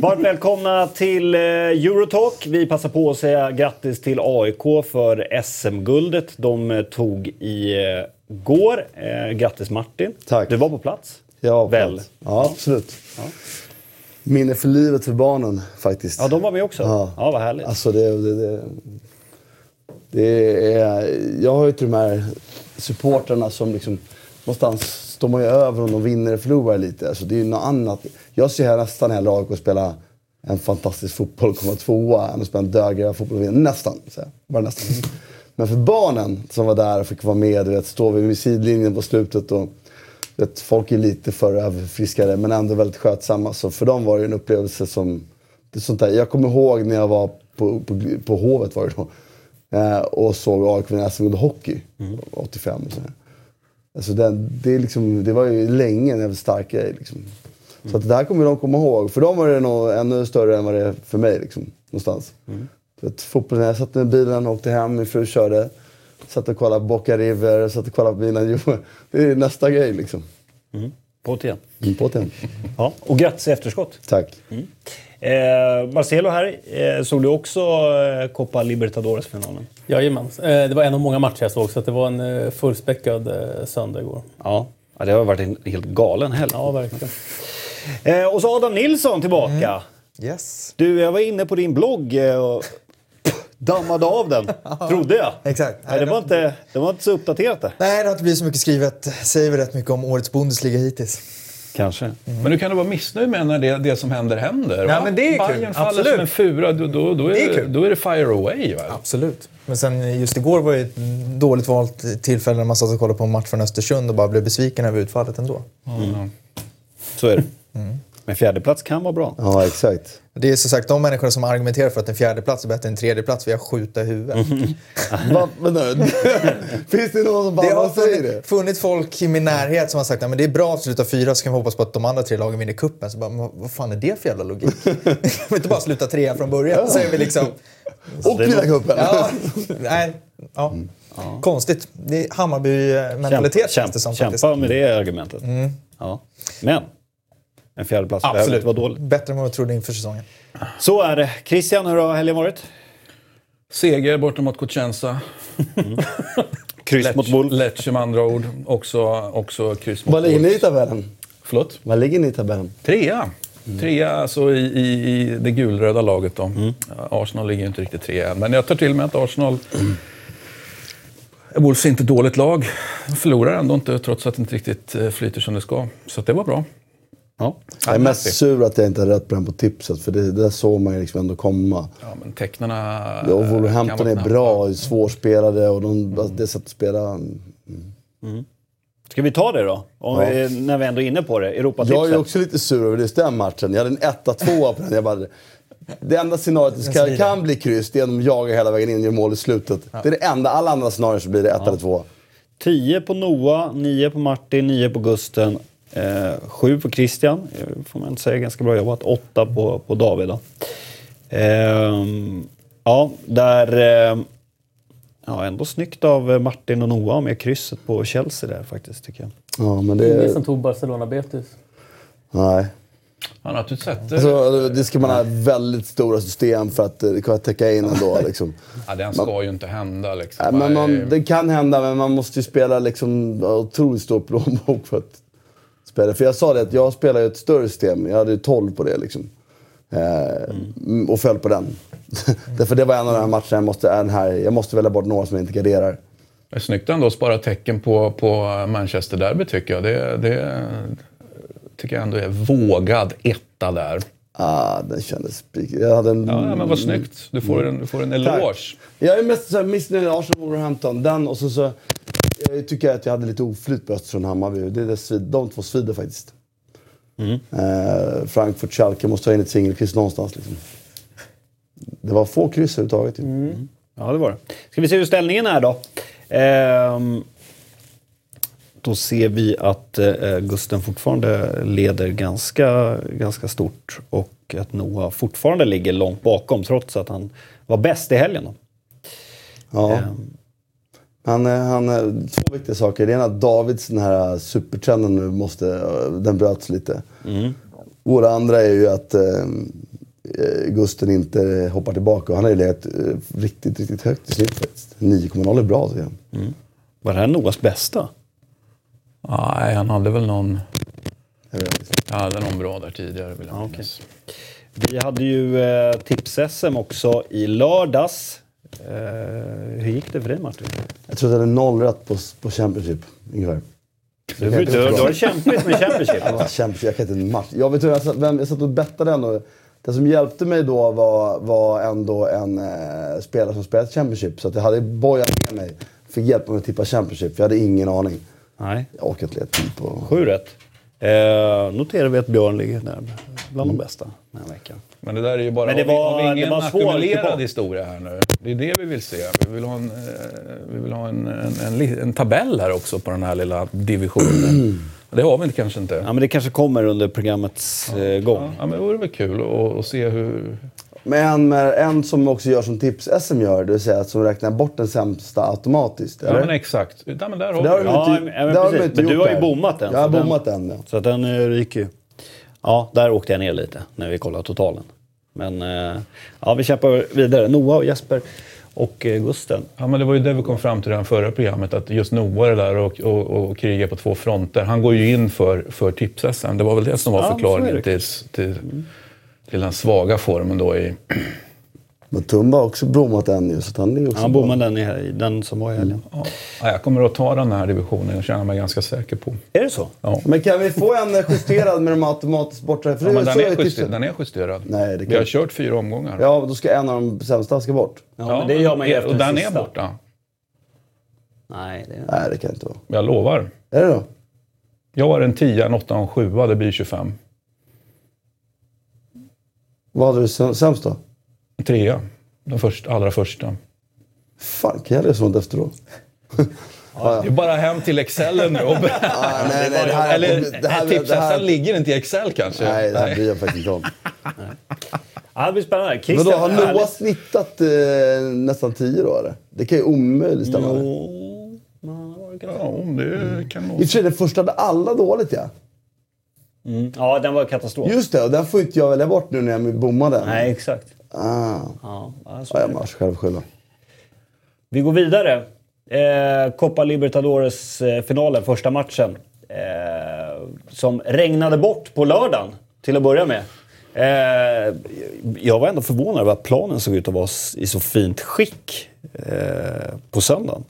Varmt välkomna till eh, Eurotalk. Vi passar på att säga grattis till AIK för SM-guldet de eh, tog i eh, går. Grattis Martin. Tack. Du var på plats. Ja, Väl? Ja, absolut. Ja. Minne för livet för barnen faktiskt. Ja, de var med också? Ja, ja vad härligt. Alltså det, det, det, det är, jag har ju till de här supportrarna som liksom... Någonstans står man ju över om de vinner eller förlorar lite. Alltså det är ju något annat. Jag ser nästan hellre AIK spela en fantastisk fotboll, komma tvåa, än att spela en dögräva fotboll och vinna. Nästan, bara nästan. Men för barnen som var där och fick vara med, du vet, stå vid sidlinjen på slutet och vet, folk är lite för överfriskade men ändå väldigt skötsamma. Så för dem var det en upplevelse som... Det sånt där. Jag kommer ihåg när jag var på, på, på Hovet var det då. Eh, och såg AIK vinna SM hockey, mm. 85 och. Alltså det, det, liksom, det var ju länge en jävligt stark grej. Liksom. Mm. Så att det där kommer de komma ihåg. För dem var det nog ännu större än vad det är för mig. Liksom, någonstans. Mm. Fotbollen, jag satt i bilen och åkte hem, min fru körde. Satt och kollade Boca River, satt och kollade på bilen. Det är nästa grej liksom. Mm. På igen. Mm, på igen. Ja, och grattis i efterskott. Tack. Mm. Eh, Marcelo här, eh, såg du också eh, Copa Libertadores-finalen? Jajamän. Eh, det var en av många matcher jag såg, så det var en eh, fullspäckad eh, söndag igår. Ja. ja, det har varit en helt galen helg. Ja, verkligen. Eh, och så Adam Nilsson tillbaka. Mm. Yes. Du, jag var inne på din blogg eh, och dammade av den, trodde jag. Exakt. Nej, det, var inte, det var inte så uppdaterat det. Nej, det har inte blivit så mycket skrivet. Säger väl rätt mycket om årets Bundesliga hittills. Kanske. Mm. Men du kan du vara missnöjd med när det, det som händer händer? Ja, men det är Bayern kul. faller Absolut. som en fura, då, då, då, är, det är kul. då är det fire away. Va? Absolut. Men sen just igår var ju ett dåligt valt tillfälle när man satt och kollade på en match från Östersund och bara blev besviken över utfallet ändå. Mm. Så är det. Mm. Men fjärdeplats kan vara bra. Ja, exakt. Det är så sagt de människorna som argumenterar för att en fjärdeplats är bättre än en tredjeplats, vi har skjuta i huvudet. Mm. Va, Finns det någon som bara det har säger det? funnits folk i min närhet som har sagt att det är bra att sluta fyra så kan vi hoppas på att de andra tre lagen vinner kuppen. Så bara, men vad fan är det för jävla logik? vi inte bara sluta trea från början så är vi liksom... Och vinna kuppen! Ja, nej, ja. Mm. Ja. Konstigt. Det är Hammarby-mentalitet känns det som. Kämpa med det argumentet. Mm. Ja. Men en fjärdeplats behöver inte vara dåligt. Bättre än vad jag trodde inför säsongen. Så är det. Christian, hur har helgen varit? Seger borta mot Cosenza. Mm. kryss mot Wolf. Lecce med andra ord. Också, också kryss mot Vad ligger ni i tabellen? Förlåt? Vad ligger ni i tabellen? Trea. Mm. Trea alltså i, i, i det gulröda laget då. Mm. Arsenal ligger inte riktigt trea än. Men jag tar till mig att Arsenal... Mm. Wolves är inte ett dåligt lag. Förlorar ändå inte trots att det inte riktigt eh, flyter som det ska. Så det var bra. Ja. Jag är mest sur att jag inte hade rätt på den på tipset, för det, det såg man ju liksom ändå komma. Ja, men tecknarna ja, och Wolverhampton är bra, svårspelade och de, mm. det sättet att spela... Mm. Mm. Ska vi ta det då? Om ja. vi, när vi ändå är inne på det. Europatipset. Jag är också lite sur över just den matchen. Jag hade en 1-2 på den. Jag bara, det enda scenariot som kan, kan bli kryss, det är om de jagar hela vägen in och gör mål i slutet. Ja. Det är det enda. Alla andra scenarier så blir det 1 ja. eller 2. 10 på Noah, 9 på Martin, 9 på Gusten, Eh, sju på Christian, eh, får man inte säga, ganska bra jobbat. Åtta på, på David. Då. Eh, ja, där... Eh, ja, ändå snyggt av Martin och Noah med krysset på Chelsea där faktiskt, tycker jag. Ja, men det... Ingen som tog Barcelona-Betis. Nej. Han har inte sett det. Alltså, det ska man ha väldigt stora system för att det kan täcka in ändå. Liksom. ja, det ska man, ju inte hända. Liksom. Nej, men man, det kan hända, men man måste ju spela liksom, otroligt stor plånbok för att spelare. För jag sa det att jag spelar ju ett större system. Jag hade ju 12 på det liksom. Eh, mm. Och föll på den. Därför det var en av de här matcherna jag måste, den här, jag måste välja bort några som jag inte garderar. Det är snyggt ändå att spara tecken på, på Manchester Derby tycker jag. Det, det tycker jag ändå är vågad etta där. Ah, den kändes... Jag hade en... Ja, men vad snyggt. Du får en, du får en eloge. Tack. Jag är mest missnöjd med Arsenal Wolverhampton. Den och så, så jag tycker att jag hade lite oflyt på Östersund-Hammarby. Det, det, de två svider faktiskt. Mm. Eh, Frankfurt, Schalke måste ha in ett singelkryss någonstans. Liksom. Det var få kryss överhuvudtaget. Mm. Ja, det var det. Ska vi se hur ställningen är då? Eh, då ser vi att eh, Gusten fortfarande leder ganska, ganska stort och att Noah fortfarande ligger långt bakom trots att han var bäst i helgen. Då. Ja. Han, eh, han, eh, två viktiga saker. Det ena är att Davids den här supertrenden nu måste, eh, den bröts lite. Och det andra är ju att eh, eh, Gusten inte hoppar tillbaka. Han har ju legat eh, riktigt, riktigt högt i snitt faktiskt. 9,0 är bra tycker jag. var det här Noahs bästa? Nej, han hade väl någon... Jag hade någon bra där tidigare vill jag minnas. Vi hade ju eh, tips-SM också i lördags. Eh, hur gick det för dig Martin? Jag tror att den är noll rätt på, på Championship ungefär. Du, du, du, har det kämpigt med Championship. Ja, Championship, jag kan inte en match. Jag, vet, jag, satt, vem, jag satt och bettade ändå. Det som hjälpte mig då var, var ändå en eh, spelare som spelat Championship. Så att jag hade bojat med mig. Fick hjälpa mig att tippa Championship, för jag hade ingen aning. Nej, Jag orkar inte leta på... sju rätt. Eh, noterar vi att Björn ligger där bland de bästa den här veckan. Men det där är ju bara... Men det var- har vi ingen det var ackumulerad historia här nu? Det är det vi vill se. Vi vill ha en, eh, vi vill ha en, en, en, en tabell här också på den här lilla divisionen. Det har vi inte, kanske inte. Ja, men det kanske kommer under programmets eh, gång. Ja, men det vore väl kul att, att se hur... Men med en som också gör som tips-SM gör, det vill säga som räknar bort den sämsta automatiskt. Ja, Eller? men exakt. Ja, men där har Det har. Ja, inte, men- ja, men det har precis. inte Men du har ju bommat den, Jag har så den- bommat den, ja. Så att den eh, ryker ju. Ja, där åkte jag ner lite när vi kollade totalen. Men eh, ja, vi kämpar vidare. Noah och Jesper och eh, Gusten. Ja, men det var ju det vi kom fram till i det förra programmet, att just Noah är där och, och, och krigar på två fronter. Han går ju in för, för tips Det var väl det som var förklaringen till, till, till den svaga formen då i... Men Tumba har också bommat den ju, så han är ju också Han bommade den, i, den som var i helgen. Ja, jag kommer att ta den här divisionen, jag känner mig ganska säker på. Är det så? Ja. Men kan vi få en justerad med de automatiskt borta? För Ja, men den, är justerad, den är justerad. Nej, det Vi kan- har kört fyra omgångar. Ja, då ska en av de sämsta ska bort. Ja, men det gör man ju efter Och den sista. är borta. Nej, det är... Nej, det kan inte vara. Jag lovar. Är det då? Jag har en 10, en 8 och en 7, det blir 25. Vad hade du säm- sämst då? Trea. Den första, allra första. Fan, kan jag läsa sånt efteråt? Det är bara hem till Excelen nu. Och... Ah, nej, nej, det här, Eller det här, det tipsen här, ligger inte i Excel kanske? nej, det här bryr jag faktiskt inte om. Ja, det blir spännande. Men Christian, då har Noah härligt. snittat eh, nästan 10 då eller? Det kan ju omöjligt stämma. I Jo, Ja, det kan och nog... för sig, den första hade alla dåligt ja. Mm. Ja, den var katastrof. Just det, och den får inte jag välja bort nu när jag bommade. Nej, exakt. Ah. Ja, alltså. Ja, jag måste själv skylla. Vi går vidare. Eh, Copa Libertadores-finalen, första matchen. Eh, som regnade bort på lördagen, till att börja med. Eh, jag var ändå förvånad över att planen såg ut att vara i så fint skick eh, på söndagen.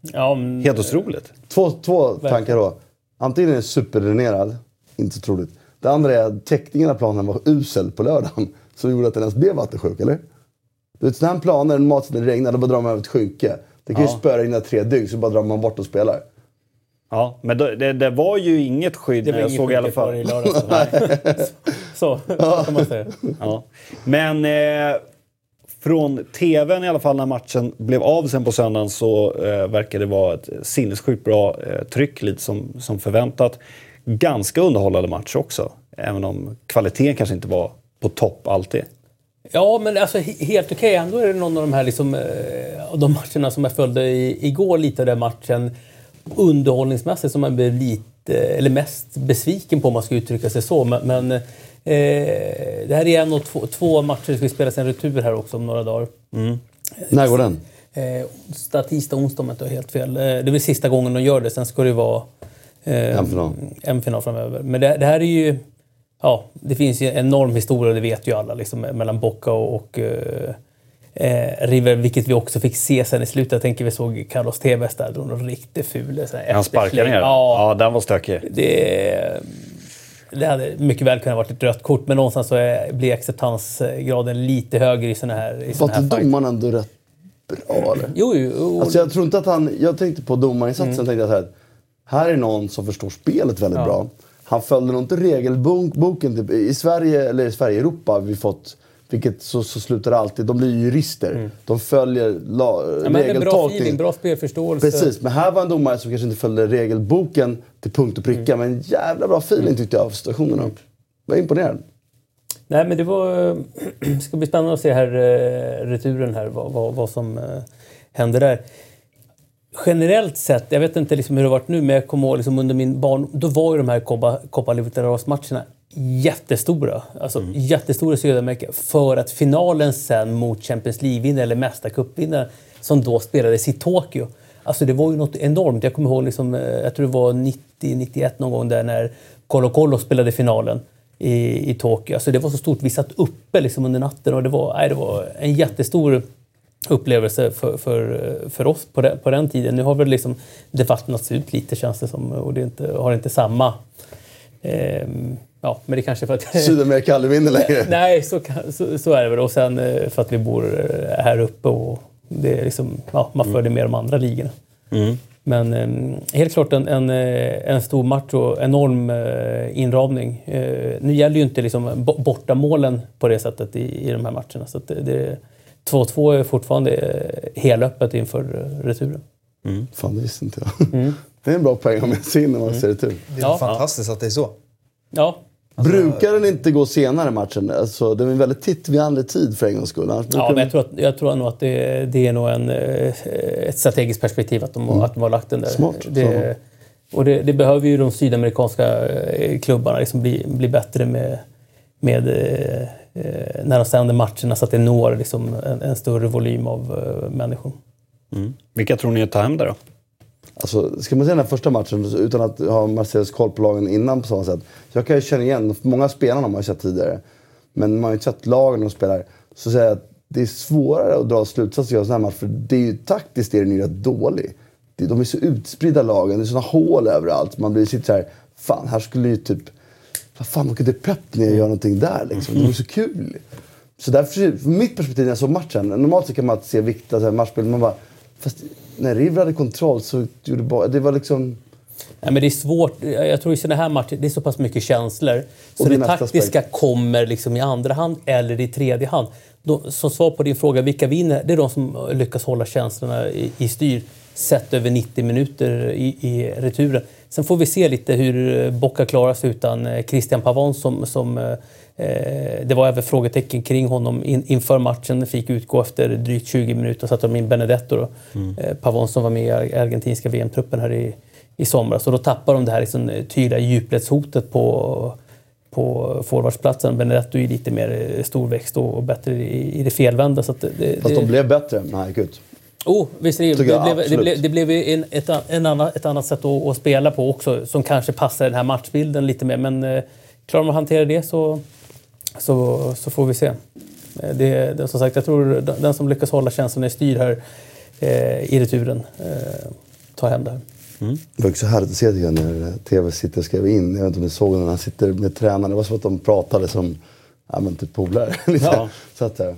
Ja, men, Helt otroligt. Två, två tankar då. Antingen är den superdränerad, inte så troligt. Det andra är att täckningen av planen var usel på lördagen. Som gjorde att den ens blev vattensjuk, eller? Du vet, sådana här planer, när det regnar, då bara drar man över ett skynke. Det kan ju Ja. spöregna tre dygn, så bara drar man bort och spelar. Ja, men då, det, det var ju inget skydd det när jag inget såg i alla skit kvar i fall. lördags. så, så kan man säga. Ja. Men eh, från tvn i alla fall när matchen blev av sen på söndagen så eh, verkar det vara ett sinnessjukt bra eh, tryck, lite som, som förväntat. Ganska underhållande match också, även om kvaliteten kanske inte var på topp alltid. Ja, men alltså he- helt okej. Ändå är det någon av de här liksom, eh, av de matcherna som jag följde i, igår, lite av den matchen, underhållningsmässigt som man blev lite, eller mest besviken på om man ska uttrycka sig så. Men, men eh, det här är en och två, två matcher, det ska spelas en retur här också om några dagar. När går den? Eh, onsdag, tisdag, onsdag om jag inte har helt fel. Eh, det är väl sista gången de gör det. Sen ska det vara eh, En final. en final framöver. Men det, det här är ju... Ja, det finns ju en enorm historia, det vet ju alla, liksom, mellan Boca och, och eh, eh, River. Vilket vi också fick se sen i slutet. Jag tänker vi såg Carlos Tevez där, drog någon riktigt ful så här Han sparkade ner. Ja, ja, den var stökig. det, det hade mycket väl kunnat varit ett rött kort, men någonstans så är, blir acceptansgraden lite högre i såna här, i Var inte domaren ändå rätt bra eller? Jo, jo. Alltså jag tror inte att han... Jag tänkte på domarinsatsen Mm. tänkte jag så här. Här är någon som förstår spelet väldigt bra. Han följde nog inte regelboken. Typ. I Sverige, eller i Sverige, Europa har vi fått Vilket så, så slutar det alltid. De blir ju jurister. De följer la, Mm. Ja, men det är bra regeltolkning. feeling, bra spelförståelse. Precis, men här var en domare som kanske inte följde regelboken till punkt och pricka. Men en jävla bra feeling tyckte jag av situationerna. Jag var imponerad. Nej, men det var... Ska bli spännande att se här eh, returen här, vad, vad, vad som eh, händer där. Generellt sett, jag vet inte liksom hur det har varit nu, men jag kommer ihåg liksom under min barn... Då var ju de här Copa, Libertadores-matcherna jättestora. Alltså jättestora i Sydamerika. För att finalen sen mot Champions League-vinnare eller mästarcupvinnare som då spelades i Tokyo. Alltså det var ju något enormt. Jag kommer ihåg, liksom, eh, jag tror det var 90-91 någon gång där när Colo Colo spelade finalen i, i Tokyo. Alltså det var så stort. Vi satt uppe liksom under natten och det var, nej, det var en jättestor upplevelse för, för, för oss på den, på den tiden. Nu har väl liksom det vattnats ut lite känns det som och det inte, har inte samma... ehm, ja, men det kanske är för att... Sydamerika aldrig vinner längre. Nej, så, så, så är det väl. Och sen eh, för att vi bor eh, här uppe och det är liksom, ja, man följer med de andra ligorna. Men eh, helt klart en, en, eh, en stor match och enorm eh, inramning. Eh, nu gäller ju inte liksom bo- bortamålen på det sättet i, i de här matcherna. Så det, 2-2 är fortfarande eh, helöppet inför eh, returen. Fan, det visste inte jag. Det är en bra poäng ha med sig in när man ser det till. Det är Ja. fantastiskt att det är så. Ja, Brukar den inte gå senare i matchen? Alltså, den är väldigt tittvinnande tid för en gångs skull. Ja, men jag tror, att, jag tror nog att det, det är nog en, eh, ett strategiskt perspektiv att de, att de har lagt den där. Smart, Det, och det, det behöver ju de sydamerikanska klubbarna liksom bli, bli bättre med, med när de sänder matcherna så att det når liksom en, en större volym av eh, människor. Vilka tror ni tar hem det då? Alltså, ska man se den här första matchen utan att ha Marcelius koll på lagen innan på samma sätt. Jag kan ju känna igen, många spelarna har man ju sett tidigare. Men man har ju inte sett lagen de spelar. Så säger jag att det är svårare att dra slutsatser av sådana här matcher. För det är ju taktiskt är den ju rätt dålig. De är så utspridda lagen, det är sådana hål överallt. Man blir sitter så här, fan här skulle ju typ... Vad fan, åker till Pep ner och gör någonting där liksom. Det var så kul. Så därför, från mitt perspektiv när jag såg matchen, normalt så kan man se viktiga så här matchbild, man bara... Fast när River hade kontroll så gjorde bara... Det var liksom... Nej, men det är svårt. Jag tror i sådana här matcher, det är så pass mycket känslor. Så det det, taktiska aspekt. kommer liksom i andra hand eller i tredje hand. Då, som svar på din fråga, vilka vinner? Det är de som lyckas hålla känslorna i, i styr sett över 90 minuter i, i returen. Sen får vi se lite hur Boca klarar sig utan eh, Christian Pavon som, som eh, Eh, det var även frågetecken kring honom in, inför matchen. Fick utgå efter drygt 20 minuter. satte de in Benedetto, då. Eh, Pavon som var med i ar- argentinska VM-truppen här i, i somras. Och då tappar de det här liksom, tydliga djupledshotet på, på forwardsplatsen. Benedetto är lite mer storväxt och, och bättre i, i det felvända. Så det, det, Fast de blev bättre när han gick ut. Oh, visst är det, det, jag, blev, det, blev, det blev en, ett, en annan, ett annat sätt att, att spela på också som kanske passar den här matchbilden lite mer. Men eh, klarar de att hantera det så, så, så får vi se. Eh, Det, det, som sagt, jag tror den, som lyckas hålla känslan i styr här eh, i returen eh, tar hem det här. Det var också härligt att se jag, när TV sitter och skrev in. Jag vet inte om ni såg när han sitter med tränaren. Det var som att de pratade som ja, men typ polare. Ja. så att, ja,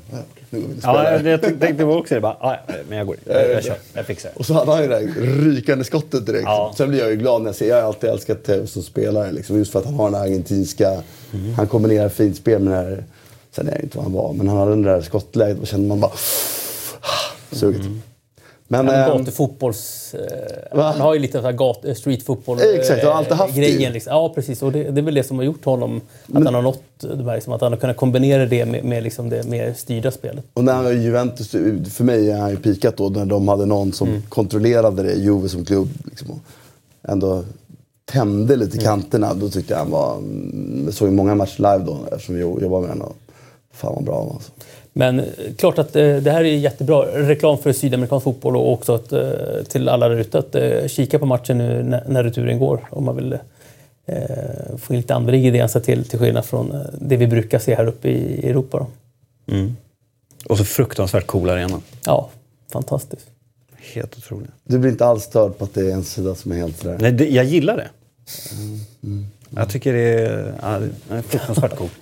nu går vi och spelar. Ja, jag tänkte det också det. Bara, ah, ja, men jag går. Jag, jag kör. Jag fixar det. Och så hade han ju det där rykande skottet direkt. Ja. Sen blir jag ju glad när jag ser, jag har alltid älskat Tevez som spelare. Liksom, just för att han har den här argentinska, han kombinerar fint spel med det här. Sen är jag inte vad han var, men han hade den där skottläget och kände man bara suget. Men, Men ehm, gatufotbolls... Eh, Va? han har ju lite så gat, eh, street football Exakt, har alltid haft ju. grejen. Liksom. Ja, precis. Och det, det är väl det som har gjort honom, att han har nått det här, liksom, att han har kunnat kombinera det med, med liksom det mer styrda spelet. Och när han Juventus, för mig är han ju pikat då när de hade någon som kontrollerade det, Juve som klubb. Liksom, ändå tände lite kanterna. Då tyckte jag han var... mm, Jag såg ju många matcher live då eftersom vi jobbade med honom. Fan vad bra han var. Alltså. Men klart att eh, det här är jättebra reklam för sydamerikansk fotboll och också att, eh, till alla där ute att eh, kika på matchen nu när, när returen går om man vill eh, få in lite andra ingredienser till, till skillnad från eh, det vi brukar se här uppe i Europa. Då. Och så fruktansvärt cool arena. Ja, fantastiskt. Helt otroligt. Du blir inte alls störd på att det är en sida som är helt sådär. Nej, det, jag gillar det. Jag tycker det är, ja, det är fruktansvärt coolt.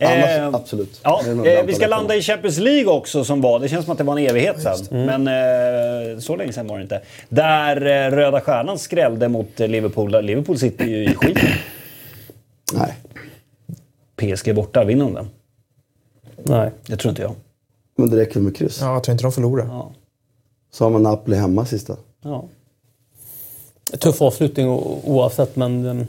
Annars, Eh, absolut. Ja, eh, vi ska landa i Champions League också som var. Det känns som att det var en evighet sedan. Men eh, så länge sedan var det inte. Där Röda Stjärnan skrällde mot Liverpool. Liverpool sitter ju i skiten. Nej. PSG borta, vinner de den? Nej. Det tror inte jag. Men det räcker med kryss. Ja, jag tror inte de förlorar. Ja. Så har man Napoli hemma sista. Ja. Tuff avslutning oavsett, men ehm,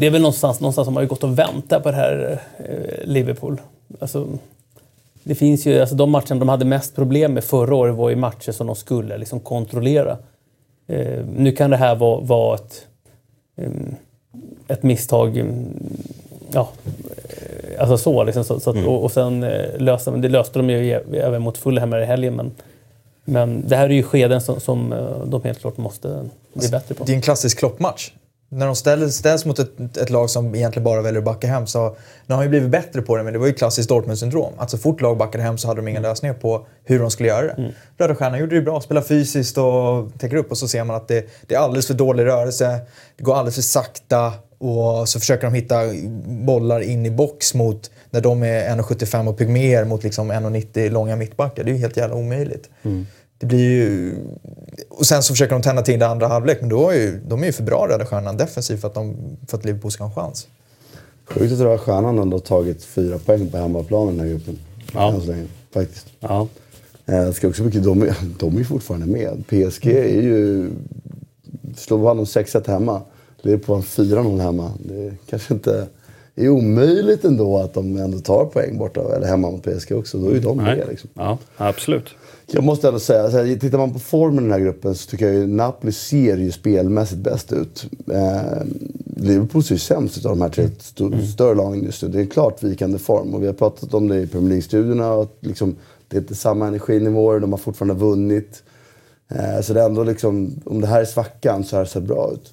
det är väl någonstans, någonstans som har gått och väntat på det här eh, Liverpool. Alltså, det finns ju, alltså de matcherna de hade mest problem med förra året var ju matcher som de skulle liksom kontrollera. Eh, nu kan det här vara, vara ett, ehm, ett misstag. ehm, Ja, eh, alltså så liksom. Så, så att, och, och sen eh, löste det löste de ju även mot Fulham i helgen. Men, men det här är ju skeden som, som eh, de helt klart måste bli bättre på. Det är en klassisk kloppmatch. När de ställs, ställs mot ett, ett lag som egentligen bara väljer att backa hem så nu har de ju blivit bättre på det men det var ju klassiskt Dortmund-syndrom. Att så fort lag backade hem så hade de inga lösningar på hur de skulle göra det. Röda Stjärnan gjorde det bra, spelar fysiskt och täcker upp och så ser man att det, det är alldeles för dålig rörelse, det går alldeles för sakta och så försöker de hitta bollar in i box mot när de är 1,75 och pygméer mot liksom 1,90 långa mittbackar. Det är ju helt jävla omöjligt. Det blir ju... Och sen så försöker de tända till det andra halvlek, men då är ju, de är ju för bra Röda Stjärnan defensivt för att, de, för att Liverpool ska ha en chans. Sjukt att Röda Stjärnan ändå har tagit fyra poäng på hemmaplan i den här gruppen. Ja. Än så länge, faktiskt. Ja. Eh, ska också mycket, de, är- de är ju fortfarande med. PSG är ju... Slog vann de 6-1 hemma. Liverpool vann 4-0 hemma. Det är kanske inte... Det är omöjligt ändå att de ändå tar poäng borta, eller hemma mot PSG också. Då är ju de med liksom. Ja, absolut. Jag måste ändå säga, så här, tittar man på formen i den här gruppen så tycker jag ju Napoli ser ju spelmässigt bäst ut. Eh, Liverpool ser ju sämst ut av de här tre st- större lagen just nu. Det är en klart vikande form och vi har pratat om det i Premier League-studierna. Liksom, det är inte samma energinivåer, de har fortfarande vunnit. Eh, så det är ändå liksom, om det här är svackan så här ser det bra ut.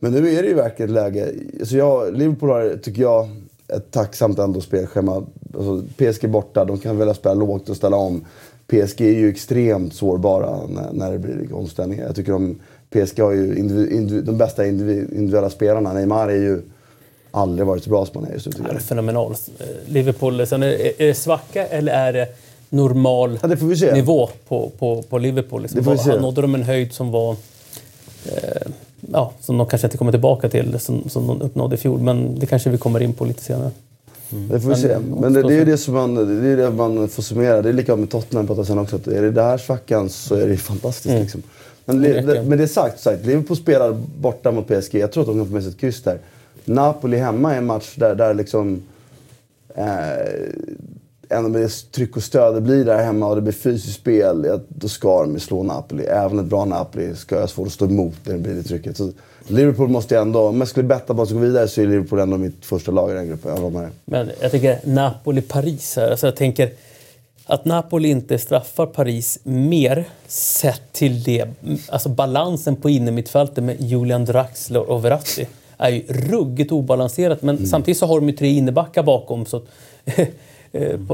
Men nu är det ju verkligen ett läge. Alltså jag, Liverpool har, tycker jag, ett tacksamt ändå spelschema. Alltså PSG borta, de kan välja spela lågt och ställa om. PSG är ju extremt sårbara när, när det blir liksom omställningar. Jag tycker de, PSG har ju individ, individ, de bästa individ, individuella spelarna. Neymar är ju aldrig varit så bra som han är just nu det är fenomenal. Liverpool, sen är, är det svacka eller är det normal Ja, det får vi se. nivå på, på, på Liverpool? Liksom. Det får vi se. Var- Nådde de en höjd som var... Eh, ja, som de kanske inte kommer tillbaka till, som, som de uppnådde i fjol. Men det kanske vi kommer in på lite senare. Det får vi se. Men det, det är ju det som man, det är det man får summera. Det är likadant med Tottenham pratade sen också. Är det där svackan så är det ju fantastiskt. Liksom. Men, Det det, räcker. det, men det är sagt, sagt, Liverpool spelar borta mot PSG. Jag tror att de kan få med sig ett kryss där. Napoli hemma är en match där, där liksom... Eh, ändå med det tryck och stöd det blir där hemma och det blir fysiskt spel. Ja, då ska de slå Napoli. Även ett bra Napoli ska ha svårt att stå emot när det blir det trycket. Så Liverpool måste ju ändå... Om jag skulle betta på att gå vidare så är Liverpool ändå mitt första lag i den gruppen. Jag med. Men jag tycker Napoli-Paris här. Alltså jag tänker att Napoli inte straffar Paris mer sett till det. Alltså balansen på innermittfältet med Julian Draxler och Verratti är ju ruggigt obalanserat. Men samtidigt så har de ju tre innebackar bakom. Så,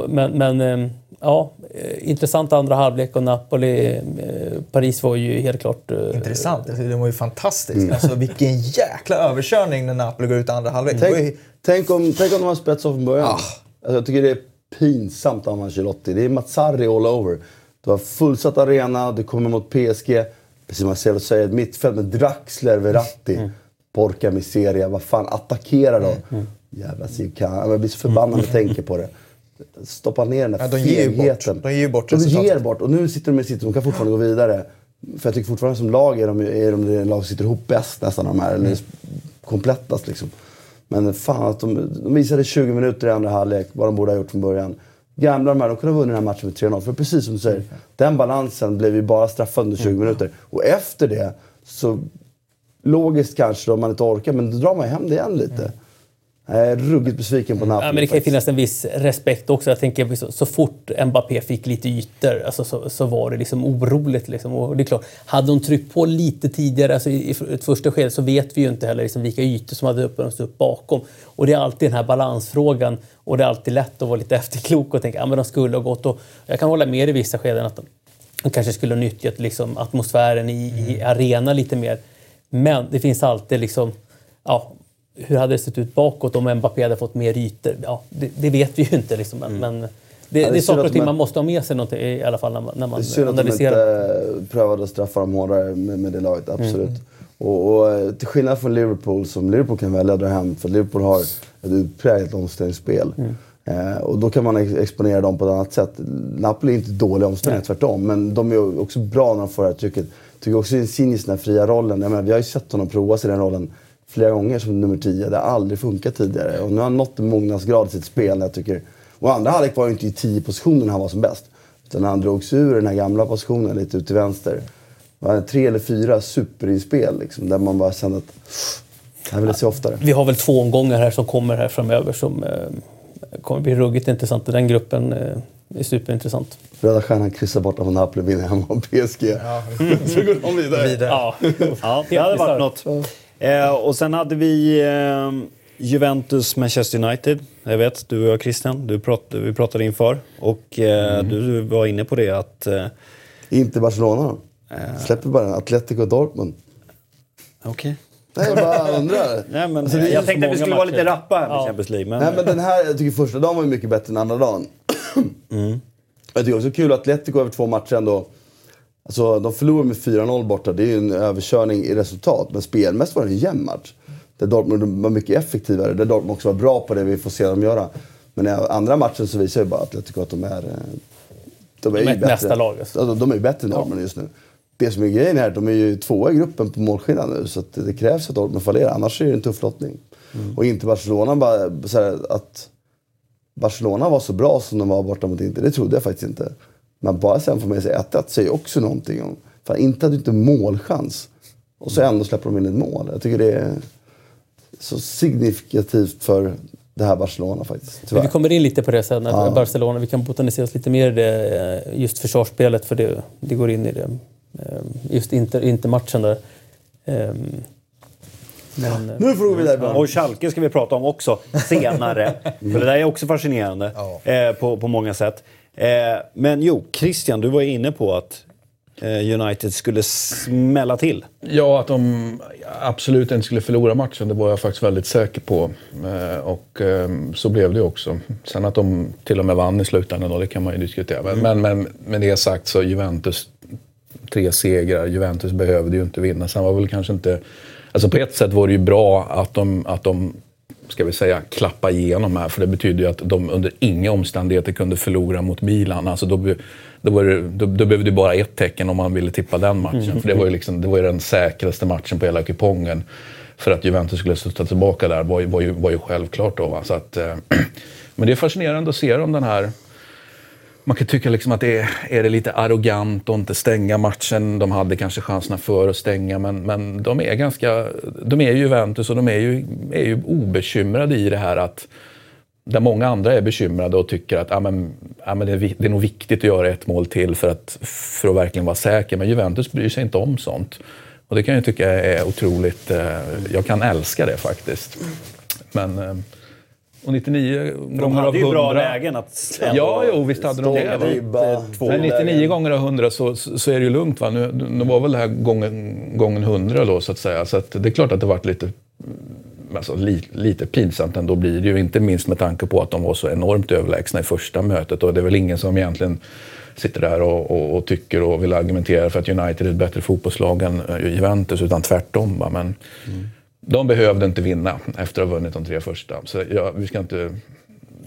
men men eh, ja, eh, intressant andra halvlek och Napoli, eh, Paris var ju helt klart... eh, Intressant. Alltså, Det var ju fantastiskt. Alltså, vilken jäkla överkörning när Napoli går ut i andra halvlek. Tänk, tänk, om, tänk om de har spetsat från början. Ah. Alltså, jag tycker det är pinsamt av Ancelotti. Det är Mazzarri all over. Det var fullsatt arena, du kommer mot PSG. Precis som Marcelo säger, ett mittfält med Draxler, Verratti. Mm. Porca miseria, vad fan, attackera då. Jävla Sikan. Jag blir så förbannad när jag tänker på det. Stoppa ner den där Ja, de fegheten. De ger bort De ger resultatet. bort. Och nu sitter de i sitt, de kan fortfarande gå vidare. För jag tycker fortfarande som lag är de, är de det lag som sitter ihop bäst nästan de här. Eller komplettast liksom. Men fan att de, de visade 20 minuter i andra halvlek vad de borde ha gjort från början. Gamla de här, de kunde ha vunnit den här matchen med 3-0. För precis som du säger, den balansen blev ju bara straffad under 20 minuter. Och efter det, så logiskt kanske då, om man inte orkar, men då drar man ju hem det igen lite. Jag är ruggigt besviken på Napoli. Ja, men det kan ju finnas en viss respekt också. Jag tänker så, så fort Mbappé fick lite ytor alltså, så, så var det liksom oroligt. Liksom. Och det är klart, hade de tryckt på lite tidigare, alltså i, i ett första skede, så vet vi ju inte heller liksom vilka ytor som hade öppnats upp bakom. Och det är alltid den här balansfrågan. Och det är alltid lätt att vara lite efterklok och tänka att ja, de skulle ha gått. Och jag kan hålla med i vissa skeden att de, kanske skulle ha nyttjat liksom, atmosfären i, i arena lite mer. Men det finns alltid liksom... Ja, hur hade det sett ut bakåt om Mbappé hade fått mer ytor? Ja, det, det vet vi ju inte. Liksom, men, men det, det, är saker och ting man måste ha med sig någonting, i alla fall när man, när man Det är synd att de analyserar. inte prövade att straffa dem hårdare med, med det laget, absolut. Mm. Och, och eh, till skillnad från Liverpool, som Liverpool kan välja att dra hem, för Liverpool har ett utpräglat omställningsspel. Mm. Eh, och då kan man ex- exponera dem på ett annat sätt. Napoli är inte dåliga omständigheter, tvärtom. Men de är också bra när de får det här trycket. tycker också Insigne i den här fria rollen. Jag menar, vi har ju sett honom prova sig i den rollen flera gånger som nummer 10. Det har aldrig funkat tidigare. Och nu har han nått en mognadsgrad i sitt spel. Jag tycker. Och andra halvlek var ju inte i 10 positionen han var som bäst. Utan när han drog sig ur den här gamla positionen lite ut till vänster. Det var tre eller fyra superinspel liksom, där man bara kände att jag ville se oftare. Vi har väl två omgångar här som kommer här framöver som eh, kommer bli ruggigt intressant. Den gruppen eh, är superintressant. Röda Stjärnan kryssar borta från Napoli, vinner hemma mot PSG. Så går de vidare. Vidare. Ja, Ja, det hade varit något. Eh, och sen hade vi eh, Juventus Manchester United. Jag vet, du och jag Christian, du prat, vi pratade inför. Och eh, du var inne på det att... Eh, Inte Barcelona då? Släpper bara. Atletico Dortmund. Okej. Nej, jag bara undrar. Nej, men, Alltså, jag tänkte att vi skulle vara lite rappa här med Ja. Champions League. Men, Nej, men den här, jag tycker första dagen var mycket bättre än andra dagen. Jag tycker också kul att Atletico över två matcher ändå... Alltså, de förlorade med 4-0 borta. Det är ju en överkörning i resultat. Men spelmässigt var det en jämn match. Där Dortmund var mycket effektivare. Där Dortmund också var bra på det vi får se dem göra. Men i andra matchen så visar ju bara Atletico att de är... eh, De är, De är bättre. mästarlag, alltså. De är ju bättre än Dortmund just nu. Det som är grejen är att de är ju tvåa i gruppen på målskillnad nu. Så det krävs att Dortmund fallerar. Annars är det en tuff lottning. Och inte Barcelona bara... Så här, att Barcelona var så bra som de var borta mot Inter, det trodde jag faktiskt inte. Men bara sen får man säga 1-1 säger också någonting om... Fan, inte hade ju inte målchans. Och så ändå släpper de in ett mål. Jag tycker det är så signifikativt för det här Barcelona faktiskt. Men Tyvärr. vi kommer in lite på det sen, Ja. Barcelona. Vi kan botanisera oss lite mer i det, eh, just försvarsspelet, för det, det går in i det. Eh, Just Inter, Inter-matchen där. Ehm, Men, eh, Nu får du gå vidare. Och Schalke ska vi prata om också senare. För det där är också fascinerande eh, på, på många sätt. Eh, men jo, Christian, du var inne på att eh, United skulle smälla till. Ja, att de absolut inte skulle förlora matchen, det var jag faktiskt väldigt säker på. Eh, Och så blev det också. Sen att de till och med vann i slutändan, då, det kan man ju diskutera. Men, men, men med det sagt så Juventus, tre segrar. Juventus behövde ju inte vinna. Sen var väl kanske inte... Alltså på ett sätt var det ju bra att de, att de ska vi säga, klappa igenom här. För det betyder ju att de under inga omständigheter kunde förlora mot Milan. Alltså då, då, var det, då, då behövde det bara ett tecken om man ville tippa den matchen. För det var, ju liksom, det var ju den säkraste matchen på hela kupongen. För att Juventus skulle studsa tillbaka där var ju, var ju, var ju självklart. Då, va? Så att, eh, men det är fascinerande att se dem den här man kan tycka liksom att det är, är det lite arrogant att inte stänga matchen. De hade kanske chanserna för att stänga, men, men de är ganska... De är ju Juventus och de är ju, är ju obekymrade i det här att där många andra är bekymrade och tycker att ah, men, ah, men det, är, det är nog viktigt att göra ett mål till för att, för att verkligen vara säker. Men Juventus bryr sig inte om sånt. Och det kan jag tycka är otroligt... Eh, jag kan älska det faktiskt. Men... Eh, och 99 De gånger av hade ju bra 100 lägen att Ja, jo, visst hade de det. Men 99 gånger av 100 så, så är det ju lugnt. Va? Nu, nu var väl det här gången, gången 100 då, så att säga. Så att det är klart att det varit lite, mm, alltså, li, lite pinsamt ändå blir det ju. Inte minst med tanke på att de var så enormt överlägsna i första mötet. Och det är väl ingen som egentligen sitter där och, och, och tycker och vill argumentera för att United är ett bättre fotbollslag än eh, Juventus, utan tvärtom. Va? Men de behövde inte vinna efter att ha vunnit de tre första. Så ja, vi ska inte...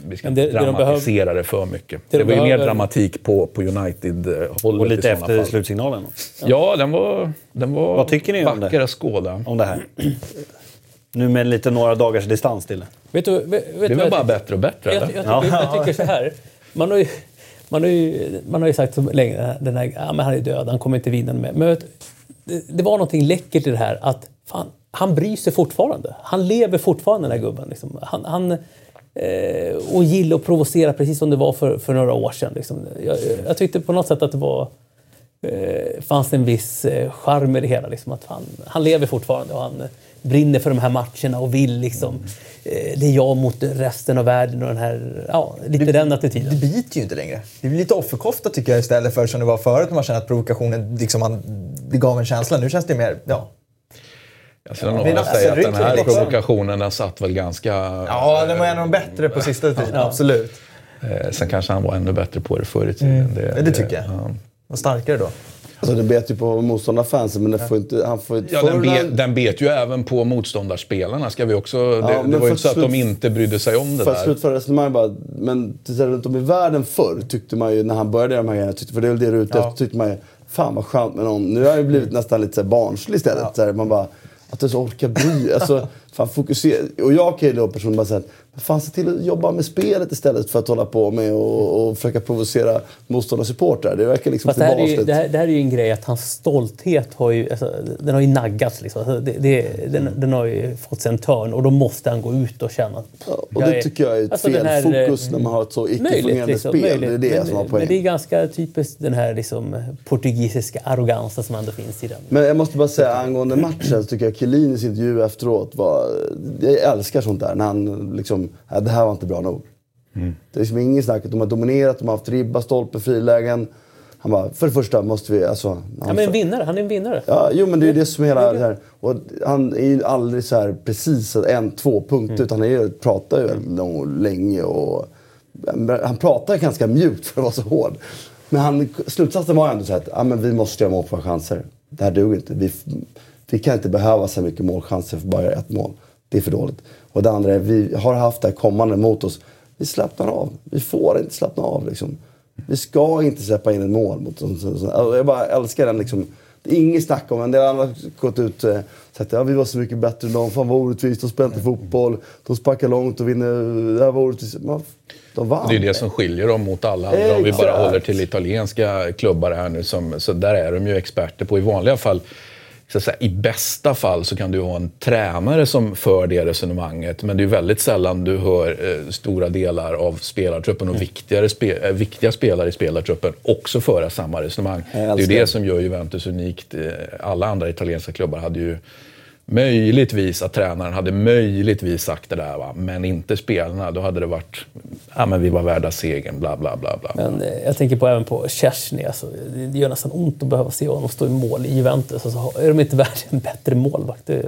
Vi ska det- inte det de dramatisera det för mycket. det Det, de var ju mer behöver- dramatik på, på United-hållet Och lite i efter fall. slutsignalen Ja, den var, den var Vad tycker ni om det? vacker att skåda. om det här. Nu med lite några dagars distans till det. vet du, vet, Det vad bara jag- bättre och bättre, Jag, eller? jag, tycker, jag tycker så här. Man har ju, man har ju, man har ju sagt så länge den här, ja, men han är död, han kommer inte vinna med. Men vet, det, det var någonting läckert i det här att fan, han bryr sig fortfarande. Han lever fortfarande den här gubben. Liksom. Han, han, eh, och gillar att provocera precis som det var för, för några år sedan. Liksom. Jag, jag tyckte på något sätt att det var eh, fanns en viss eh, charm i det hela. Liksom, att han, han lever fortfarande och han brinner för de här matcherna och vill liksom... Eh, det är jag mot resten av världen och den här... Ja, lite den attityden. Det biter ju inte längre. Det blir lite offerkofta tycker jag istället för som det var förut när man kände att provokationen liksom, man, det gav en känsla. Nu känns det mer, ja. Jag skulle det nog något- säga att alltså, den här provokationen den satt väl ganska... Ja, den var en av de bättre på sista tiden. Absolut. Eh, sen kanske han var ännu bättre på det förr i tiden. Ja, det tycker jag. ja. Var starkare då. Alltså det bet ju på motståndarfansen men det får inte, han får inte... Ja, den, förr be, när- den bet ju även på motståndarspelarna. Ska vi också, det, men det var för ju inte så att de inte brydde sig om det För att där. slutföra resonemanget bara. Men runt om i världen förr tyckte man ju när han började göra de här grejerna, tyckte, för det är väl det du är ute Ja. efter, tyckte man ju fan vad skönt med någon. Nu har det blivit nästan lite så här barnslig istället. Så här, man bara, att du så orkar bry alltså, fan fokusera. Och jag kan ju då personligen bara säga att fan se till att jobba med spelet istället för att hålla på med och, och försöka provocera motståndarsupportrar. Det verkar liksom Fast det här, är ju, det, här, det här är ju en grej att hans stolthet har ju, alltså, den har ju naggats. Liksom. Alltså, det, det, den, den har ju fått sig en törn och då måste han gå ut och känna Ja, och det tycker jag är ett alltså, fel här, fokus när man har ett så icke-fungerande liksom, spel. möjligt. Det är det men, som har Men poäng. det är ganska typiskt den här liksom, portugisiska arrogansen som ändå finns i den. Men jag måste bara säga angående matchen så tycker jag Chiellinis intervju efteråt var... Jag älskar sånt där. När han liksom... "Nej, det här var inte bra nog. Det är liksom ingen snack. De har dominerat, de har haft ribba, stolpe, frilägen. Han bara, för det första måste vi... Alltså, han, Ja, men en vinnare, han är en vinnare. Ja, jo men det är det som är hela det här. Och han är ju aldrig så här precis en, två punkter. Utan han är, pratar ju lång, länge och... Han pratar ganska mjukt för att vara så hård. Men han, slutsatsen var ändå så här att ah, men vi måste göra mål på våra chanser. Det här duger inte. Vi, vi kan inte behöva så mycket målchanser för bara ett mål. Det är för dåligt. Och det andra är, vi har haft det här kommande mot oss. Vi slappnar av. Vi får inte slappna av liksom. Vi ska inte släppa in ett mål mot så- alltså, Jag bara älskar den liksom. Det är inget snack om. En del andra har gått ut och sagt att ja, vi var så mycket bättre än dem. Fan vad orättvist. De spelar inte fotboll. De sparkar långt och vinner. Det här var orättvist. Men de vann. Det är det som skiljer dem mot alla andra. Om vi bara håller till italienska klubbar här nu. Som, så där är de ju experter på. I vanliga fall, så säga, i bästa fall så kan du ha en tränare som för det resonemanget. Men det är väldigt sällan du hör eh, stora delar av spelartruppen och viktigare spe, eh, viktiga spelare i spelartruppen också föra samma resonemang. Det är ju det. som gör Juventus unikt. Eh, Alla andra italienska klubbar hade ju Möjligtvis att tränaren hade möjligtvis sagt det där, va? men inte spelarna. Då hade det varit, ja men vi var värda segern, bla bla bla. bla. Men eh, jag tänker på även på Szczesny. Alltså, det gör nästan ont att behöva se honom stå i mål i Juventus. Alltså, är de inte värda en bättre målvakt? Det,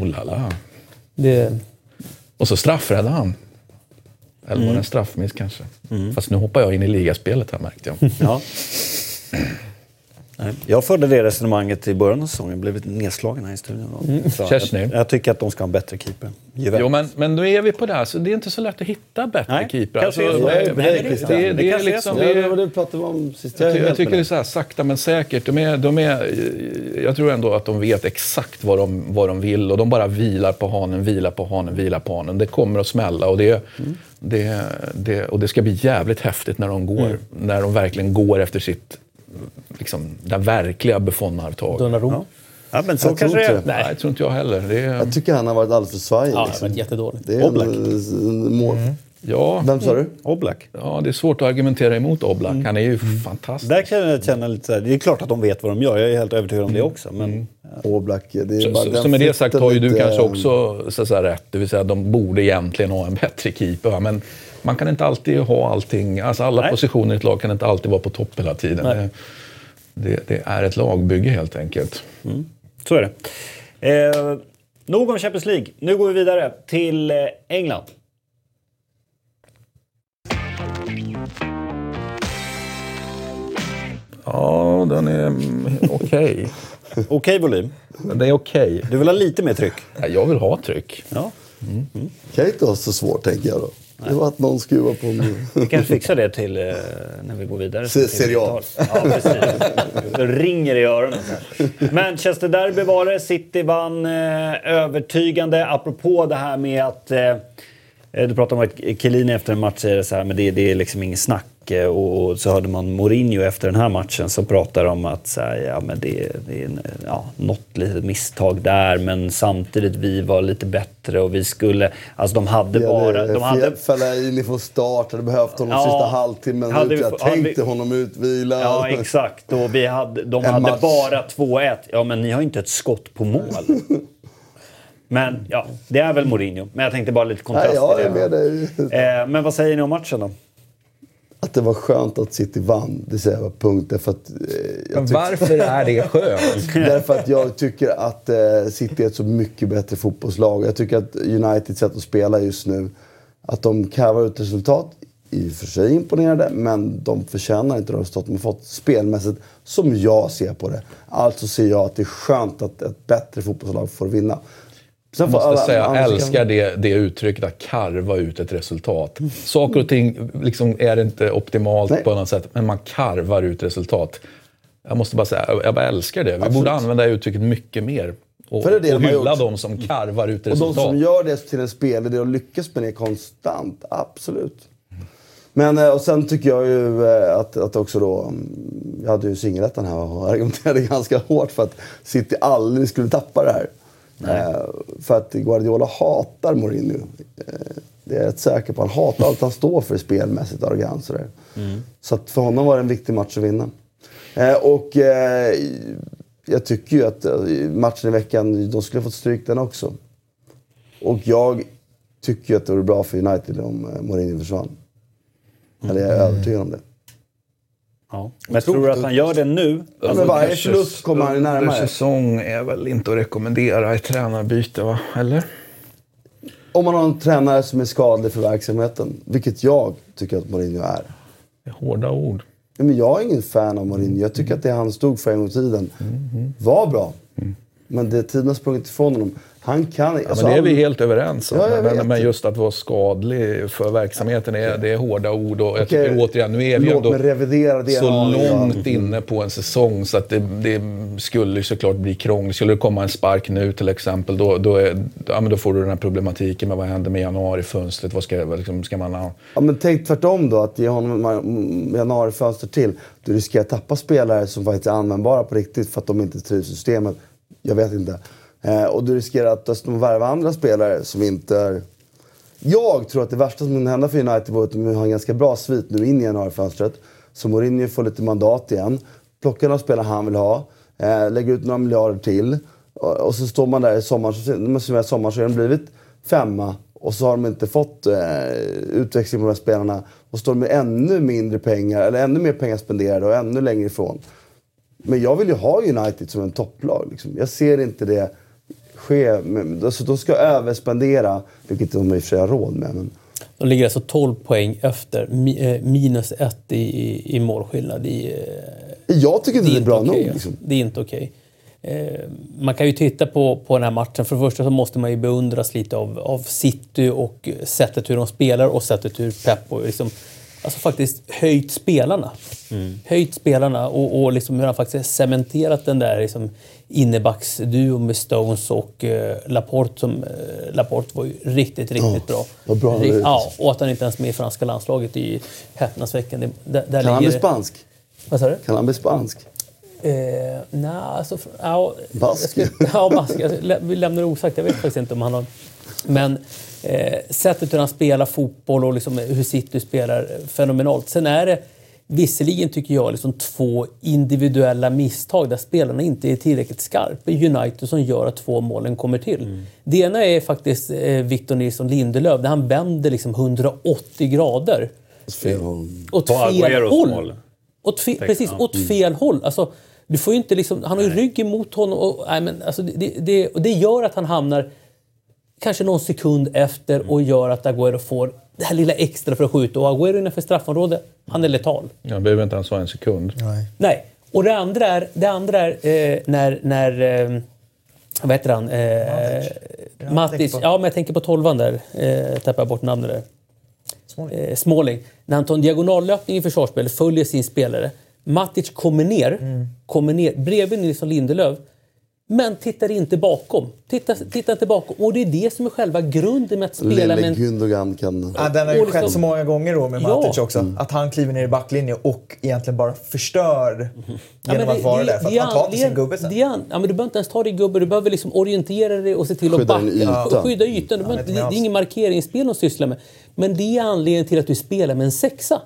Oh la la. det, Och så straffräddade han. Eller var det en straffmiss kanske? Fast nu hoppar jag in i ligaspelet här märkte jag. Ja. Nej. Jag förde det resonemanget i början av säsongen, blev lite nedslagen här i studion. Så Chesney. jag, jag tycker att de ska ha en bättre keeper. Juventus. Jo, men, men nu är vi på det här, så det är inte så lätt att hitta bättre Nej, kanske Alltså, det, det, det- är liksom... det vi pratade om sist. jag, jag helt tycker det är så här sakta men säkert. De är, de är, jag tror ändå att de vet exakt vad de, vad de vill och de bara vilar på hanen, vilar på hanen, vilar på hanen. Det kommer att smälla och det, det, det, och det ska bli jävligt häftigt när de går. När de verkligen går efter sitt, liksom, den verkliga Buffon-arvtag. Donnarumma. Ja. ja, men så Jag kanske tror det är. Nej, det tror inte jag heller. Det är, Jag tycker han har varit alldeles för svajig. Ja, det liksom. var jättedåligt. Det är Oblak. en, en mål. ja, Vem sa du? Oblak. ja, det är svårt att argumentera emot Oblak. Han är ju fantastisk. Där kan jag känna lite så här, det är klart att de vet vad de gör, jag är helt övertygad om det också. Men Oblak. Det är Så, bara så, så med det sagt har ju du lite- kanske också så att säga, rätt. Det vill säga de borde egentligen ha en bättre keeper. Men man kan inte alltid ha allting. Alltså alla Nej. positioner i ett lag kan inte alltid vara på topp hela tiden. Det, det, det är ett lagbygge helt enkelt. så är det. Eh, nog om Champions League. Nu går vi vidare till eh, England. Ja, den är mm, okej. Okej volym. Det är okej. Du vill ha lite mer tryck? Ja, Jag vill ha tryck. Ja. kan ju inte vara så svårt, tänker jag då. Det var att någon skruvar på mig. Vi kanske fixar det till eh, när vi går vidare. Se- Serie A. Ja, precis. Det ringer i öronen. Manchester Derby var det. City vann eh, övertygande. Apropå det här med att... Eh, du pratade om att Chiellini efter en match säger så här, men det, det är liksom ingen snack. Eh, Och, så hörde man Mourinho efter den här matchen som pratar om att så här, ja, men det, det är ja, något litet misstag där, men samtidigt vi var lite bättre och vi skulle... Alltså de hade bara... De hade, Fellaini från start, hade behövt honom Ja. sista halvtimmen. Hade vi Jag tänkte vi- honom utvilad. Ja, exakt. Och vi hade, de En hade match. bara 2-1. Ja, men ni har ju inte ett skott på mål. Men ja, det är väl Mourinho. Men jag tänkte bara lite kontrast Nej, jag till är med det. dig. Eh, men vad säger ni om matchen då? Att det var skönt att City vann, det säger jag punkt. Därför att, eh, varför är det skönt? Därför att jag tycker att eh, City är ett så mycket bättre fotbollslag. Jag tycker att Uniteds sätt att spela just nu, att de karvar ut resultat i och för sig imponerade, men de förtjänar inte de resultat de har fått spelmässigt, som jag ser på det. Alltså ser jag att det är skönt att ett bättre fotbollslag får vinna. Sen måste alla- säga, jag älskar det, det uttrycket att karva ut ett resultat. Saker och ting liksom är inte optimalt Nej. på något sätt, men man karvar ut resultat. Jag måste bara säga, jag bara älskar det. Vi Absolut. borde använda det uttrycket mycket mer. Och, För det det och hylla de som karvar ut Och de resultat. som gör det till en spelidé och lyckas med det konstant, absolut. Men eh, och sen tycker jag ju eh, att, att också då, mm, jag hade ju singelrätten här och argumenterade ganska hårt för att City aldrig skulle tappa det här. Eh, för att Guardiola hatar Mourinho. Eh, det är jag rätt säker på. Han hatar allt han står för spelmässigt, arrogans och det. Så att för honom var det en viktig match att vinna. Eh, och eh, jag tycker ju att eh, matchen i veckan, de skulle ha fått stryk den också. Och jag tycker ju att det vore bra för United om eh, Mourinho försvann. Eller jag är övertygad om det. Ja. Men tror du att han gör det nu? Ja, Alltså, men varje förlust kommer han under närmare. säsong är väl inte att rekommendera ett tränarbyte, va? Eller? Om man har en tränare som är skadlig för verksamheten, vilket jag tycker att Mourinho är. Det är hårda ord. Men jag är ingen fan av Mourinho. Jag tycker att det han stod för en gång i tiden var bra. Men det, tiden har sprungit ifrån honom. Han kan... Ja, alltså, men det är vi helt överens om. Ja, men, men just att vara skadlig för verksamheten, är, det är hårda ord. Och jag Okej, tycker återigen, nu är vi låt ändå så har, ja. långt inne på en säsong så att det, det skulle såklart bli krångligt. Skulle det komma en spark nu till exempel, då, då, är, ja, då får du den här problematiken med vad händer med januarifönstret? Vad ska, liksom, ska man ha? Ja, men tänk tvärtom då, att ge honom januarifönster till. Du riskerar att tappa spelare som faktiskt är användbara på riktigt för att de inte trivs i systemet. Jag vet inte. Eh, och du riskerar att dessutom värva andra spelare som inte är... Jag tror att det värsta som kan hända för United var att de har en ganska bra svit nu in i januarifönstret. Så Mourinho får lite mandat igen. Plockar några spelare han vill ha. Eh, lägger ut några miljarder till. Och, och så står man där i sommar, så, som är sommar så har de blivit femma. Och så har de inte fått eh, utväxling på de här spelarna. Och står de med ännu mindre pengar, eller ännu mer pengar spenderade och ännu längre ifrån. Men jag vill ju ha United som en topplag. Liksom. Jag ser inte det ske. Men, alltså, de ska överspendera, vilket de i och för sig har råd med. Men, De ligger alltså 12 poäng efter. Eh, minus ett i, i, i målskillnad. I, eh, jag tycker inte det är bra okej, nog. Liksom. Det är inte okej. Eh, man kan ju titta på, på den här matchen. För det första så måste man ju beundras lite av, av City och sättet hur de spelar och sättet hur Pep och liksom, alltså faktiskt höjt spelarna. Höjt spelarna och, och liksom hur han faktiskt cementerat den där liksom innebacksduon med Stones och eh, Laporte. Som, eh, Laporte var ju riktigt, riktigt bra. vad bra Rikt- ja, och att han inte ens är med i franska landslaget i häpnadsveckan. Det- Där, där Kan han bli spansk? Vad sa du? Kan han bli spansk? Eh, nej, alltså... Ja, Bask. Ja, bask. Jag lä- vi lämnar det osagt. Jag vet faktiskt inte om han har... Men eh, sättet hur han spelar fotboll och liksom hur City spelar, eh, fenomenalt. Sen är det visserligen, tycker jag, liksom två individuella misstag där spelarna inte är tillräckligt skarpa i United som gör att två målen kommer till. Det ena är faktiskt eh, Victor Nilsson Lindelöf, där han vänder liksom 180 grader. Fel håll. Åt På fel håll. Åt fe, precis, åt fel håll. Alltså, du får ju inte liksom, han har ju ryggen mot honom. Och, nej, men, alltså, det, det, och det gör att han hamnar kanske någon sekund efter och gör att Agüero får det här lilla extra för att skjuta. Och Agüero innanför straffområdet, han är letal. Jag behöver inte ens vara en sekund. Nej. Nej. Och det andra är, det andra är eh, när... när eh, vad heter han? Eh, jag Matic. tänker på- Ja, men jag tänker på tolvan där. Eh, tappar jag bort namnet där. Småling. Eh, Småling. När han tar en diagonallöpning i försvarsspel, följer sin spelare. Matic kommer ner, kommer ner bredvid Nilsson Lindelöf. Men tittar inte bakom. Tittar, tittar inte bakom. Och det är det som är själva grunden med att spela med Lille en Gundogan kan... Ja, den har ju Och liksom- skett så många gånger då med Ja. Matic också. Att han kliver ner i backlinjen och egentligen bara förstör Ja, genom men att vara där. För att han tar inte sin gubbe sen. det ja, men du behöver inte ens ta din gubbe, du behöver liksom orientera dig och se till att Skydda backa. yta. Ja. Skydda ytan. Du Ja, inte det, det med är ingen markeringsspel de sysslar med. Men det är anledningen till att du spelar med en sexa.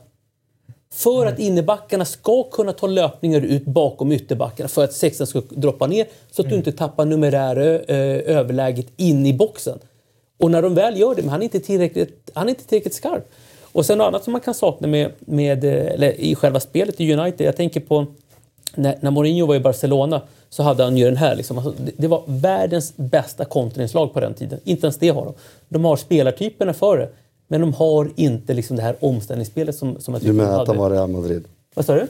För Mm. att innebackarna ska kunna ta löpningar ut bakom ytterbackarna för att sexan ska droppa ner så att Mm. du inte tappar numerära ö- överläget in i boxen. Och när de väl gör det, men han är inte tillräckligt, han är inte tillräckligt skarp. Och sen något annat som man kan sakna med, med, eh, eller i själva spelet i United, jag tänker på när, när Mourinho var i Barcelona så hade han ju den här. Liksom, alltså, det, det var världens bästa kontringslag på den tiden. Inte ens det har de. De har spelartyperna för det. Men de har inte liksom det här omställningsspelet som, som jag Du tycker de menar att han var i Real Madrid? Vad sa du?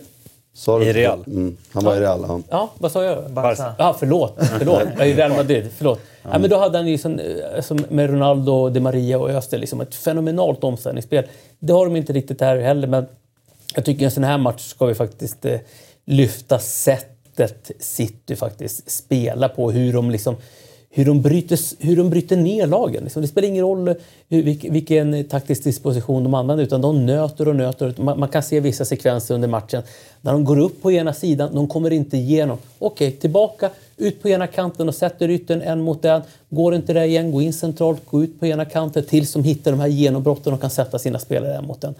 Sa du I? Real. Mm, han var i Real, ja. Ja, vad sa jag? Barca. Ja, förlåt. förlåt. Jag är i Real Madrid. Förlåt. Ja. men då hade han ju som, eh, som med Ronaldo, Di Maria och Öster liksom ett fenomenalt omställningsspel. Det har de inte riktigt här heller, men jag tycker i en sån här match ska vi faktiskt eh, lyfta sättet City faktiskt spelar på. Hur de liksom hur de bryter, hur de bryter ner lagen. Liksom, det spelar ingen roll hur, vilken taktisk disposition de använder utan de nöter och nöter. Man, kan se vissa sekvenser under matchen när de går upp på ena sidan, de kommer inte igenom. Okej, tillbaka, ut på ena kanten och sätter yttern en mot en. Går inte det igen, gå in centralt, gå ut på ena kanten tills de hittar de här genombrotten och kan sätta sina spelare en mot en.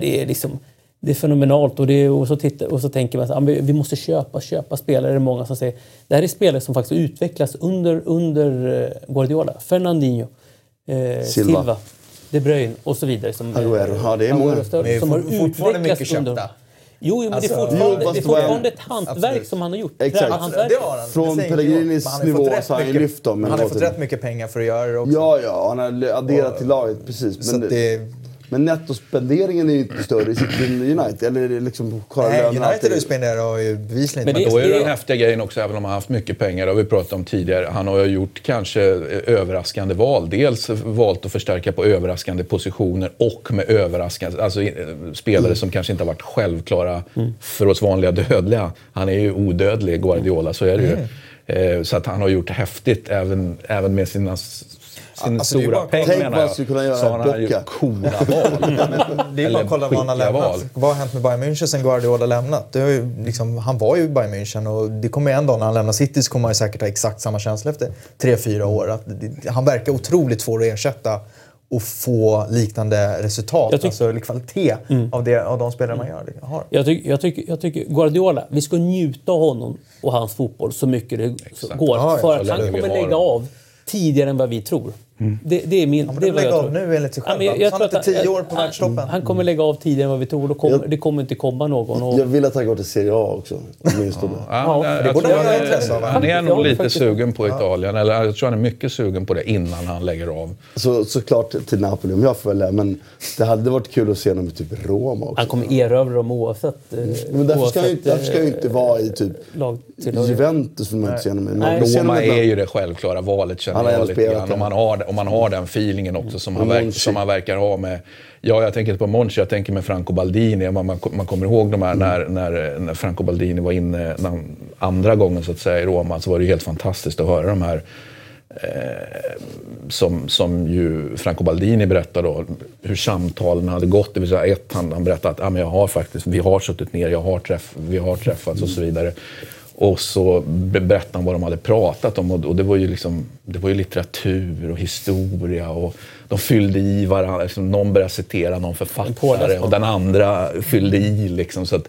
Det är liksom det är fenomenalt och, det är, och, så tittar, och så tänker man att vi måste köpa, köpa spelare. Det är många som säger. Det här är spelare som faktiskt utvecklas under, under eh, Guardiola. Fernandinho, eh, Silva. Silva. De Bruyne och så vidare. Som, Agüero. Ja, det är många. Det är som har fort- fortfarande utvecklats mycket under... köpta. Jo, jo, men Alltså, det är fortfarande, jo, det är det fortfarande ett hantverk Absolut. som han har gjort. Exakt. Det han. Från Det Pellegrinis nivå så har han ju lyft dem, Han har fått rätt mycket pengar för att göra det också. Ja, ja, han har adderat till laget, precis. Så Men, att det, men nettospenderingen är ju inte större i City United. Eller är det liksom... nej, United alltid? har ju bevisligen Men det- Då är det den häftiga grejen också, även om han har haft mycket pengar, det har vi pratat om tidigare. Han har ju gjort kanske överraskande val. Dels valt att förstärka på överraskande positioner och med överraskande, alltså eh, spelare som kanske inte har varit självklara för oss vanliga dödliga. Han är ju odödlig, Guardiola, så är det ju. Eh, Så att han har gjort det häftigt även, även med sina sin Alltså, det är ju stora Tänk menar vad han jag. skulle kunna göra Så han har gjort docka. coola val. Det är bara att kolla vad han har lämnat. val. Vad har hänt med Bayern München sen Guardiola lämnat? Det har ju, liksom, han var ju i Bayern München och det kommer en dag när han lämnar City så kommer han ju säkert ha exakt samma känsla efter tre fyra år. Att det, han verkar otroligt svår att ersätta och få liknande resultat, Jag tyck- alltså eller kvalitet av, det, av de spelare man gör, har. Jag, tycker, jag, tycker, jag tycker Guardiola, vi ska njuta av honom och hans fotboll så mycket det Exakt. går. Ja, för att han kommer lägga av tidigare än vad vi tror. Det, det är min... Ja, men det är vad lägger jag av tror. nu enligt sig Ja, själv. men jag- jag han inte tio år på världstoppen. Han kommer lägga av tidigare än vad vi tror. Då kommer, Jag- det kommer inte komma någon. Och, Jag vill att han går till Serie A också. åtminstone. Ja, Ja, det borde han ha är- intresse av? Han är Ja, nog lite faktiskt. sugen på Italien. Eller jag tror han är mycket sugen på det innan han lägger av. Så, såklart till Napoli om jag får välja. Men det hade varit kul att se honom i typ Roma också. han kommer erövra dem oavsett... eh, Men därför ska, han ju oavsett, inte, därför ska ju inte eh, vara i typ lagtillhörighet. Juventus. Vill man inte se honom i. Roma är ju det självklara valet känner jag lite grann. där. Om man, har, om man har den feelingen också som han, verk, som han verkar ha med... Ja, jag tänker inte på Monchi, jag tänker med Franco Baldini. Man, man, man kommer ihåg de här när, när, när Franco Baldini var inne andra gången så att säga i Roma så var det helt fantastiskt att höra de här eh, som, som ju Franco Baldini berättade då, hur samtalen hade gått. Det vill säga ett, han, han berättade att ah, men jag har faktiskt, vi har suttit ner, jag har träff, vi har träffats och så vidare. Och så be- berättade han vad de hade pratat om och, det var ju liksom, det var ju litteratur och historia och de fyllde i varandra. Liksom, någon började citera någon författare och den andra fyllde i. Liksom, så att,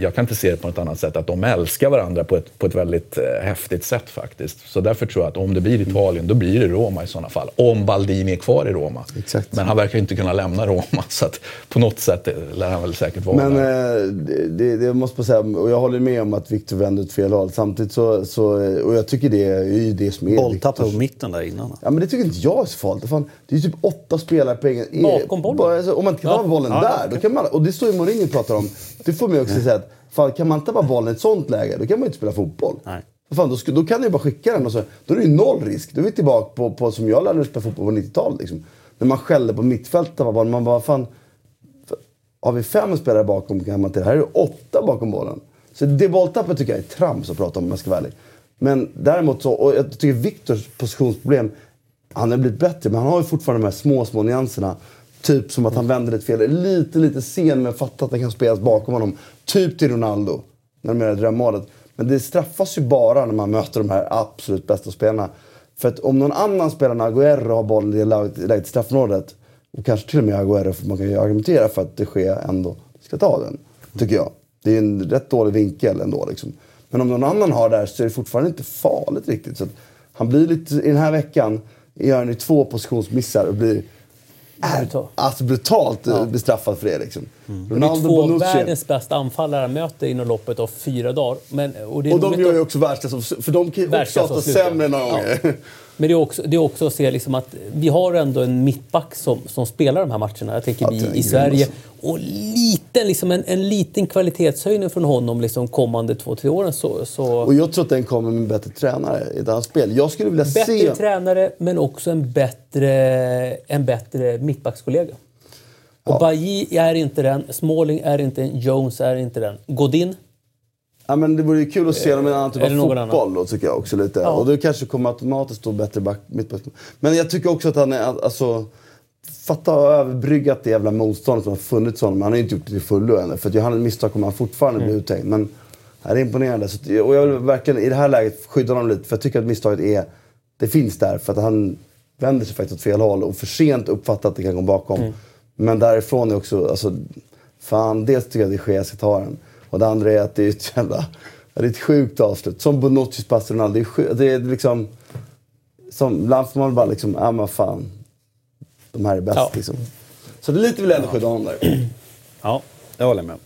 jag kan inte se det på något annat sätt. Att de älskar varandra på ett, på ett väldigt eh, häftigt sätt faktiskt. Så därför tror jag att om det blir Italien, då blir det Roma i sådana fall. Om Baldini är kvar i Roma. Exakt. Men han verkar inte kunna lämna Roma. Så att på något sätt eh, lär han väl säkert vara Men där. eh, det, det, måste man säga, och jag håller med om att Victor vänder åt fel håll. Samtidigt så, så eh, och jag tycker det är ju det som är Bolltapp på mitten där innan. Ja, men det tycker inte jag är så farligt. Fan, det är ju typ åtta spelare på egen... Bakom bollen. Bara, alltså, om man inte kan Ja. ha bollen Ja, där, då kan man... Och det står ju Mourinho och pratar om. Det får mig också säga att fan, kan man inte ha bollen i ett sånt läge, då kan man ju inte spela fotboll. Nej. Fan, då, då kan du ju bara skicka den och så, då är det ju noll risk. Då är vi tillbaka på, på som jag lärde mig spela fotboll på 90-talet. Liksom. När man skällde på mittfältet, tappade bollen, man bara fan... Har vi fem spelare bakom kan man till Här är det åtta bakom bollen. Så det bolltappet tycker jag är trams att prata om om jag ska vara ärlig. Men däremot så, och jag tycker Viktors positionsproblem, han har blivit bättre men han har ju fortfarande de här små, små nyanserna. Typ som att han vänder ett fel, lite, lite sen men fattar att det kan spelas bakom honom. Typ till Ronaldo, när de gör drömmålet. Men det straffas ju bara när man möter de här absolut bästa spelarna. För att om någon annan spelar än Agüero har bollen i det läget i straffområdet och kanske till och med Agüero, för man kan ju argumentera för att det sker ändå ska ta den. Tycker jag. Det är en rätt dålig vinkel ändå. Liksom. Men om någon annan har det här så är det fortfarande inte farligt riktigt. Så att han blir lite, i den här veckan gör han ju två positionsmissar och blir är, Brutal. alltså brutalt ja. bestraffad för det. Liksom. Det är två av världens bästa anfallare han möter inom loppet av fyra dagar. Men, och Och de gör ju också världsklass, för de kan ju också ja. sämre några Ja. gånger. Men det är också, det är också att se liksom att vi har ändå en mittback som, som spelar de här matcherna. Jag tänker Ja, vi i Sverige. alltså. Och lite, liksom en, en liten kvalitetshöjning från honom liksom kommande två, tre åren. Så, så Och jag tror att den kommer med en bättre tränare i annat spel. Jag skulle vilja bättre se... tränare, men också en bättre, en bättre mittbackskollega. Och Bailly är inte den, Smalling är inte den, Jones är inte den. Godin, Ja, men det vore ju kul att se dem i en annan typ av fotboll då, tycker jag också lite. Och då kanske kommer automatiskt stå bättre back, mittback. Men jag tycker också att han är, alltså... Fatta att ha överbryggat det jävla motståndet som har funnits honom. Han har ju inte gjort det till fullo än. För att gör han ett misstag kommer han fortfarande bli uthängd. Men det är imponerande. Så, och jag vill verkligen i det här läget skydda honom lite. För jag tycker att misstaget är... Det finns där för att han vänder sig faktiskt åt fel håll och för sent uppfattar att det kan gå bakom. Men därifrån är också... Alltså, fan, dels tycker jag att det är ska ta den. Och det andra är att det är ett jävla... Det är ett sjukt avslut. Som Bonuccis pass till Ronaldo. Det är, sjukt, det är liksom... Som, ibland får man bara liksom, ja men fan. De här är bäst Ja. liksom. Så det är lite skydda honom där. Ja, det håller jag med.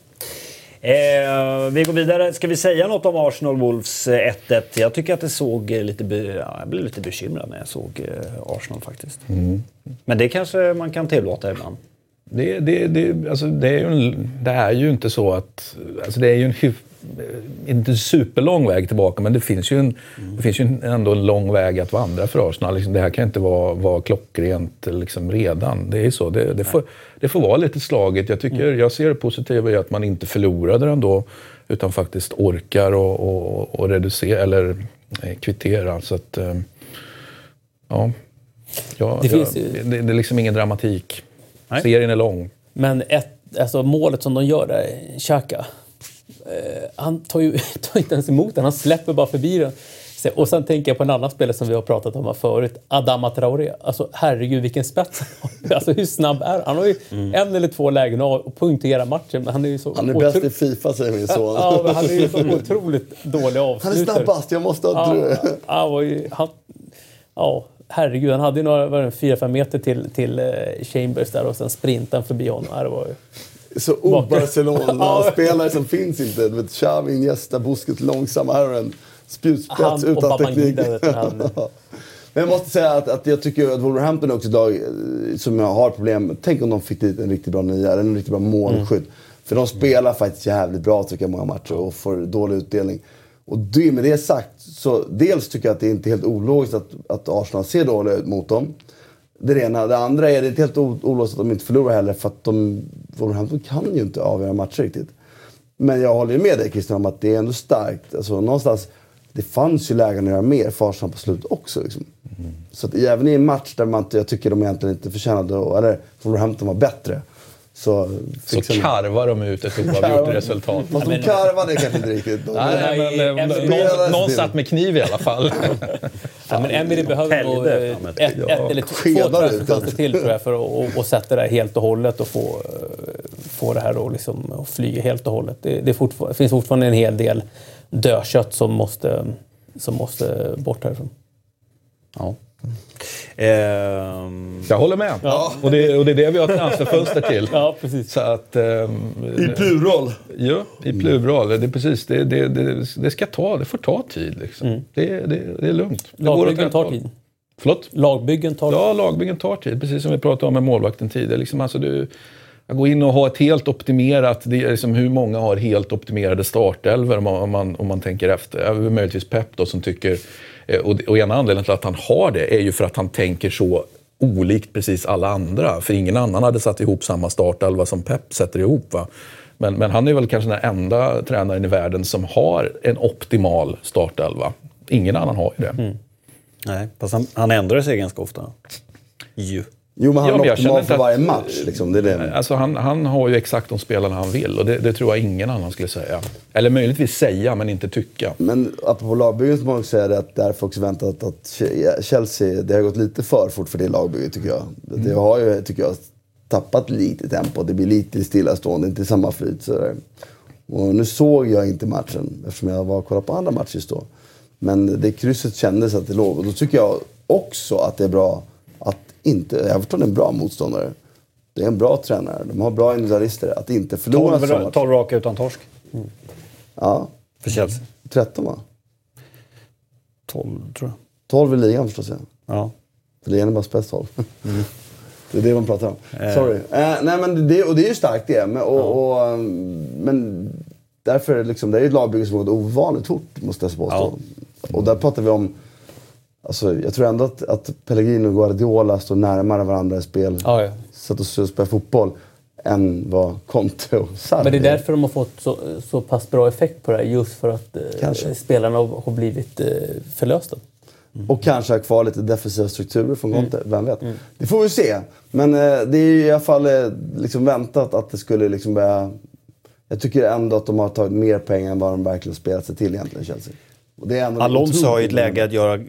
Eh, vi går vidare. Ska vi säga något om Arsenal-Wolves eh, 1-1? Jag tycker att det såg eh, lite... Be- ja, jag blev lite bekymrad när jag såg eh, Arsenal faktiskt. Men det kanske man kan tillåta ibland. Det, det, det, alltså det, är ju en, det är ju inte så att... Alltså det är ju en hyf, inte superlång väg tillbaka, men det finns ju, en, det finns ju ändå en lång väg att vandra för Arsenal. Liksom, det här kan inte vara, vara klockrent liksom, redan. Det är så. Det, det, får, det får vara lite slaget. Jag, tycker, jag ser det positiva i att man inte förlorade den då, utan faktiskt orkar och, och, och reducera, eller eh, kvittera. Så att, eh, ja. Ja, Det det, finns ju- det, det är liksom ingen dramatik. Nej. Serien är lång. Men ett, alltså målet som de gör där, Xhaka. Eh, han tar ju tar inte ens emot den, han släpper bara förbi den. Och sen tänker jag på en annan spelare som vi har pratat om här förut, Adama Traoré. Alltså herregud vilken spets han har. Alltså hur snabb är han? Han har ju en eller två lägen att punktera matchen, men han är ju så... Han är bäst i Fifa säger min son. Ja, men han är ju så otroligt dålig Han är avslutare. snabbast, jag måste ha Ja, drö. han var ja, herregud. Han hade ju några, vad är det, fyra, fem meter till, till eh, Chambers där och sen sprintade han förbi honom. Ja, det var ju... Så o-Barcelona-spelare som finns inte. Du vet, Xavi, Iniesta, Busquets, långsamma. Här har en spjutspets utan teknik. Men jag måste säga att, att jag tycker att Wolverhampton är också lag eh, som jag har problem med. Tänk om de fick dit en riktigt bra nia, eller en riktigt bra målskytt. För de spelar faktiskt jävligt bra tycker jag många matcher och får dålig utdelning. Och det, med det sagt, så dels tycker jag att det inte är helt ologiskt att, att Arsenal ser dåliga ut mot dem. Det är det ena. Det andra är det inte helt ologiskt att de inte förlorar heller för att de, Wolverhampton kan ju inte avgöra matcher riktigt. Men jag håller med dig Christian om att det är ändå starkt. Alltså, någonstans, det fanns ju lägen att göra mer för Arsenal på slutet också. Liksom. Så att även i en match där man jag tycker de egentligen inte förtjänade, eller Wolverhampton var bättre. Så, Så karvar de ut ett oavgjort resultat. Fast de karvade kanske inte riktigt. De, Nej, men, eh, Emery- någon, någon satt med kniv i alla fall. Ja, men Emery behöver nog helvete, eh, ett, ett eller två transferfönster till tror jag för att och, och sätta det här helt och hållet och få, eh, få det här att liksom, flyga helt och hållet. Det, det, är fortfar- det finns fortfarande en hel del dödkött som måste, som måste bort härifrån. Ja. Ehm, Jag håller med. Och, det, och det är det vi har transferfönster till. Ja, precis. Så att... ehm, I plural. Ja, i plural. Det är precis, det, det, det, det ska ta, det får ta tid liksom. Det, det, det är lugnt. Det Lagbyggen tar tid. Förlåt? Lagbyggen tar Ja, lagbyggen tar tid. Precis som vi pratade om med målvakten tidigare. Liksom, alltså, du, att gå in och ha ett helt optimerat... Det är liksom hur många har helt optimerade startelvor om man, om man, om man tänker efter. Möjligtvis Pep då som tycker... Eh, och, och ena anledningen till att han har det är ju för att han tänker så olikt precis alla andra. För ingen annan hade satt ihop samma startelva som Pep sätter ihop. Va? Men, men han är väl kanske den enda tränaren i världen som har en optimal startelva. Ingen annan har ju det. Mm. nej, fast han, han ändrar sig ganska ofta. Ju. Jo, men han Ja, men jag för att- varje match. Liksom. Det är det. Alltså han, han har ju exakt de spelarna han vill och det, det tror jag ingen annan skulle säga. Eller möjligtvis säga, men inte tycka. Men apropå lagbyggen så må man också säga det att därför också väntat att Chelsea, det har gått lite för fort för det lagbygget tycker jag. Det har ju, tycker jag, tappat lite tempo. Det blir lite stillastående, inte samma flyt. sådär. Och nu såg jag inte matchen eftersom jag var och kollade på andra matcher just då. Men det krysset kändes att det låg. Och då tycker jag också att det är bra att inte... Everton är en bra motståndare. Det är en bra tränare. De har bra individualister. Att inte förlora en sån 12, match. 12 raka utan torsk Ja, för Chelsea. 13 va? 12 tror jag. 12 i ligan förstås ja. Ja. För det är bara spetshåll. Det är det man pratar om. Sorry. Eh, nej, men det, och det är ju starkt det. Men, och, och, um, men därför är det liksom, det är ju ett lagbygge som har gått ovanligt fort, måste jag påstå. Och där pratar vi om... Alltså, jag tror ändå att, att Pellegrino och Guardiola står närmare varandra i spel. Ja, ja. Sätt att spela fotboll. Än vad Conte och Sarri Men det är därför de har fått så, så pass bra effekt på det här. Just för att eh, spelarna har har blivit eh, förlösta. Och kanske ha kvar lite defensiva strukturer från Conte. Vem vet? Det får vi se. Men eh, det är ju i alla fall eh, liksom väntat att det skulle liksom börja... Jag tycker ändå att de har tagit mer pengar än vad de verkligen spelat sig till egentligen, Chelsea. Och det är ändå Alonso har ju ett läge att göra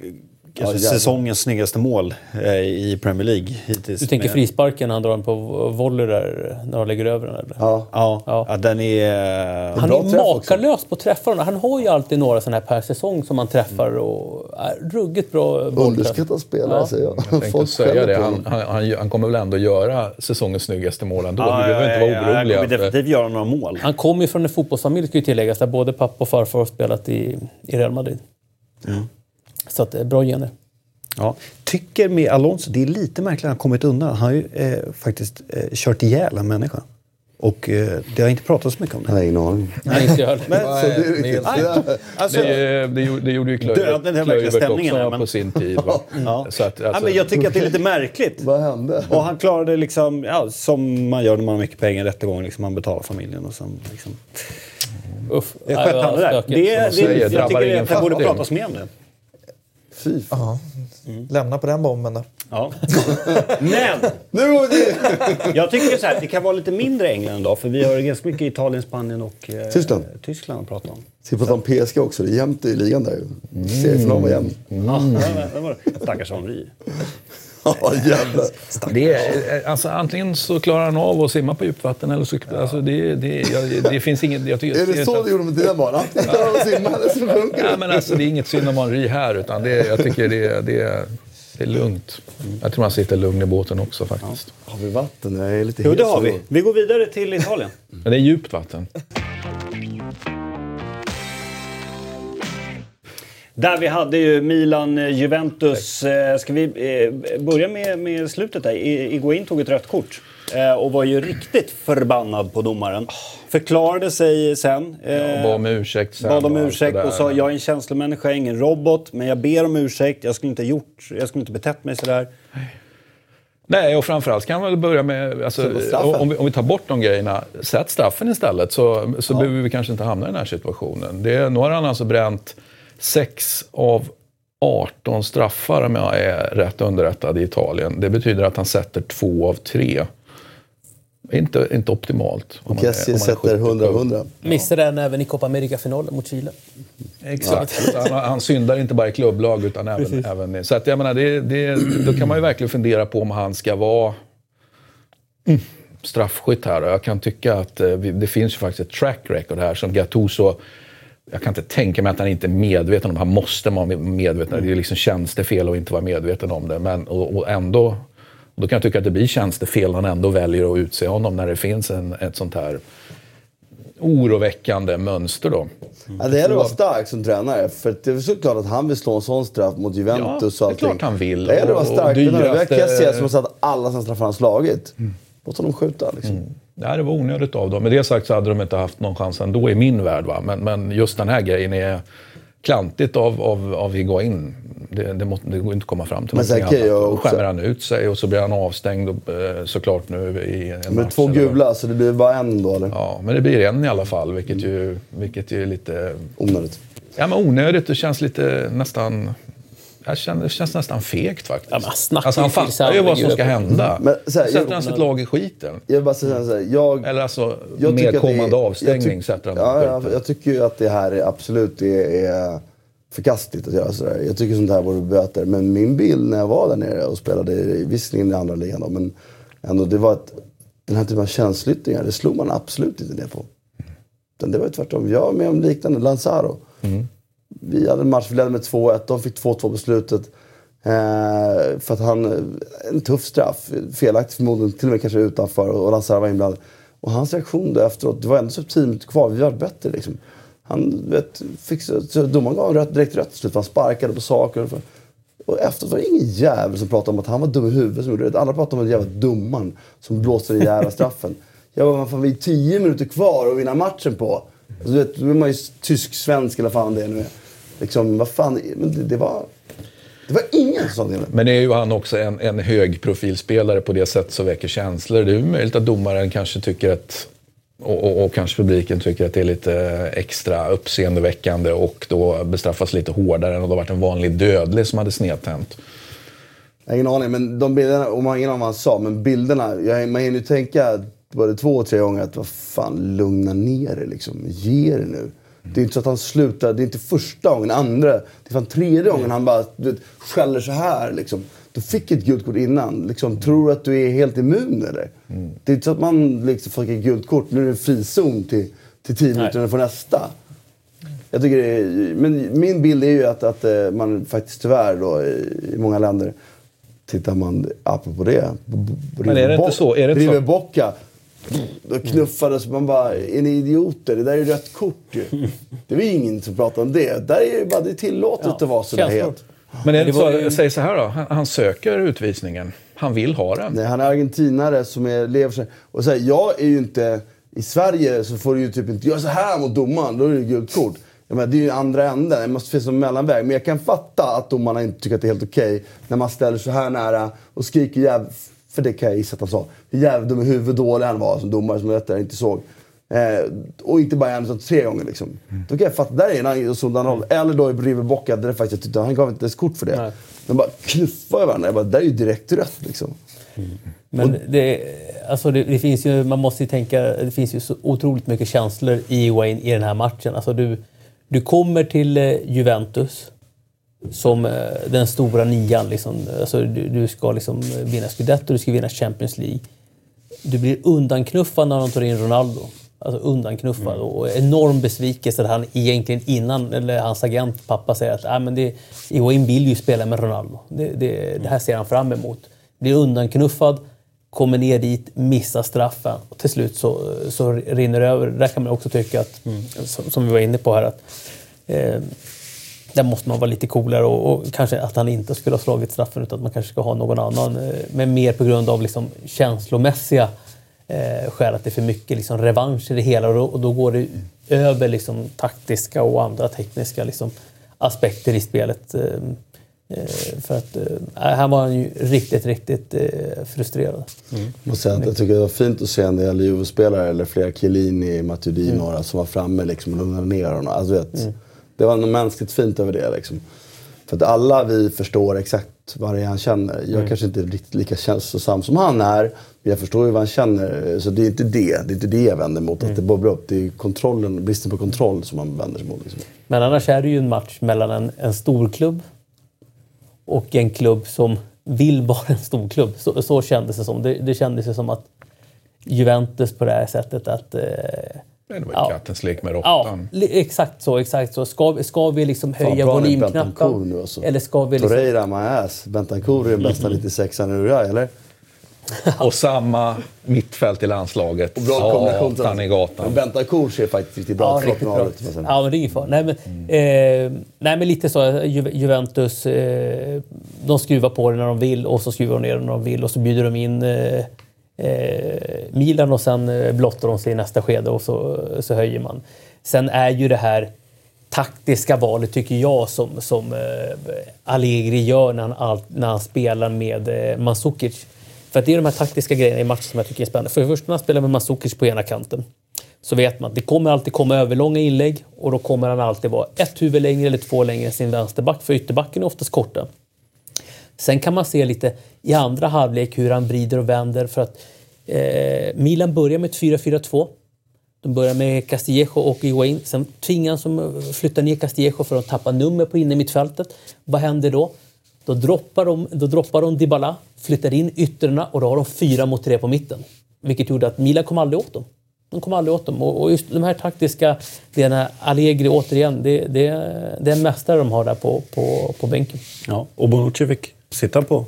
jävlar. säsongens snyggaste mål eh, i Premier League hittills. Du tänker med- frisparken han drar den på volley där, när de lägger över den? Eller? Ja. Ja, Ja. ja. den är... Han Bra är makalös på träffarna. Han har ju alltid några sådana här per säsong som han träffar och är ruggigt bra. Underskattad spelare, Ja. säger jag. Jag tänkte säga det. Han, han, han, han kommer väl ändå göra säsongens snyggaste mål ändå. Ja, vi behöver inte vara ja, ja, Han oroliga. kommer definitivt göra några mål. Han kommer ju från en fotbollsfamilj ska ju tilläggas där både pappa och farfar har spelat i, i Real Madrid. Så att det är bra gener. Ja. Tycker med Alonso, det är lite märkligt att han kommit undan. Han har ju eh, faktiskt eh, kört ihjäl en människa. Och eh, det har inte pratats så mycket om Jag det. har ingen aning. Nej, inte jag heller. Men, Så det. Nej. Alltså, Det, det, gjorde- det gjorde ju Klöivert också här, men- på sin tid. Va? ja. Så att, ja, alltså, men jag tycker att det är lite märkligt. Vad hände? Och han klarade liksom, ja, som man gör när man har mycket pengar, rättegång. Liksom, man betalar familjen och sen liksom... Uff. Det Nej, skötte han det där. Det, det, jag tycker att det borde pratas mer om det. Fy fan. Ja. Lämna på den bomben då. Ja. Men! Nu går vi till... Jag tycker så här, det kan vara lite mindre England idag för vi har ganska mycket Italien, Spanien och eh, Tyskland. Tyskland att prata om. Ska vi prata om PSG också? Det är jämnt i ligan där ju. Seriefinalen var jämn. Ja, det var det. Stackars Henri. Ja, jävlar. det är, alltså, antingen så klarar han av att simma på djupvatten eller så... Alltså, det, det, jag, det finns inget... Jag tycker, Är det så du gjorde med dina barn? Antingen klarar de att simma eller så funkar Ja, det. men alltså, det är inget synd om Henri här, utan det, jag tycker det, det, det är lugnt. Jag tror han sitter lugn i båten också faktiskt. Har vi vatten? Jag är lite Jo, det har vi. Vi går vidare till Italien. Men det är djupt vatten. Där vi hade ju Milan-Juventus. Eh, Ska vi eh, börja med, med slutet där? Iguain tog ett rött kort. eh, Och var ju riktigt förbannad på domaren. Förklarade sig sen. eh, Jag bad om ursäkt sen. Bad om och ursäkt där. och sa jag är en känslomänniska, jag är ingen robot. Men jag ber om ursäkt, jag skulle inte gjort, jag skulle inte betett mig sådär. Nej, och framförallt kan man väl börja med... Alltså, om, vi, om vi tar bort de grejerna, sätt straffen istället så, så behöver vi kanske inte hamna i den här situationen. Det, nu har han alltså bränt 6 av 18 straffar om jag är rätt underrättad i Italien. Det betyder att han sätter två av tre. Inte, inte optimalt. är- Kessie sätter 70 100 100. Missade den även i Copa America-finalen mot Chile. Exakt. Han, han syndar inte bara i klubblag utan även, även i... Så att jag menar, det, det, då kan man ju verkligen fundera på om han ska vara mm, straffskytt här. Och jag kan tycka att eh, vi, det finns ju faktiskt ett track record här som Gattuso... Jag kan inte tänka mig att han inte är medveten om Han måste vara medveten. Det är liksom tjänstefel att inte vara medveten om det. Men, och, och ändå... Då kan jag tycka att det blir tjänstefel när han ändå väljer att utse honom när det finns en, ett sånt här oroväckande mönster då. Ja, det gäller att vara stark som tränare. För att det är såklart att han vill slå en sån straff mot Juventus Ja, och det är klart han vill. Det gäller att vara Och- och stark. Vi har dyraste- Kessie som har satt alla sina straffar han slagit. Låt honom skjuta liksom. Nej, det var onödigt av dem. Med det sagt så hade de inte haft någon chans ändå i min värld. Va? Men, men just den här grejen är klantigt av, av, av Higuain. Det, det, må, det går inte att komma fram till Men någonting jag annat. Då också- skämmer han ut sig och så blir han avstängd och, eh, såklart nu i en Med match två gula, så det blir bara en då eller? Ja, men det blir en i alla fall, vilket ju, vilket ju är lite... Onödigt. Ja, men onödigt. Det känns lite nästan... Jag känner, det känns nästan fegt faktiskt. Ja, alltså, han fattar ju vad som ska hända. Men så här, Sätter jag- han sitt lag i skiten? Jag bara säga så här, jag... Eller alltså, jag tycker med att det är- kommande avstängning jag tyck- sätter han ja, ja, skiten. Jag tycker ju att det här är absolut är, är förkastligt att göra sådär. Jag tycker sånt här borde böter. Men min bild när jag var där nere och spelade, i- visserligen i andra ligan då, men ändå, det var att den här typen av känsloyttringar, det slog man absolut inte ner på. Utan det var ju tvärtom. Jag var med om liknande, Lanzaro. Vi hade en match, vi ledde med 2-1, de fick 2-2 på slutet. Eh, för att han, en tuff straff, felaktigt förmodligen, till och med kanske utanför och Lazar var inblandad. Och hans reaktion då efteråt, det var ändå så tio minuter kvar, vi var bättre liksom. Han vet, fick, domaren gav rött, direkt rött till slut, han sparkade på saker. Och Och efteråt var det ingen jävel som pratade om att han var dum i huvudet som gjorde det. Alla pratade om den jävla dumman som blåste den jävla straffen. Jag bara, fan vi är tio minuter kvar att vinna matchen på. Alltså, du vet, då är man ju tysk-svensk eller vad fan det är nu är. Liksom, vad fan, men det, var... Det var ingen som sa det. Men är ju han också en, en hög profilspelare på det sätt som väcker känslor. Det är möjligt att domaren kanske tycker att och, och, och, kanske publiken tycker att det är lite extra uppseendeväckande och då bestraffas lite hårdare än om det varit en vanlig dödlig som hade snedtänt. Jag har ingen aning, men de bilderna, och man har ingen aning vad han sa, men bilderna, jag, man hinner ju tänka både två och tre gånger att vad fan, lugna ner dig liksom. Ge det nu. Det är inte så att han slutar, det är inte första gången, andra, det är fan tredje gången han bara du vet, skäller så här liksom. Du fick ett gult kort innan. Liksom, tror du att du är helt immun eller? Mm. Det är inte så att man liksom får ett gult kort, nu är det frizon till, till tio minuter för nästa. Jag tycker är, men min bild är ju att, att eh, man faktiskt tyvärr då, i, i många länder tittar man, apropå det, Men är det inte så? Är det River Bocca. Då knuffades man bara, är ni idioter? Det där är ju rött kort ju. Det var ju ingen som pratade om det. Där är det bara det är tillåtet ja. att vara sådär het. Men är det, så, ju... säg så här då, han, han, söker utvisningen. Han vill ha den. Nej, han är argentinare som är, lever sig. Och så här, jag är ju inte... I Sverige så får du ju typ inte göra så här mot domaren, då är det gult kort. Jag menar, det är ju andra änden, det måste finnas en mellanväg. Men jag kan fatta att domarna inte tycker att det är helt okej okay, när man ställer så här nära och skriker jäv... För det kan jag gissa att han sa. Hur jävla dum i huvudet dålig han var som domare som jag inte såg. Eh, och inte bara en utan tre gånger. Liksom. Mm. Då kan jag fatta, där är en sådan roll. Eller då i River Bocca, där faktiskt, tyckte, han gav inte ens kort för det. Nej. De bara knuffar varandra. Jag bara, där är ju direkt rött liksom. Mm. Men det, alltså det, det, finns ju, man måste ju tänka, det finns ju så otroligt mycket känslor i Wayne i den här matchen. Alltså du, du kommer till eh, Juventus som eh, den stora nian. Liksom. Alltså du, du ska liksom vinna Scudetto, du ska vinna Champions League. Du blir undanknuffad när de tar in Ronaldo alltså undanknuffad. Mm. Och enorm besvikelse att han egentligen innan, eller hans agent, pappa, säger att ah, men det, Higuain vill ju spela med Ronaldo. Det, det, det här ser han fram emot. Blir undanknuffad, kommer ner dit, missar straffen och till slut så, så rinner det över. Där kan man också tycka att, mm. som, som, vi var inne på här, att eh, där måste man vara lite coolare och, och, kanske att han inte skulle ha slagit straffen utan att man kanske ska ha någon annan. Eh, men mer på grund av liksom känslomässiga eh, skäl att det är för mycket liksom, revansch i det hela och då, och då går det över liksom, taktiska och andra tekniska liksom, aspekter i spelet. Eh, eh för att eh, här var han ju riktigt, riktigt eh, frustrerad. Mm. Säga att jag tycker det var fint att se en del Juve-spelare, eller flera Chiellini, Matuidi, mm. några som var framme liksom, och lugnade ner honom. Alltså, vet, mm. Det var något mänskligt fint över det. Liksom. För att alla vi förstår exakt vad det är han känner. Jag mm. kanske inte är riktigt lika känslosam som han är. Men jag förstår ju vad han känner. Så det är inte det. Det är inte det jag vänder mot. Mm. Att det bobbar upp. Det är kontrollen, bristen på kontroll som man vänder sig mot. Liksom. Men annars är det ju en match mellan en, en stor klubb och en klubb som vill vara en stor klubb. Så, så kändes det som. Det, det kändes som att Juventus på det här sättet att eh, det var ja. kattens lek med råttan. Ja, exakt så. Exakt så. Ska, ska vi liksom höja volymknappen? Alltså. Eller ska vi liksom... Torreira, my ass. Bentancourt är den bästa 96 an i Uruguay, eller? och samma mittfält i landslaget. Och bra kombination. Satan i gatan. Bentancourt ser faktiskt riktigt bra ja, riktigt bra. Ja, men det är ingen fara. Nej, men, mm. eh, nej, men lite så. Ju, Juventus, eh, de skruvar på det när de vill och så skruvar de ner det när de vill och så bjuder de in eh, eh, Eh, Milan och sen eh, blottar de sig i nästa skede och så, så höjer man. Sen är ju det här taktiska valet, tycker jag, som, som eh, Allegri gör när han, när han spelar med eh, Mandzukic. För att det är de här taktiska grejerna i matchen som jag tycker är spännande. För det första när han spelar med Mandzukic på ena kanten så vet man att det kommer alltid komma överlånga inlägg och då kommer han alltid vara ett huvud längre eller två längre än sin vänsterback, för ytterbacken är oftast korta. Sen kan man se lite i andra halvlek hur han vrider och vänder för att eh, Milan börjar med ett 4-4-2. De börjar med Castillejo och Higuain. Sen tvingas de flytta ner Castillejo för att tappa nummer på innermittfältet. Vad händer då? Då droppar, de, då droppar de Dybala, flyttar in yttrarna och då har de fyra mot tre på mitten. Vilket gjorde att Milan kom aldrig åt dem. De kom aldrig åt dem. Och just de här taktiska delarna, Allegri återigen, det, det, det är en mästare de har där på, på, på bänken. Ja, och Bonucci fick sitta på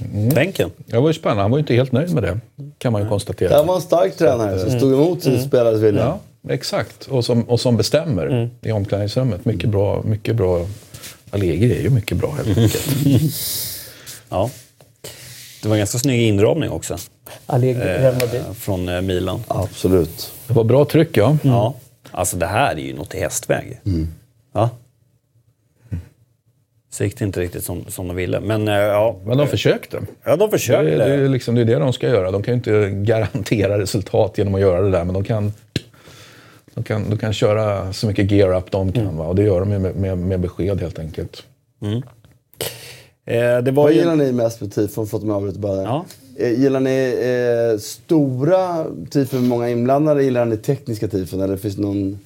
mm. bänken. Det var ju spännande. Han var ju inte helt nöjd med det, kan man ju konstatera. Han var en stark tränare som stod emot sin mm. spelares vilja. Ja, exakt. Och som, och som bestämmer mm. i omklädningsrummet. Mycket bra, mycket bra Allegri är ju mycket bra helt enkelt. Ja. Det var en ganska snygg inramning också. Allegri, eh, Från eh, Milan. Absolut. Det var bra tryck ja. Ja. Alltså det här är ju något i hästväg. Ja. Så gick det inte riktigt som, som de ville. Men eh, ja, Men de försökte. ja de Det, försökte. är- det, är liksom, det är det de ska göra. De kan ju inte garantera resultat genom att göra det där, men de kan, de kan, de kan köra så mycket gear up de kan. Va? Och det gör de med, med, med besked helt enkelt. Eh, det var Vad ju... gillar ni mest med tifon? För att de avbryter bara. Ja. Eh, Gillar ni eh, stora tifon med många inblandade? Gillar ni tekniska tifon? Eller finns det någon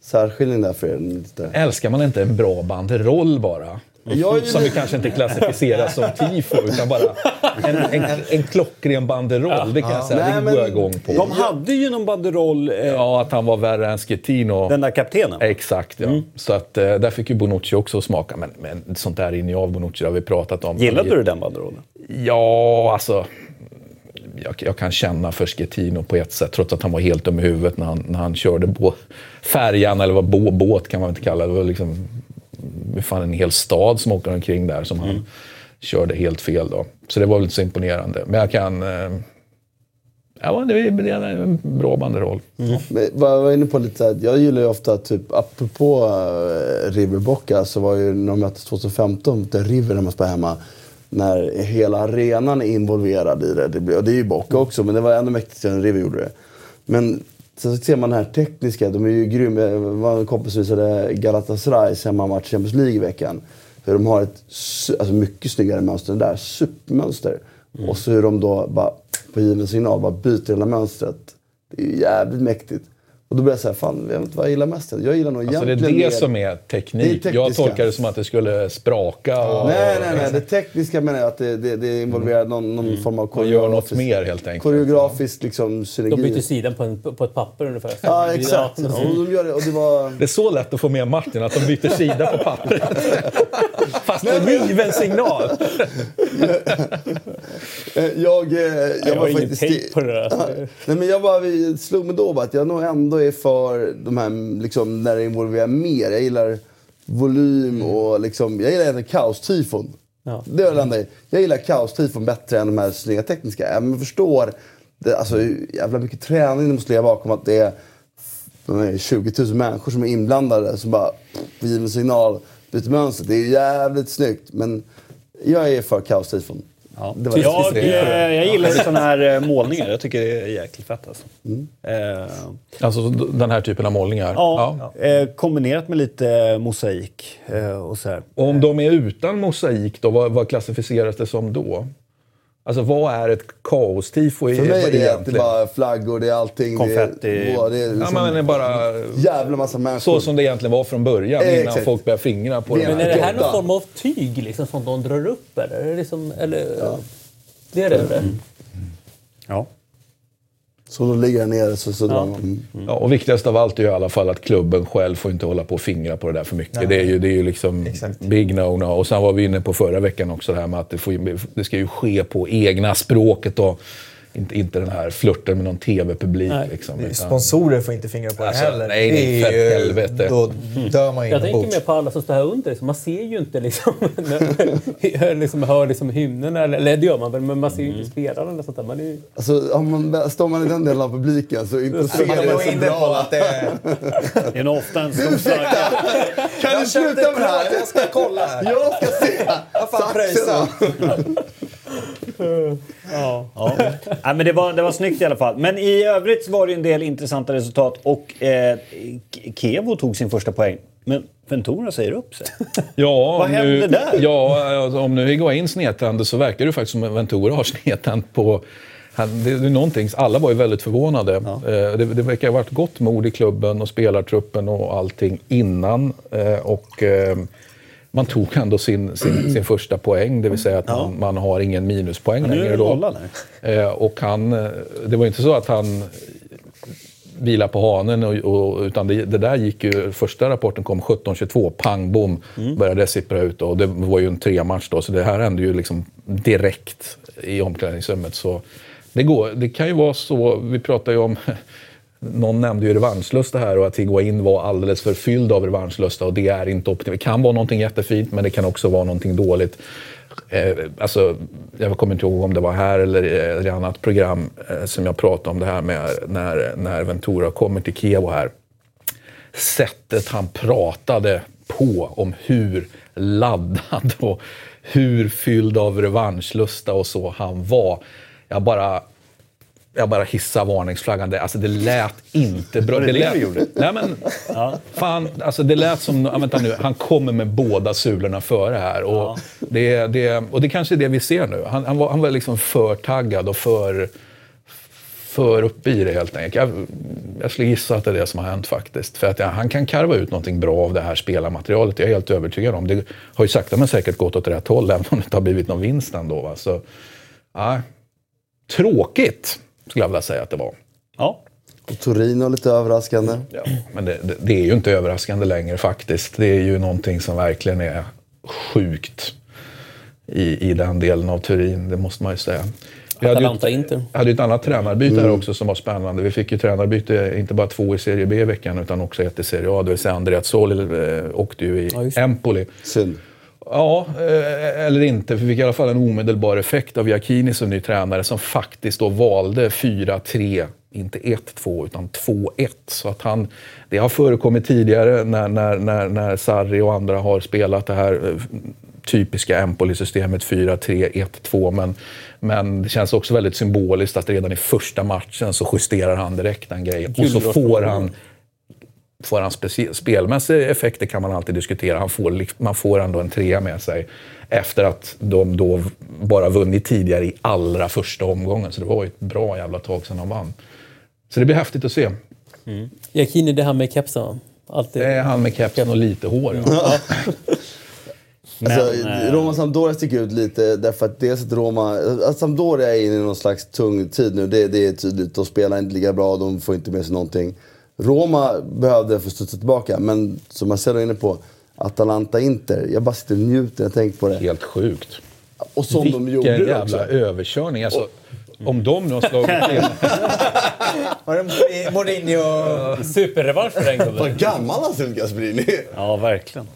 särskiljning där för er? Älskar man inte en bra banderoll bara? Jag Som vi kanske inte klassificerar som tifo, utan bara en, en, en klockren banderoll. Det kan jag säga, Nej, det går jag igång på. De hade ju någon banderoll, eh, Ja, att han var värre än Schettino. den där kaptenen. Exakt, ja. Så att, eh, där fick ju Bonucci också smaka. Men, men sånt där rinner ju av Bonucci, det har vi pratat om. Gillade du den banderollen? Ja, alltså. Jag, jag kan känna för Schettino på ett sätt, trots att han var helt dum i huvudet när han, när han körde bå, färjan, eller vad bå, båt kan man inte kalla det. Det var liksom fan en hel stad som åkte omkring där som han körde helt fel. Då. Så det var väl inte så imponerande. Men jag kan... Eh, ja, det är, en bra banderoll. Vad jag var inne på lite jag gillar ju ofta, typ, apropå uh, River Boca, så var ju när de möttes 2015 mot River när man spelade hemma, när hela arenan är involverad i det. det blir, och det är ju Boca också, men det var ännu mäktigare än River gjorde det. Men sen så ser man den här tekniska, de är ju grymma. Det en kompis som visade Galatasarays hemmamatch i Champions League i veckan. Hur de har ett alltså mycket snyggare mönster än där, supermönster. Och så hur de då bara på given signal bara byter hela mönstret. Det är ju jävligt mäktigt. Och då blir jag såhär, fan jag vet inte vad jag gillar mest. Jag gillar nog Alltså det är egentligen det mer- som är Det är teknik. tekniska. jag tolkar det som att det skulle spraka. Och, Nej, nej, nej. Det tekniska menar jag att det, det, det involverar någon, någon form av och gör något koreografisk- mer helt enkelt. Koreografisk liksom, synergi. De byter sidan på, en, på ett papper ungefär. Ja, exakt. Ja. Och de gör det, och det var... Det är så lätt att få med Martin, att de byter sida på pappret. Fast med given signal. Eh, Jag, eh, jag, Jag var har ingen faktiskt... take på det där. Nej, men jag bara, slog mig då bara att jag nog ändå är för de här, liksom, när det involverar mer. Jag gillar volym och liksom, jag gillar egentligen kaos-tifon. Ja. Det är det enda. Jag gillar kaos-tifon bättre än de här snygga tekniska. Jag förstår det, alltså, hur jävla mycket träning det måste ligga bakom att det är, de är 20 000 människor som är inblandade som bara på given signal byter mönster. Det är jävligt snyggt. Men jag är för kaos-tifon. Ja. Det var jag, det. eh, jag gillar sådana här eh, målningar. Jag tycker det är jäkligt fett alltså. Eh, Alltså den här typen av målningar. ja, Eh, kombinerat med lite mosaik eh, och så här. Och om de är utan mosaik, då, vad, vad klassificeras det som då? Alltså vad är ett kaostifo För mig är det att det är egentligen? bara flaggor, det är allting. Konfetti. Det är, det är Ja, liksom men det är bara jävla massa människor. så som det egentligen var från början, Eh, innan exakt. folk började fingra på Men det. Men är det här någon form av tyg liksom, som de drar upp eller? Är det liksom, eller Det är det eller? Ja. Så då ligger jag nere så, så drar man. Mm. Ja, och viktigast av allt är ju i alla fall att klubben själv får inte hålla på och fingra på det där för mycket. Det är ju, det är ju liksom Exakt. big no-no. Och sen var vi inne på förra veckan också det här med att det, får, det ska ju ske på egna språket och inte, inte den här flörten med någon tv-publik. Liksom, Det utan- Sponsorer får inte fingra på det Alltså, heller. nej, nej, Det för ju- helvete. Då dör man Jag tänker mer på alla som står här under. liksom. Man ser ju inte liksom, hör, liksom, hör liksom hymnerna, eller, eller det gör man väl, men man ser ju inte spelarna eller sånt där. Man är ju, Alltså, om man, står man i den delen av publiken så intresserar Man det på bra. att det är... Det är ofta en stor flagga. Kan du sluta med det här? Jag ska kolla här. Jag ska se! Jag fan pröjsa. Ja. Nej, men det, var, det var snyggt i alla fall. Men i övrigt var det en del intressanta resultat och eh, Kevo tog sin första poäng. Men Ventura säger upp sig. Ja, Vad hände nu, där? Ja, alltså, om nu Higuain snedtände så verkar det faktiskt som att Ventura har snedtänt på... Han, det, det är någonting, alla var ju väldigt förvånade. Eh, det, det verkar ha varit gott mod i klubben och spelartruppen och allting innan. Eh, och eh, man tog ändå sin, sin, sin första poäng, det vill säga att man, man har ingen minuspoäng nu är längre. Då. nolla Eh, och han, eh, det var inte så att han vila på hanen. Och, och, utan det, det där gick ju, första rapporten kom 17.22, pang bom, började det sippra ut. Och det var ju en trematch då, så det här hände ju liksom direkt i omklädningsrummet. Så det, går, det kan ju vara så, vi pratar ju om någon nämnde ju revanschlusta här och att Higuain var alldeles för fylld av revanschlusta och det är inte optimalt. Det kan vara någonting jättefint men det kan också vara någonting dåligt. Eh, alltså, jag kommer inte ihåg om det var här eller eh, i ett annat program eh, som jag pratade om det här med när, när Ventura kommer till Kiev här. Sättet han pratade på om hur laddad och hur fylld av revanschlusta och så han var. Jag bara jag bara hissar varningsflaggan. Det, alltså det lät inte bra. Var det det lät, gjorde? Nej men, fan, alltså det lät som... ja, Vänta nu, han kommer med båda sulorna före här. Och, det, det, och det kanske är det vi ser nu. Han, han, var, han var liksom för taggad och för, för uppe i det helt enkelt. Jag, jag skulle gissa att det är det som har hänt faktiskt. För att ja, han kan karva ut någonting bra av det här spelarmaterialet. Jag är helt övertygad om. Det har ju sakta men säkert gått åt rätt håll, även om det inte har blivit någon vinst ändå. Va? Så, ja, tråkigt, skulle jag vilja säga att det var. Ja. Och Torino lite överraskande. Ja, men det, det, det är ju inte överraskande längre faktiskt. Det är ju någonting som verkligen är sjukt i, i den delen av Turin, det måste man ju säga. Vi hade ju hade ju ett annat tränarbyte här också som var spännande. Vi fick ju tränarbyte, inte bara två i Serie B i veckan, utan också ett i Serie A. Det vill säga Andrea Soli eh, åkte ju i Ja. Empoli. Synd. Ja, eh, eller inte. För vi fick i alla fall en omedelbar effekt av Giacchini som ny tränare som faktiskt då valde 4-3, inte 1-2 utan 2-1. Så att han, det har förekommit tidigare när, när, när, när Sarri och andra har spelat det här eh, typiska Empoli-systemet 4-3-1-2. Men, men det känns också väldigt symboliskt att redan i första matchen så justerar han direkt den grejen. Och så får han Får han spelmässiga effekter kan man alltid diskutera. Han får, man får ändå en trea med sig efter att de då bara vunnit tidigare i allra första omgången. Så det var ju ett bra jävla tag sedan de vann. Så det blir häftigt att se. Giacchini, det här med kepsen? Alltid. Det är han med kepsen och lite hår. Ja. Alltså, Men, eh, Roma Sampdoria sticker ut lite därför att dels att Roma... Att Sampdoria är inne i någon slags tung tid nu, det, det är tydligt. De spelar inte lika bra, de får inte med sig någonting. Roma behövde få studsa tillbaka, men som Marcelo är inne på, Atalanta-Inter. Jag bara sitter och njuter när jag tänker på det. Helt sjukt. Och som de gjorde Vilken det jävla också. överkörning. Alltså, om de nu har slagit till. Var det Mourinho? Superrevansch för den gubben. Vad gammal han ser ut, Gasperini. ja, verkligen.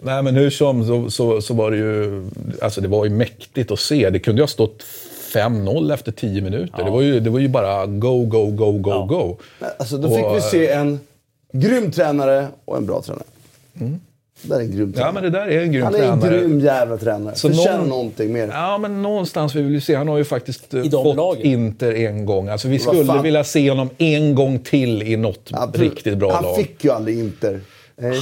Nej, men hur som så, så, så var det ju... Alltså det var ju mäktigt att se. Det kunde ju ha stått 5-0 efter 10 minuter. Det, var ju, det var ju bara go, go, go, go, go. Alltså, då fick Och, vi se en grym tränare och en bra tränare. Det där är en grym tränare. Ja, men det där är en grym han är en tränare. grym jävla tränare. Så Förtjänar någon- någonting mer. Ja, men någonstans vill vi se. Han har ju faktiskt eh, I fått lagen. Inter en gång. Alltså, vi skulle fan. vilja se honom en gång till i något Ja, riktigt bra han lag. fick ju aldrig Inter. Nej.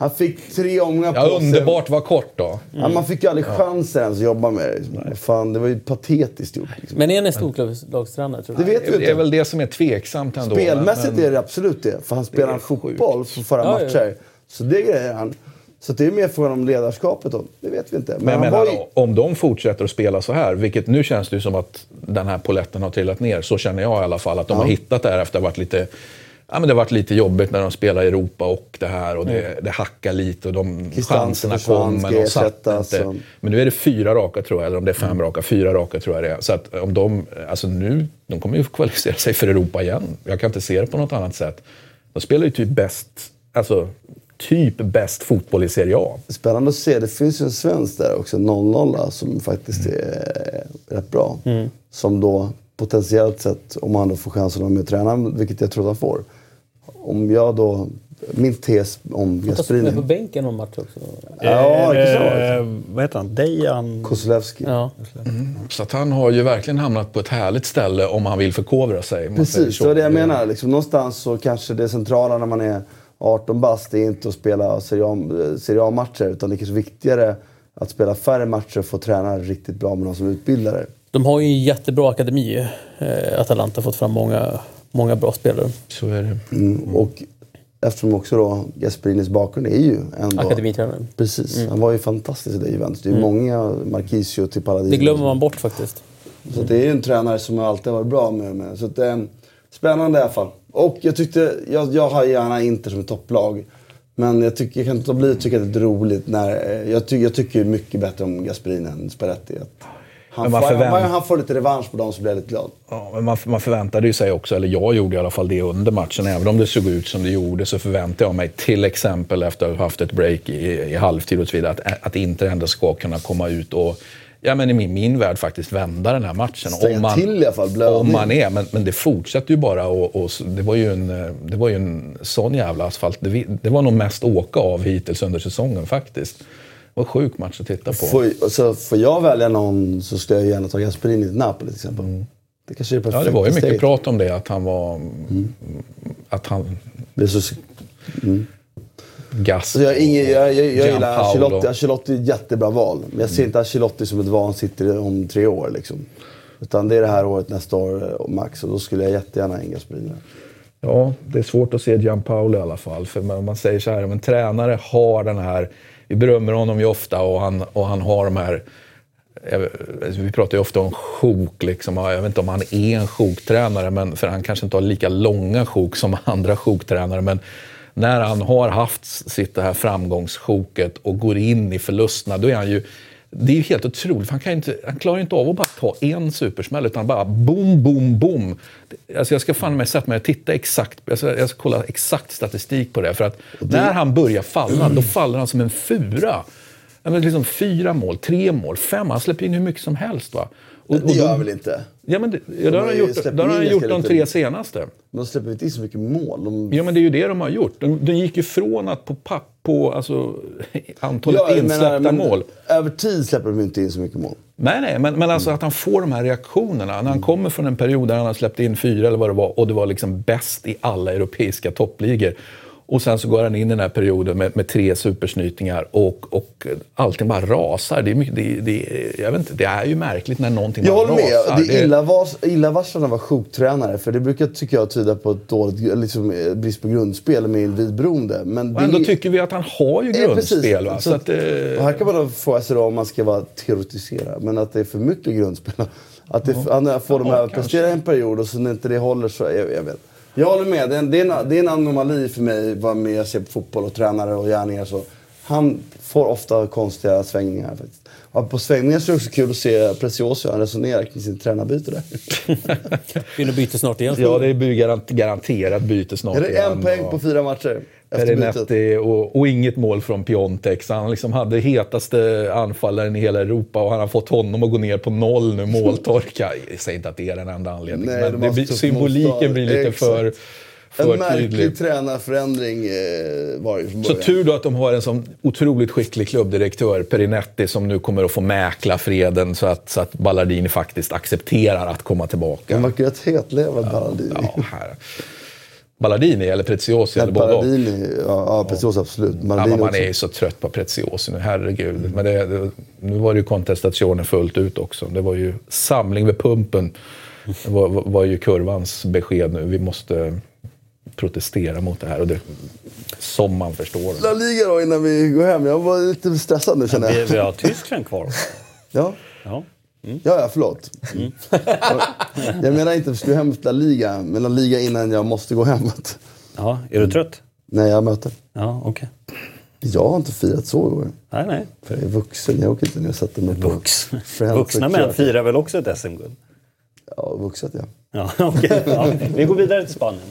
Han fick tre omgångar Ja, på sig. underbart var kort då. Ja, man fick ju aldrig chansen ens att jobba med det. Liksom. Fan, det var ju patetiskt gjort. Liksom. Men är storklubbslagstränare tror Det vet vi Det är inte. väl det som är tveksamt ändå. Spelmässigt men- är det absolut det. För han spelar fotboll för förra Ja, ja. matcher. Så det grejer han. Så det är mer frågan om ledarskapet då. Det vet vi inte. Men, Men menar, ju... om de fortsätter att spela så här, vilket nu känns det ju som att den här poletten har trillat ner. Så känner jag i alla fall. Att de Ja. har hittat det här efter att har varit lite... Ja, men det har varit lite jobbigt när de spelar i Europa och det här och det, det hackar lite och de chanserna försvann, kom ska men de satt inte. Men nu är det fyra raka tror jag, eller om det är fem raka. Fyra raka tror jag det är. Så att om de, alltså nu, de kommer ju kvalificera sig för Europa igen. Jag kan inte se det på något annat sätt. De spelar ju typ bäst, alltså typ bäst fotboll i Serie A. Spännande att se. Det finns ju en svensk där också, 00 som faktiskt är rätt bra. Som då potentiellt sett, om han då får chansen att vara med och träna, vilket jag tror att han får. Om jag då... Min tes om Han tas med på Gasperini... bänken någon match också. Ja, det kan vara. eh, Vad heter han? Dejan? Koslevski. Ja. Så att han har ju verkligen hamnat på ett härligt ställe om han vill förkovra sig. Precis, så. det var det jag menar. Liksom, någonstans så kanske det centrala när man är 18 bast, det är inte att spela Serie A-matcher. Utan det är kanske viktigare att spela färre matcher och få träna riktigt bra med någon som utbildar dig. De har ju en jättebra akademi. Eh, Atalanta har fått fram många, många bra spelare. Så är det. Mm. Och eftersom också då Gasperinis bakgrund är ju ändå... Akademitränare. Precis, han var ju fantastisk i det Juventus. Det är många Marquisio till Paladino. Det glömmer man bort faktiskt. Så det är ju en tränare som alltid har varit bra med. med. Så att, eh, spännande i alla fall. Och jag tyckte, jag, jag har gärna Inter som ett topplag. Men jag, tycker, jag kan inte bli att tycka att det är roligt när... eh, Jag, ty, jag tycker mycket bättre om Gasperini än Spalletti. Att Han, Men man förvänt- han, får lite revansch på dem så blir jag lite glad. Ja, men man, man förväntade ju sig också, eller jag gjorde i alla fall det under matchen, även om det såg ut som det gjorde så förväntade jag mig till exempel efter att ha haft ett break i, i halvtid och så vidare att, att Inter ändå ska kunna komma ut och Ja, men i min, min värld faktiskt vända den här matchen. Stänga till i alla fall. Om man är, men, men det fortsätter ju bara och, och det, var ju en, det var ju en sån jävla asfalt. Det, det var nog mest åka av hittills under säsongen faktiskt. Var en sjuk match att titta på. Får, så får jag välja någon så skulle jag gärna ta Gasperini till Napoli till exempel. Det kanske är Mm. Ja, det var ju mycket steget. prat om det, att han var... Att han... Det är så, Gas så jag, ingen, jag, jag, jag gillar. Ancelotti. Ancelotti är ett jättebra val. Men jag ser inte Ancelotti som ett val sitter om tre år. Liksom. Utan det är det här året, nästa år eh, max. Och då skulle jag jättegärna ha in Gasperini. Ja, det är svårt att se Gianpaolo i alla fall. För man, man säger så här, om en tränare har den här... Vi berömmer honom ju ofta och han, och han har de här... Vi pratar ju ofta om sjok. Liksom. Jag vet inte om han är en sjoktränare, men, för han kanske inte har lika långa sjok som andra sjoktränare. Men när han har haft sitt det här framgångssjoket och går in i förlusterna, då är han ju... Det är ju helt otroligt. Han, kan inte, han klarar inte av att bara ta en supersmäll, utan bara boom, boom, boom. Alltså jag ska fan med sätta mig och titta exakt. Jag ska, jag ska kolla exakt statistik på det. För att när han börjar falla, då faller han som en fura. Men liksom fyra mål, tre mål, fem. Han släpper in hur mycket som helst. Va? Och, Det gör han väl inte? Ja, men det, ja, det har han gjort, det har han gjort de tre senaste. De släpper inte in så mycket mål. De, Ja, men det är ju det de har gjort. De, de gick ju från att på papp på alltså, antalet Ja, menar, insläppta men mål. Över tid släpper de inte in så mycket mål. Nej, nej, men, men alltså att han får de här reaktionerna. När han kommer från en period där han har släppt in fyra eller vad det var och det var liksom bäst i alla europeiska toppligor. Och sen så går han in i den här perioden med, med tre supersnytningar och, och allting bara rasar. Det är, mycket, det, det, jag vet inte, det är ju märkligt när någonting Jag bara håller med. rasar. Det är illavars- illavarslande att vara sjoktränare. För det brukar, tycker jag, tyda på ett dåligt, liksom, eh, brist på grundspel med individberoende. Men och ändå det- tycker vi att han har ju Ja, grundspel. Va? Så att, eh, här kan man då få sig om man ska vara teoretisera. Men att det är för mycket grundspel. Att det, han får dem Ja, att prestera en period och så när inte det håller så... Jag, jag vet. Jag håller med. Det är, en, det, är en, anomali för mig vad med jag ser på fotboll och tränare och gärningar. Så. Han får ofta konstiga svängningar. Faktiskt. Och på svängningar så är det också kul att se Precioso han resonerar kring sin tränarbyte där. Vill du byta snart igen? ja, det blir garant, garanterat byte snart Är det igen. en poäng och- på fyra matcher? Perinetti och, och inget mål från Piontek. Så han liksom hade hetaste anfallaren i hela Europa och han har fått honom att gå ner på noll nu, måltorka. Jag säger inte att det är den enda anledningen, Nej, men det symboliken motstånd. blir lite Exakt. för, En för märklig tydlig. tränarförändring eh, var det från Så början. tur då att de har en sån otroligt skicklig klubbdirektör, Perinetti, som nu kommer att få mäkla freden så att, så att Ballardini faktiskt accepterar att komma tillbaka. Han verkar rätt hetlevad, Ballardini. Ja, här. Ballardini eller Preziosi eller både och. Ballardini, ja, ja precis absolut. Ja, Ballardini men man är ju så trött på Preziosi nu, herregud. Men det, det, nu var det ju contestationen fullt ut också. Det var ju samling vid pumpen. Det var, var, var ju kurvans besked nu. Vi måste protestera mot det här. Och det, som man förstår. La Liga då innan vi går hem. Jag var lite stressad nu känner Vi, jag. vi har Tyskland kvar. Ja, Ja. ja, ja förlåt. jag menar inte att vi ska hem efter La Liga, men La Liga innan jag måste gå hemåt. ja. Är du trött? När jag möter. Ja, okej. Jag har inte firat så i år. Nej, nej. För jag är vuxen. Jag åker inte ner och sätter mig på Vux. Friends Vuxna män firar väl också ett SM-guld? Ja, vuxet ja. Ja, okej. Ja. Vi går vidare till Spanien.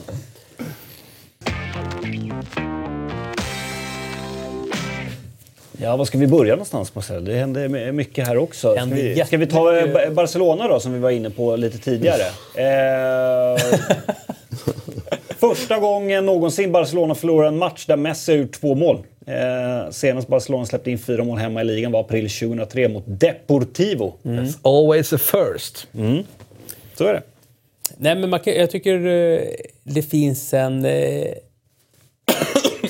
Ja, var ska vi börja någonstans Marcel? Det händer mycket här också. Ska vi, ska vi ta eh, Barcelona då, som vi var inne på lite tidigare? Eh, första gången någonsin Barcelona förlorar en match där Messi har gjort två mål. Eh, senast Barcelona släppte in fyra mål hemma i ligan var april 2003 mot Deportivo. Always a first. Så är det. Nej, men jag tycker eh, det finns en eh,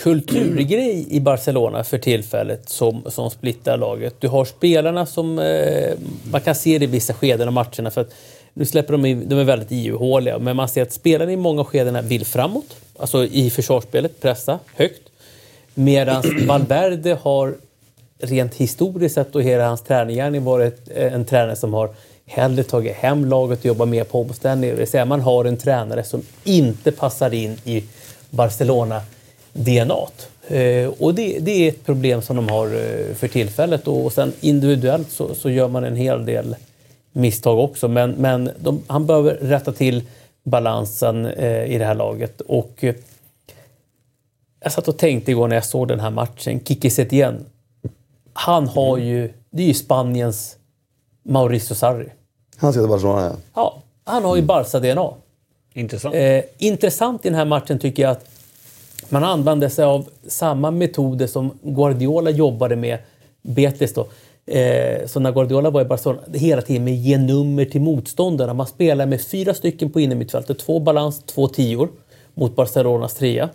kulturgrej i Barcelona för tillfället som, som splittrar laget. Du har spelarna som... Eh, man kan se det i vissa skeden av matcherna. För att nu släpper de, in, de är väldigt ihåliga, men man ser att spelarna i många skeden vill framåt. Alltså i försvarsspelet, pressa högt. Medan Valverde har rent historiskt sett och hela hans tränargärning varit en tränare som har hellre tagit hem laget och jobbat mer på omställning. Det vill säga man har en tränare som inte passar in i Barcelona Eh, och det, det är ett problem som de har eh, för tillfället. Och sen individuellt så, så gör man en hel del misstag också. Men, men de, han behöver rätta till balansen eh, i det här laget. Och jag satt och tänkte igår när jag såg den här matchen. Kiki Setien. Han har ju... Det är ju Spaniens Mauricio Sarri. Han ska till Barcelona, ja. Ja, han har ju Barca-DNA. Intressant. Eh, intressant i den här matchen tycker jag att man använde sig av samma metoder som Guardiola jobbade med Betis då. Eh, så när Guardiola var i Barcelona, hela tiden med ge nummer till motståndarna. Man spelar med fyra stycken på innermittfältet, två balans, två tior mot Barcelonas trea.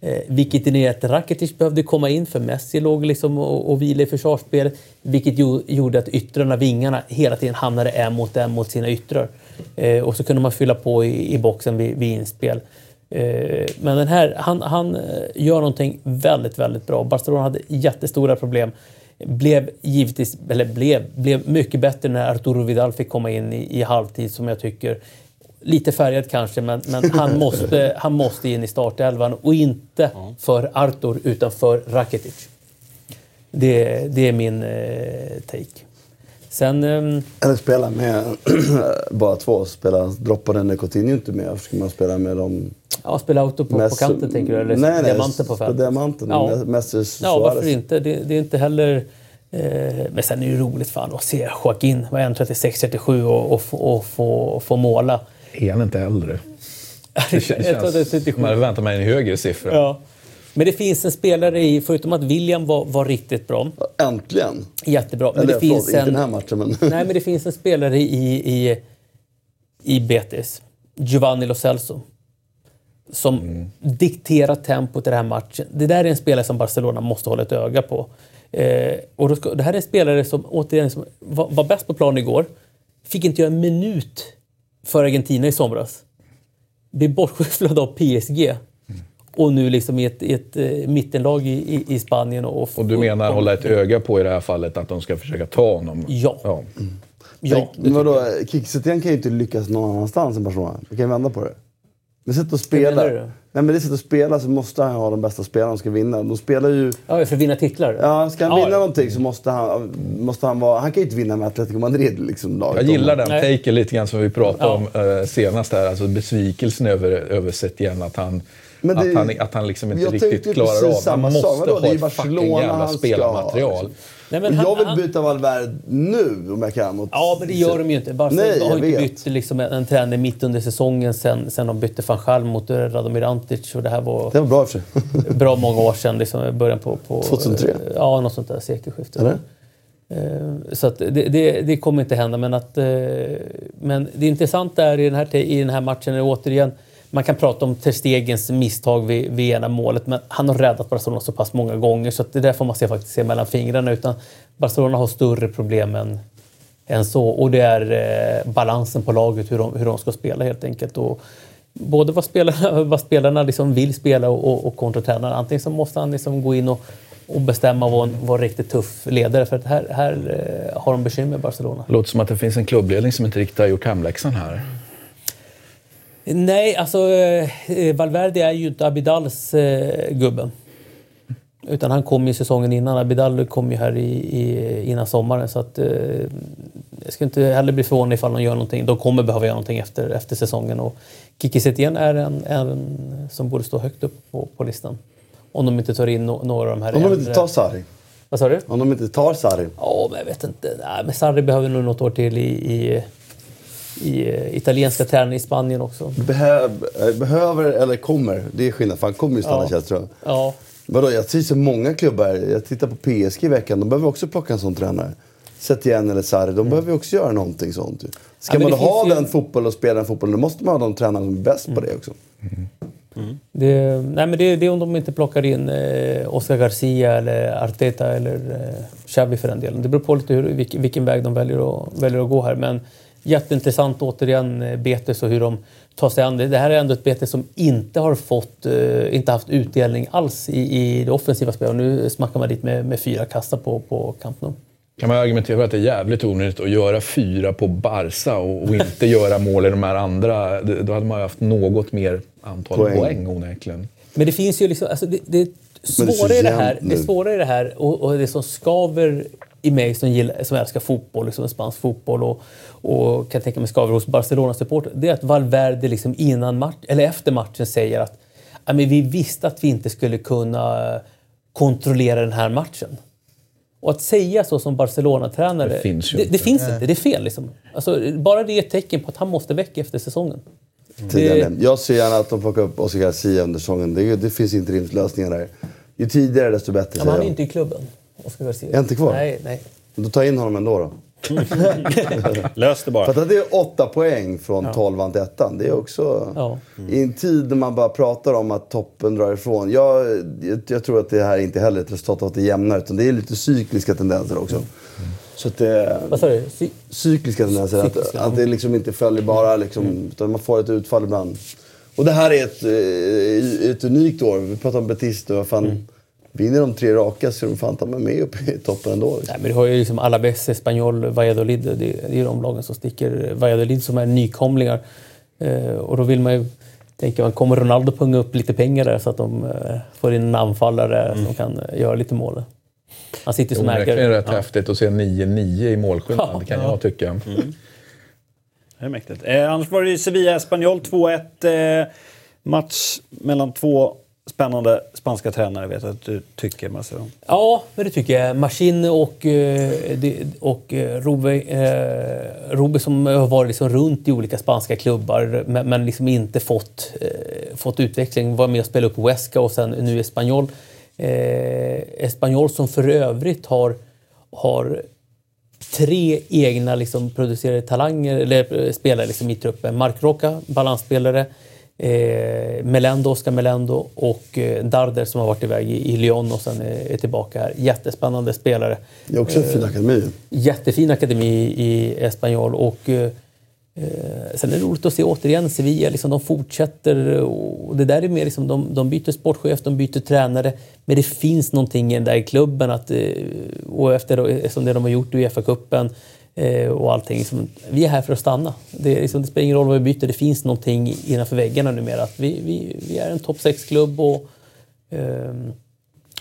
Eh, vilket innebar att Rakitic behövde komma in för Messi låg liksom och, och vila i försvarsspelet. Vilket ju, gjorde att yttrarna, vingarna, hela tiden hamnade en mot en mot sina yttrar. Eh, och så kunde man fylla på i, i boxen vid, vid inspel. Eh, men den här, han, han eh, gör någonting väldigt, väldigt bra. Barcelona hade jättestora problem. Blev givetvis, eller blev, blev mycket bättre när Arturo Vidal fick komma in i, i halvtid som jag tycker Lite färgad kanske, men, men han, måste, han måste in i startelvan. Och inte för Artur, utan för Rakitic. Det, det är min eh, take. Sen... ehm, Eller spela med bara två. Spela, droppa den när Coutinho inte med. Ska man spela med dem? ja, spela auto på, på Messi- kanten, tänker du? Eller nej, nej, diamanter på på fältet? diamanten. Ja. Messi, Ja, Suarez. varför inte? Det, det är inte heller... Eh, men sen är det ju roligt fan att se Joaquin, han, 36-37 och, och, få- och få, få måla. Är han inte äldre? Det känns, Jag tror att det är känns, 37. man väntar mig en högre siffra. Ja. Men det finns en spelare i, förutom att William var, var riktigt bra, Äntligen! jättebra. Men Eller det förlåt, finns inte en, den här matchen men... Nej, men det finns en spelare i, i, i Betis, Giovanni Lo Celso, som dikterar tempot i den här matchen. Det där är en spelare som Barcelona måste hålla ett öga på. Eh, och ska, det här är en spelare som återigen som var, var bäst på plan igår. Fick inte göra en minut för Argentina i somras. Blev bortskyfflad av PSG. Och nu liksom i ett, i ett eh, mittenlag i, i, i Spanien. Och, Och du menar hålla ett öga på i det här fallet att de ska försöka ta honom? Ja. ja. Ja, Tänk, det tycker vadå, Kicksetien kan ju inte lyckas någon annanstans än Barcelona. Vi kan ju vända på det. Men sätt att spela. du? Nej men det sätt att spela så måste han ha de bästa spelarna som ska vinna. De spelar ju... Ja, för att vinna titlar? Ja, ska han Ja, vinna ja. någonting så måste han, måste han vara... Han kan ju inte vinna med Atletico Madrid liksom. laget. Jag gillar den Nej. taken lite grann som vi pratade Ja. om eh, senast här. Alltså besvikelsen över, över Setien. Att han, Men det- att han, att han liksom inte riktigt ju klarar av. Han måste sak. Ha ju ett fucking Barcelona jävla spelarmaterial. Nej, men han- jag vill han- byta Valverde nu om jag kan. Mot... Ja, men det gör de ju inte. Nej, har jag inte bytt liksom en, en tränare mitt under säsongen sen, sen de bytte van Gaal mot Radomir Antic. Och det här var Det var bra för sig. bra många år sedan, liksom, början på... på 2003? eh, Ja, något sånt där sekelskifte. Eller? Eh, Så att det, det, det kommer inte hända. Men, att, eh, men det intressanta är i den här, i den här matchen är återigen man kan prata om Ter Stegens misstag vid, vid ena målet, men han har räddat Barcelona så pass många gånger så att det där får man se, faktiskt se mellan fingrarna. Utan Barcelona har större problem än, än så. Och det är eh, balansen på laget, hur de, hur de ska spela helt enkelt. Och både vad spelarna, vad spelarna liksom vill spela och, och, och kontra tränaren. Antingen så måste han liksom gå in och, och bestämma och vara en, vara en riktigt tuff ledare. För att här, här eh, har de bekymmer Barcelona. Låter som att det finns en klubbledning som inte riktigt har gjort hemläxan här. Nej, alltså eh, Valverde är ju inte Abidals eh, gubbe. Utan han kom ju säsongen innan. Abidal kom ju här i, i, innan sommaren. Så att, eh, jag ska inte heller bli förvånad ifall de gör någonting. De kommer behöva göra någonting efter, efter säsongen. Och Kiki Setien är en, en som borde stå högt upp på, på listan. Om de inte tar in no, några av de här Om de inte tar Sarri. Vad sa du? Om de inte tar Sarri. Ja, men jag vet inte. Nej, men Sarri behöver nog något år till i, i, i eh, italienska tränare i Spanien också. Behöv, eh, behöver eller kommer. Det är skillnad. För han kommer ju stanna Ja. jag. Ja, Vadå, jag ser så många klubbar. Jag tittar på PSG i veckan. De behöver också plocka en sån tränare. Setien eller Sarri. De behöver ju också göra någonting sånt. Ska Mm. Ja, man ha ju- den fotboll och spela den fotboll, då måste man ha de tränarna som är bäst på Mm. det också. Det, nej men det, det är om de inte plockar in eh, Oscar Garcia eller Arteta eller eh, Xavi för den delen. Det beror på lite hur, vilken, vilken väg de väljer att, väljer att gå här. Men jätteintressant återigen eh, Betis och hur de tar sig an det. Det här är ändå ett Betis som inte har fått, eh, inte haft utdelning alls i, i det offensiva spelet. Och nu smackar man dit med, med fyra kastar på, på Camp Nou. Kan man argumentera för att det är jävligt onödigt att göra fyra på Barca och, och inte göra mål i de här andra? Det- Då hade man ju haft något mer antal Poäng. poäng, onekligen. Men det finns ju liksom, alltså det, det, det är så svåra i det här, det nu. svåra i det här och, och det som skaver i mig som, gillar, som älskar fotboll, liksom spansk fotboll och, och kan tänka mig skaver hos Barcelona-supporter, det är att Valverde liksom innan match, eller efter matchen säger att "Ja, men vi visste att vi inte skulle kunna kontrollera den här matchen. Och att säga så som Barcelona-tränare, Det finns ju det, inte. det finns inte. Det är fel. Liksom. Alltså, bara det är ett tecken på att han måste väck efter säsongen. tidigare. Jag ser gärna att de plockar upp Oscar Garcia under säsongen. Det, det finns interimslösningar där. Ju tidigare desto bättre Ja, men han är säger inte i klubben. Oscar Garcia. Är inte kvar? Nej, nej. jag. Då tar in honom ändå då. Lös det bara. För att det är åtta poäng från 12 till ettan. Det är också... Ja. I en tid när man bara pratar om att toppen drar ifrån. Jag, jag, jag tror att det här inte heller är ett resultat av att det är jämnare. Utan det är lite cykliska tendenser också. Så att det, Vad sa du? Sy- cykliska tendenser. Att, Cykliska, att det liksom inte följer bara liksom, utan man får ett utfall ibland. Och det här är ett, eh, ett unikt år. Vi pratar om nu. Vad Fan, Vinner de tre raka så är de fan ta mig med upp i toppen ändå. Liksom. Nej, men du har ju liksom Alaves, Espanyol, Valladolid. Det, det är ju de lagen som sticker. Valladolid som är nykomlingar. Eh, och då vill man ju tänka, man kommer Ronaldo punga upp lite pengar där så att de eh, får in en anfallare som kan eh, göra lite mål. Han sitter som ägare. rätt häftigt att se 9-9 i målskillnad, Ja. det kan jag tycka. Det är mäktigt. Eh, annars var det ju Sevilla-Espanyol 2-1. Eh, match mellan två spännande spanska tränare vet jag att du tycker. Marcelo. Ja, men det tycker jag. Maskin och, eh, och eh, Robe, Robe eh, som har varit liksom runt i olika spanska klubbar men, liksom inte fått, fått utveckling. Var med och spelade upp Huesca och sen nu Espanyol. Espanyol som för övrigt har, har tre egna liksom, producerade talanger, eller spelare liksom, i truppen. Mark Roca, balansspelare. Eh, Melendo, Oscar Melendo och eh, Darder som har varit iväg i, i Lyon och sen är, är tillbaka här. Jättespännande spelare. Det är också en fin akademi. Jättefin akademi i Espanyol och eh, eh, sen är det roligt att se återigen Sevilla, liksom, de fortsätter och det där är mer liksom, de, de byter sportchef, de byter tränare men det finns någonting i den där klubben att, eh, och efter som det de har gjort i Uefa-cupen eh, Eh, och allting, liksom, vi är här för att stanna. Det, liksom, det spelar ingen roll vad vi byter, det finns någonting innanför väggarna numera. Att vi, vi, vi är en topp 6-klubb och ehm,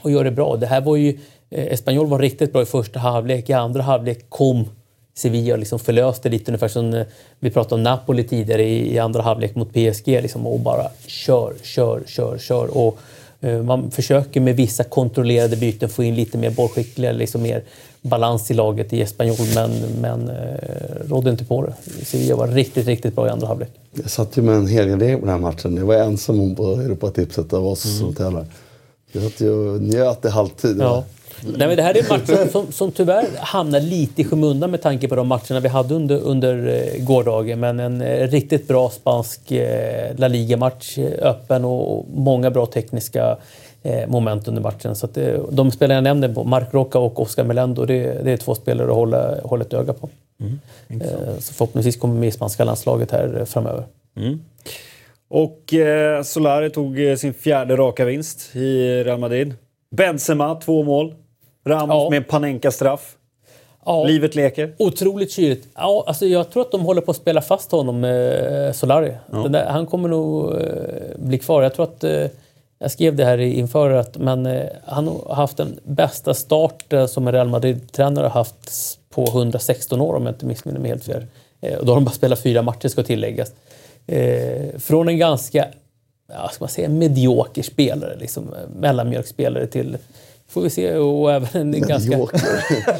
och gör det bra. Det här var ju, eh, Espanyol var riktigt bra i första halvlek. I andra halvlek kom Sevilla och liksom förlöste lite, ungefär som eh, vi pratade om Napoli tidigare i, i andra halvlek mot PSG. Liksom, och bara kör, kör, kör, kör. Och, eh, man försöker med vissa kontrollerade byten få in lite mer bollskickliga, liksom mer balans i laget i Espanyol, men, men eh, rådde inte på det. Sevilla var riktigt, riktigt bra i andra halvlek. Jag satt ju med en helgardering på den här matchen. Jag var ensam om på Europatipset av oss som tävlar. Jag satt ju och njöt i halvtid. Ja. Nej, men det här är en match som, som, tyvärr hamnar lite i skymundan med tanke på de matcherna vi hade under, under eh, gårdagen. Men en eh, riktigt bra spansk eh, La Liga-match. Öppen och många bra tekniska moment under matchen. Så att, eh, de spelare jag nämnde, Mark Roca och Oscar Melendo, det, det är två spelare att hålla, hålla ett öga på. Eh, så förhoppningsvis kommer med i spanska landslaget här eh, framöver. Och eh, Solari tog eh, sin fjärde raka vinst i Real Madrid. Benzema, två mål. Ramos Ja. med en Panenka-straff. Ja. Livet leker. Otroligt kyligt. Ja, alltså jag tror att de håller på att spela fast honom, eh, Solari. Den där, han kommer nog eh, bli kvar. Jag tror att... Eh, jag skrev det här inför att men, eh, han har haft den bästa start som en Real Madrid-tränare har haft på 116 år om jag inte missminner mig helt fel. Eh, och då har de bara spelat fyra matcher ska tilläggas. Eh, från en ganska, ja, ska man säga, medioker spelare, liksom, eh, mellanmjölkspelare till Får vi se. Och även en ganska... Medioker.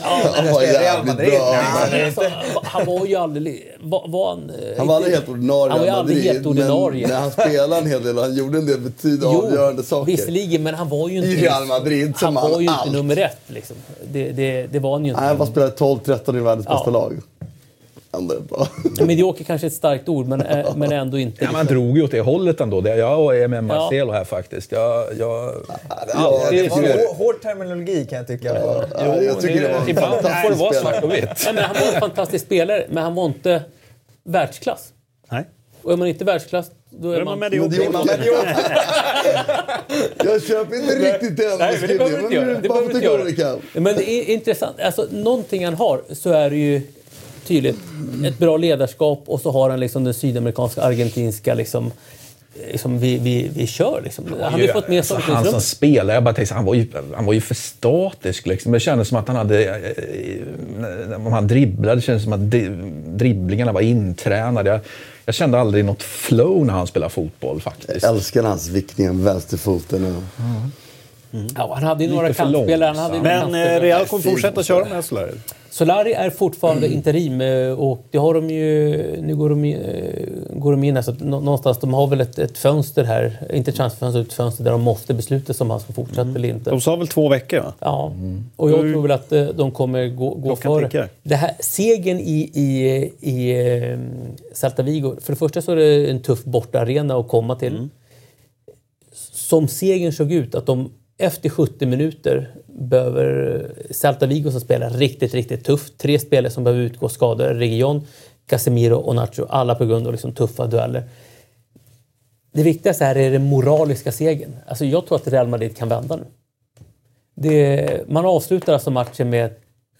han Jag var jävligt bra. Nej, Alltså, han var ju aldrig... Var, var han, eh, Han var aldrig helt ordinarie Han var ju aldrig Madrid, helt ordinarie. Men när han spelade en hel del och han gjorde en del betydande avgörande saker. visserligen, men han var ju inte... I Real Madrid som Han var han ju allt. inte nummer ett. Liksom. Det, det, det var han ju inte. Nej, han var spelade 12-13 i världens Ja. bästa lag. Ändå är det bra. Medioker kanske är ett starkt ord, men, eh, men ändå inte... Ja, man drog ju åt det hållet ändå. Det- Jag är med Marcelo här faktiskt. Jag, jag, Ja, Det det var hår- hård terminologi kan jag tycka. Ja, jag tycker det var en ibland får det vara svart och vitt. Nej, men han var en fantastisk spelare, men han var inte världsklass. Nej. Och är man inte världsklass, då är är man man... medioker. Jag köper inte riktigt den Nej, men det behöver du inte göra. Det behöver du inte göra. göra. Men det är intressant. Alltså, någonting han har så är det ju tydligt ett bra ledarskap och så har han liksom den sydamerikanska, argentinska liksom, liksom, vi, vi, vi kör. Liksom. Han har ju fått med alltså, Han som spelare, jag bara tänkte, han, var ju, han var ju för statisk. Liksom. Det kändes som att han hade... eh, Om han dribblade, det kändes som att dribblingarna var intränade. Jag, jag kände aldrig något flow när han spelade fotboll faktiskt. Jag älskar hans vickningar med vänsterfoten. Och... Ja, han hade ju några Lite för kantspelare. Han hade ju några Men kantspelare. eh, Real kommer fortsätta köra med Solari. Solari är fortfarande interim eh, och det har de ju... Nu går de, eh, går de in här, så någonstans, de har väl ett, ett fönster här, inte transferfönster, ett fönster där de måste besluta om han ska fortsätta eller inte. De sa väl två veckor va? Ja, och jag tror väl att eh, de kommer gå, gå före. Det här, segern i, i, i eh, Celta Vigo. För det första så är det en tuff bortaarena att komma till. Som segern såg ut, att de efter 70 minuter behöver Celta Vigo som spelar riktigt, riktigt tufft. Tre spelare som behöver utgå skadade. Region, Casemiro och Nacho. Alla på grund av liksom tuffa dueller. Det viktigaste här är den moraliska segern. Alltså jag tror att Real Madrid kan vända nu. Det, man avslutar alltså matchen med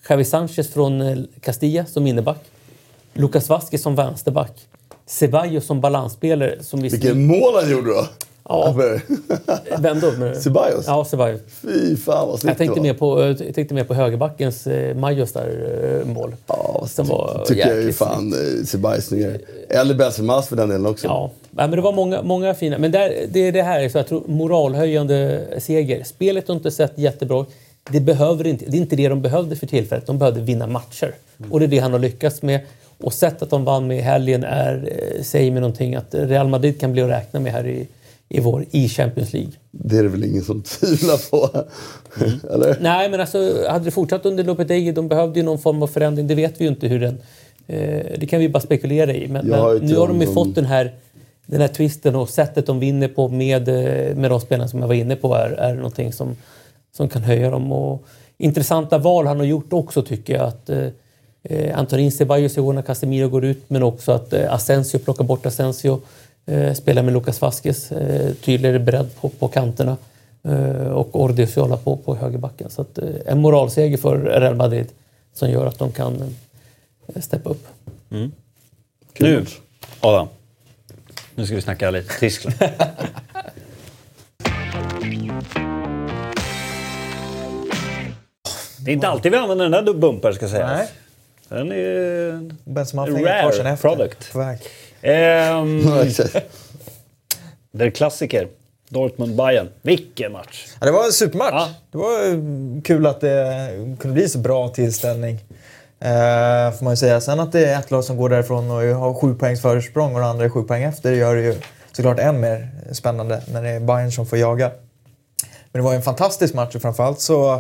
Javi Sanchez från eh, Castilla som inneback. Lucas Vasquez som vänsterback. Ceballos som balansspelare. Som Vilket mål han gjorde då! Ja. Över- Vem då? Men- Ceballos? Ja, Ceballos. Fy fan vad snyggt Jag tänkte, det mer var. på, jag tänkte mer på högerbackens eh, Majos där eh, mål. Ja, Som var tycker jag ju jäkligt fan eh, Ceballos snyggare. Eller Benzema för den delen också. Ja, Nej, men det var många, många fina. Men där, det är det här, så jag tror, moralhöjande seger. Spelet har inte sett jättebra det, behöver inte, det är inte det de behövde för tillfället. De behövde vinna matcher. Och det är det han har lyckats med. Och sättet de vann med i helgen är, eh, säger mig någonting att Real Madrid kan bli att räkna med här i, i vår i Champions League. Det är det väl ingen som tvivlar på? Eller? Nej, men alltså, hade det fortsatt under Lopetegui, de behövde ju någon form av förändring. Det vet vi ju inte hur den... Eh, det kan vi bara spekulera i. Men, men nu har de ju fått den här, den här twisten och sättet de vinner på med, eh, med de spelarna som jag var inne på är, är någonting som, som kan höja dem. Och intressanta val han har gjort också tycker jag. Att, eh, eh, Antonin Ceballos i år när Casemiro går ut men också att eh, Asensio plockar bort Asensio. Eh, spelar med Lucas Vasquez, eh, tydligare bredd på, på kanterna. Eh, och Ordiziola på, på högerbacken. Så att, eh, en moralseger för Real Madrid som gör att de kan eh, steppa upp. Nu, Adam. Nu ska vi snacka lite Tyskland. Det är inte alltid vi använder den där bumper ska sägas. Nej. Den är... Benzema Rare fick ett par sen efter. product. På väg. Ehm, det är klassiker. Dortmund-Bayern. Vilken match! Ja, det var en supermatch. Ja. Det var eh, kul att det kunde bli så bra tillställning. Eh, får man ju säga. Sen att det är ett lag som går därifrån och har sju poängs försprång och det andra är sju poäng efter gör det ju såklart än mer spännande när det är Bayern som får jaga. Men det var ju en fantastisk match och framförallt så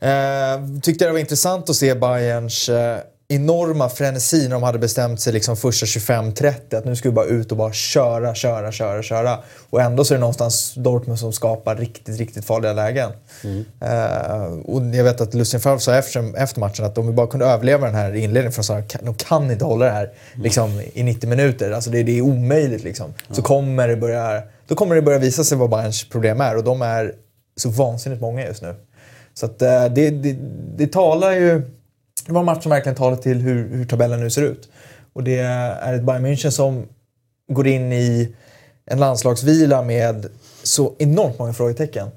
eh, tyckte jag det var intressant att se Bayerns eh, enorma frenesi när de hade bestämt sig liksom första 25-30 att nu ska vi bara ut och bara köra, köra, köra, köra. Och ändå så är det någonstans Dortmund som skapar riktigt, riktigt farliga lägen. Eh, och jag vet att Lucien Favre sa efter, efter matchen att om vi bara kunde överleva den här inledningen, för att de kan inte hålla det här liksom, i 90 minuter. Alltså det, det är omöjligt liksom. Så kommer det börja, då kommer det börja visa sig vad Bayerns problem är och de är så vansinnigt många just nu. Så att, eh, det, det, det talar ju... Det var en match som verkligen talar till hur, hur tabellen nu ser ut. Och det är ett Bayern München som går in i en landslagsvila med så enormt många frågetecken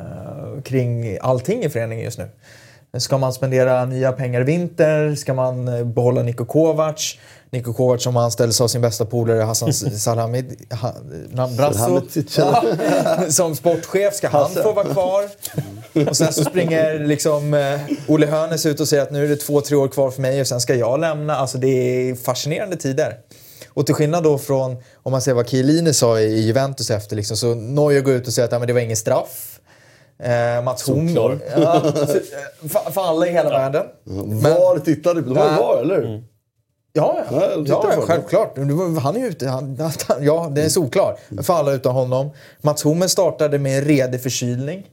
eh, kring allting i föreningen just nu. Ska man spendera nya pengar i vinter? Ska man eh, behålla Niko Kovac? Niko Kovac som anställdes av sin bästa polare Hassan Salhamid, ha, Brasso. Salhamidžić. Ja, som sportchef, ska han få vara kvar? Och sen så springer liksom eh, Olle Hönes ut och säger att nu är det två, tre år kvar för mig och sen ska jag lämna. Alltså det är fascinerande tider. Och till skillnad då från, om man ser vad Chiellini sa i Juventus efter, liksom, så Neuer går ut och säger att ja, men det var ingen straff. Eh, Mats. Solklar. Ja, eh, för, för alla i hela världen. Var tittade du på? De var var, eller? Ja, Ja, ja, ja, självklart. Han är ju ute. Han, han, ja, det är solklar. För alla utan honom. Mats Hummel startade med en redig förkylning.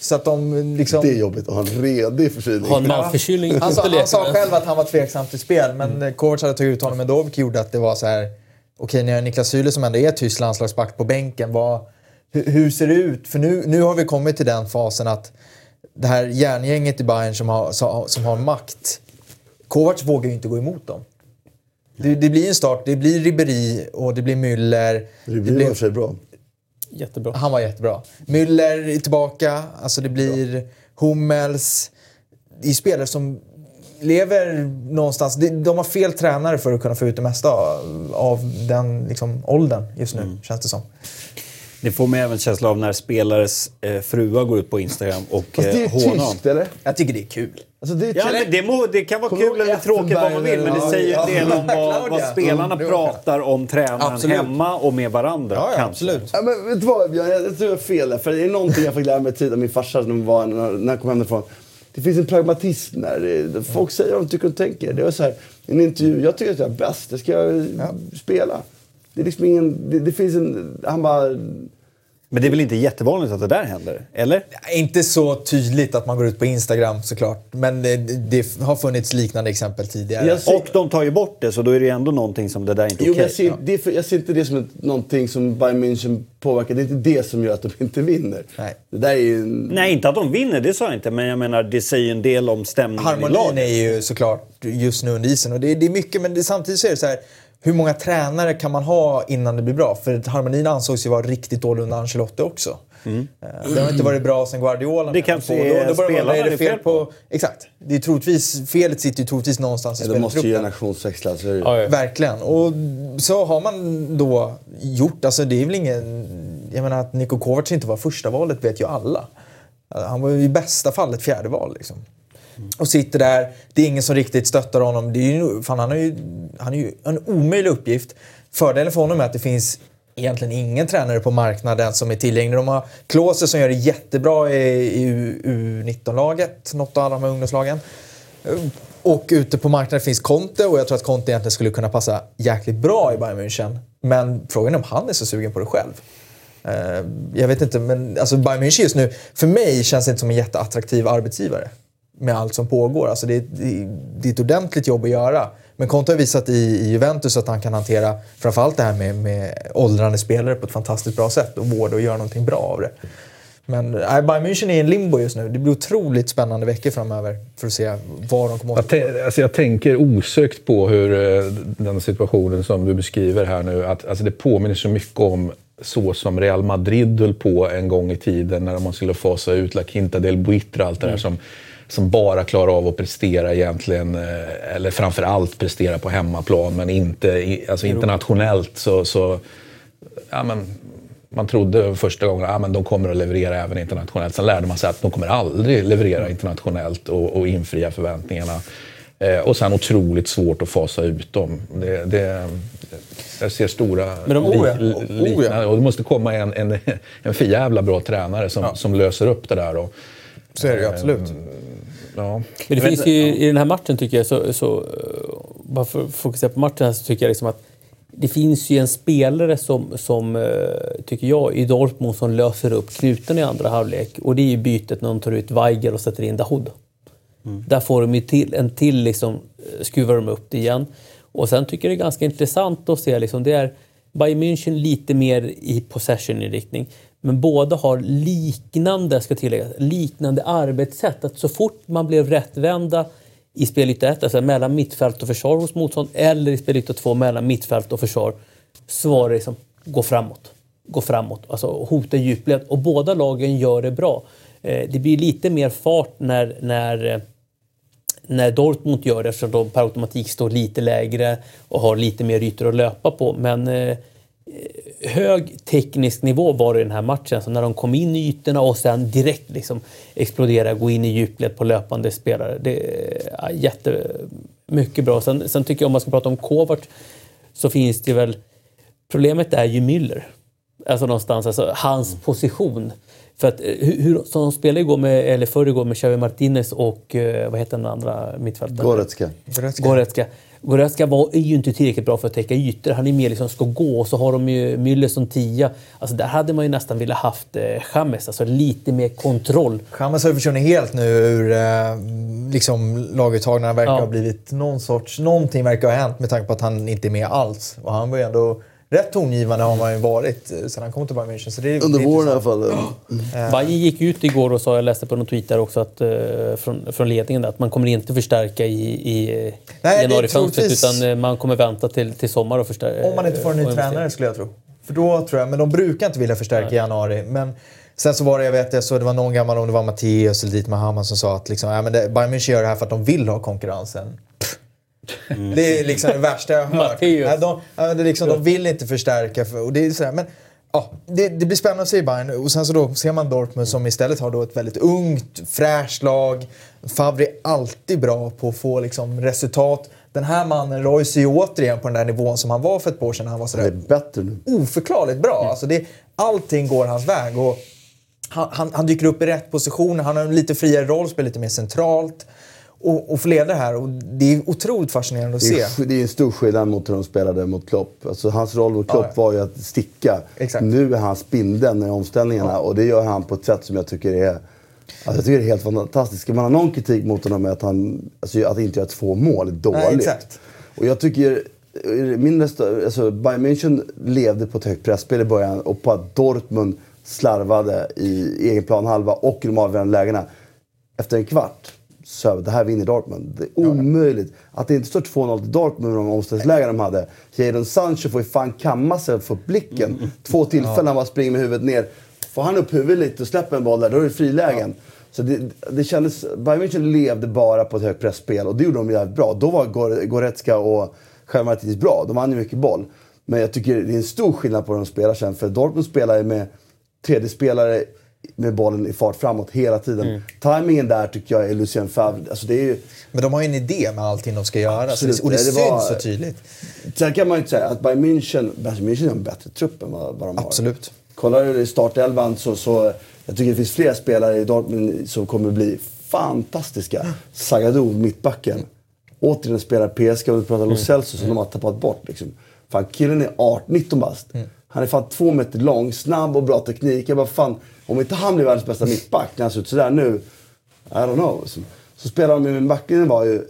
Så att de liksom... Det är jobbigt att ha en redig förkylning. Har en magförkylning inte han sa själv att han var tveksam till spel, men Mm. Kovac hade tagit ut honom ändå, vilket gjorde att det var så här... Okej, ni har Niklas Süle som ändå är tysk landslagsback på bänken. Vad, hur, hur ser det ut? För nu, nu har vi kommit till den fasen att det här järngänget i Bayern som har, som har makt. Kovac vågar ju inte gå emot dem. Det, det blir en start. Det blir Ribéry och det blir Müller. Det blir för sig bra. Jättebra. Han var jättebra. Müller är tillbaka. Alltså det blir Hummels. Det är spelare som lever någonstans. De, har fel tränare för att kunna få ut det mesta av, den liksom, åldern just nu, Mm. känns det som. Det får mig även känsla av när spelares eh, fruar går ut på Instagram och Fast det eh, är hånar dem. tyst, eller? Jag tycker det är kul. Alltså, det Ja, men det, må, det kan vara kul eller tråkigt vad man vill, men det säger en eller- del om vad, vad spelarna Mm, pratar om tränaren Absolut. hemma och med varandra. Ja, ja absolut. Ja, men vet du vad Björn? Jag, jag tror jag har fel där. För det är någonting jag fick lära mig tid av min farsa när, var, när, när jag kom hemifrån. Det finns en pragmatism där. Folk säger vad de tycker och tänker. Det var så här, en intervju, jag tycker att jag är bäst. Det ska jag spela. Det är liksom ingen... Det, det finns en... Han bara... Men det är väl inte jättevanligt att det där händer? Eller? Inte så tydligt att man går ut på Instagram såklart. Men det, det har funnits liknande exempel tidigare. Ser- Och de tar ju bort det, så då är det ju ändå någonting som det där inte är Jo, men okej. jag, ser, det är för, jag ser inte det som ett, någonting som Bayern München påverkar. Det är inte det som gör att de inte vinner. Nej. Det där är ju... Nej, inte att de vinner, det sa jag inte. Men jag menar, det säger en del om stämningen i Harmonin laget. är ju såklart just nu under isen. Och det, det är mycket, men det, samtidigt så är det så här. Hur många tränare kan man ha innan det blir bra? För harmonin ansågs ju vara riktigt dålig under Ancelotti också. Eh, Det har inte varit bra sen Guardiola. Mm. Det kanske Då- är då börjar man, spelarna är det fel fel på? Exakt. Det är troligtvis, felet sitter ju troligtvis någonstans i ja, måste ju spelartruppen. generationsväxla. Så är det. ju. Ja, ja. Verkligen. Och så har man då gjort. Alltså det är väl ingen... Jag menar att Niko Kovac inte var första valet vet ju alla. Han var ju i bästa fall ett fjärde val liksom. Och sitter där. Det är ingen som riktigt stöttar honom. Det är ju, fan, han, har ju, han är ju en omöjlig uppgift. Fördelen för honom är att det finns egentligen ingen tränare på marknaden som är tillgänglig. De har Klose som gör det jättebra i, i U19-laget, något av de här ungdomslagen. Och ute på marknaden finns Conte och jag tror att Conte egentligen skulle kunna passa jäkligt bra i Bayern München. Men frågan är om han är så sugen på det själv. Eh, jag vet inte, men alltså Bayern München just nu, för mig känns det inte som en jätteattraktiv arbetsgivare. Med allt som pågår. Alltså det, är- det, är- ett ordentligt jobb att göra. Men Conte har visat i, i Juventus att han kan hantera framförallt det här med, med åldrande spelare på ett fantastiskt bra sätt och vårda och göra någonting bra av det. Men nej, Bayern München är i en limbo just nu. Det blir otroligt spännande veckor framöver för att se vad de kommer Jag, alltså jag tänker osökt på hur eh, den situationen som du beskriver här nu, att alltså det påminner så mycket om så som Real Madrid höll på en gång i tiden när man skulle fasa ut La Quinta del Buitra, allt det där som, som bara klarar av att prestera egentligen, eh, eller framför allt prestera på hemmaplan, men inte alltså internationellt så, så ja, men, man trodde första gången att ja, de kommer att leverera även internationellt. Sen lärde man sig att de kommer aldrig leverera internationellt och, och infria förväntningarna. Eh, och sen otroligt svårt att fasa ut dem. Det, det, jag ser stora Men de- oh ja, oh ja. Och det måste komma en, en, en för jävla bra tränare som, som löser upp det där. Och, Så är det ju absolut. Ja. Men det finns ju i den här matchen tycker jag, så, så, eh, bara för att fokusera på matchen här, så tycker jag liksom att det finns ju en spelare som, som eh, tycker jag, i Dortmund som löser upp knuten i andra halvlek. Och det är ju bytet när de tar ut Weigel och sätter in Dahoud. Där får de ju till, en till, liksom, eh, skruvar de upp det igen. Och sen tycker jag det är ganska intressant att se, liksom, det är Bayern München lite mer i possession-inriktning. Men båda har liknande, ska tilläggas, liknande arbetssätt. Att så fort man blev rättvända i spelyta 1, alltså mellan mittfält och försvar hos motstånd, eller i spelyta 2 mellan mittfält och försvar, så var det liksom, gå framåt. Gå framåt, alltså hota djupled. Och båda lagen gör det bra. Eh, det blir lite mer fart när, när eh, när Dortmund gör det eftersom de per automatik står lite lägre och har lite mer ytor att löpa på. Men eh, hög teknisk nivå var det i den här matchen. Så när de kom in i ytorna och sen direkt liksom explodera, gå in i djupled på löpande spelare. Det är jättemycket bra. Sen, sen tycker jag om man ska prata om Kovac så finns det väl... Problemet är ju Müller. Alltså någonstans, alltså hans position. För att eh, hur, hur, som de spelade igår med, eller förr igår med Xavi Martinez och eh, vad heter den andra mittfältaren? Goretzka. Goretzka. Goretzka var, är ju inte tillräckligt bra för att täcka ytor. Han är mer liksom ska gå och så har de ju Müller som tia. Alltså där hade man ju nästan velat haft eh, James, alltså lite mer kontroll. Chamez har ju försvunnit helt nu ur eh, liksom, laguttagningen. Han verkar Ja. ha blivit någon sorts... Någonting verkar ha hänt med tanke på att han inte är med alls. Och han var ju ändå rätt tongivande har man ju varit eh, sedan han kom till Bayern München. Så det är, Under våren i alla fall. Bayern gick ut igår och sa, jag läste på någon tweet där också, att, eh, från, från ledningen att man kommer inte förstärka i, i januarifönstret utan man kommer vänta till, till sommar och förstärka. Om man inte får en ny tränare skulle jag tro. För då tror jag, men de brukar inte vilja förstärka i januari. Men sen så var det, jag vet jag så det var någon gammal, om det var Mattias eller dit Mahamman som sa att liksom, ja, men det, Bayern München gör det här för att de vill ha konkurrensen. Pff. Det är liksom det värsta jag har hört. Ja, de, det är liksom, de vill inte förstärka. För, och det, är sådär, men, ja, det, det blir spännande att se Bayern. Och sen så då ser man Dortmund som istället har då ett väldigt ungt, fräscht lag. Favre är alltid bra på att få liksom, resultat. Den här mannen Royce är ju återigen på den där nivån som han var för ett par år sedan han var Det är sådär bättre nu. oförklarligt bra. Alltså det, allting går hans väg. Och han, han, han dyker upp i rätt position, han har en lite friare roll, spelar lite mer centralt. Och, och får leda det här. Och det är otroligt fascinerande att Det se. är, det är en stor skillnad mot hur de spelade mot Klopp. Alltså, hans roll mot Klopp Ja, ja. var ju att sticka. Exakt. Nu är han spindeln i omställningarna och det gör han på ett sätt som jag tycker är, alltså, jag tycker det är helt fantastiskt. Ska man ha någon kritik mot honom är att han alltså, att inte göra två mål är dåligt. Nej. Och jag tycker, min resta- alltså, Bayern München levde på ett högt pressspel i början och på att Dortmund slarvade i egen planhalva och i de avgörande lägena. Efter en kvart så det här vinner Dortmund. Det är omöjligt. Att det inte står 2-0 till Dortmund med de omställningslägen de hade. Jadon Sancho får ju fan kamma sig för blicken. Två tillfällen han bara springer med huvudet ner. Får han upp huvudet lite och släpper en boll där, då är det frilägen. Så det, det kändes... Bayern München levde bara på ett högt pressspel och det gjorde de jävligt bra. Då var Gor- Goretzka och Självmartitis bra. De vann ju mycket boll. Men jag tycker det är en stor skillnad på hur de spelar sen. För Dortmund spelar ju med tredje spelare med bollen i fart framåt hela tiden. Timingen där tycker jag är Lucien Favre. Alltså det är ju, Men de har ju en idé med allting de ska göra. Så det, och det, det syns var- så tydligt. Sen kan man ju inte säga att Bayern München, Bayern München har en bättre trupp än vad, vad de har. Absolut. Kollar du i startelvan så, så jag tycker det finns fler spelare i Dortmund som kommer bli fantastiska. Zagadou, mittbacken. Återigen spelar PSG och vi pratar Lo Celso som de har tappat bort. Liksom. Fan, killen är 18, 19 bast. Han är fan två meter lång, snabb och bra teknik. Jag bara, fan, om inte han blir världens bästa mittback när han ser ut sådär nu. I don't know. Så, så spelar de med backlinjen var ju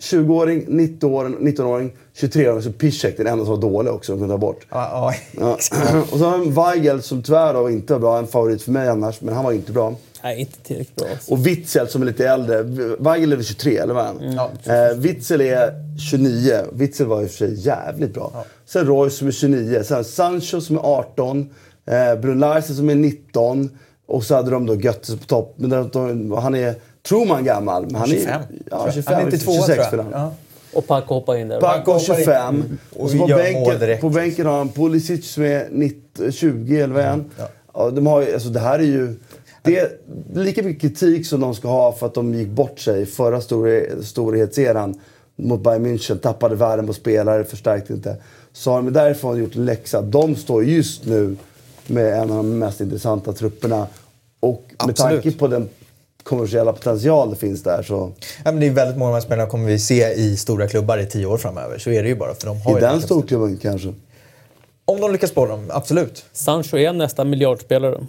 20-åring, 19-åring, 19-åring 23-åring. Så Piszek, den enda som var dålig också, de kunde ta bort. Ja, ja. Ja. och så har vi Weigel som tyvärr då inte var bra. En favorit för mig annars, men han var inte bra. Nej, inte tillräckligt bra. Alltså. Och Witzel som är lite äldre. Weigel är väl 23, eller vad han? Ja. Eh, Witzel är 29. Witzel var i och för sig jävligt bra. Sen Royce som är 29. Sen Sancho som är 18. Eh, Brun Larsen som är 19. Och så hade de då Götze på topp. Men de, de, han är, tror man gammal, men han 25. är... Ja, 25. Han är 92 tror 26 jag. spelar han. Ja. Och Paco hoppar in där. Paco hoppar in. 25. Och Och så på bänken, på bänken har han Pulisic som är 19, 20 eller vad är han? Ja, de har, ju- alltså det här är ju... Det är lika mycket kritik som de ska ha för att de gick bort sig förra stor, storhetseran mot Bayern München. Tappade värden på spelare, förstärkte inte. Så har de därifrån gjort en läxa. De står just nu med en av de mest intressanta trupperna. Och med Absolut. tanke på den kommersiella potential det finns där så... Ja, men det är väldigt många av de här spelarna kommer vi se i stora klubbar i tio år framöver. Så är det ju bara. För de har I ju den storklubben kanske. Om de lyckas spåra dem, absolut. Sancho är nästa miljardspelare.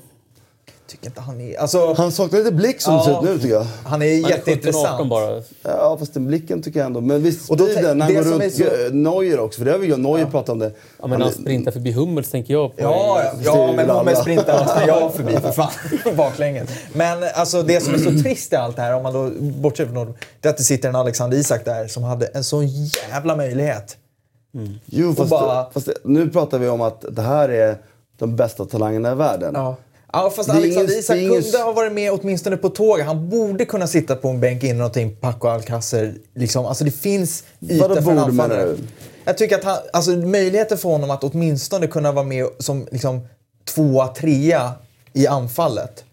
Tycker inte han är... Alltså, Han saknar lite blick som det ser ut nu tycker jag. han är Han är 17-18 jätteintressant. bara. Ja, fast den blicken tycker jag ändå. Men visst, Och då tänk- när han går runt är så- Neuer också, för det har vi ju Neuer pratat om det. Ja, men han sprintar förbi Hummels tänker jag på. Ja, ja, är ja men är sprintar jag förbi för fan. Baklänges. Men alltså det som är så trist i allt det här, om man då bortser från det är att det sitter en Alexander Isak där som hade en sån jävla möjlighet. Jo, fast, bara- fast nu pratar vi om att det här är de bästa talangerna i världen. Ja. Ja, fast Alexander ingen- Isak är ingen- kunde ha varit med åtminstone på tåget. Han borde kunna sitta på en bänk innan någonting, Paco Alcacer. Liksom. Alltså det finns yta Vadå för en anfallare. Jag tycker att han, alltså möjligheten för honom att åtminstone kunna vara med som liksom, tvåa, trea i anfallet.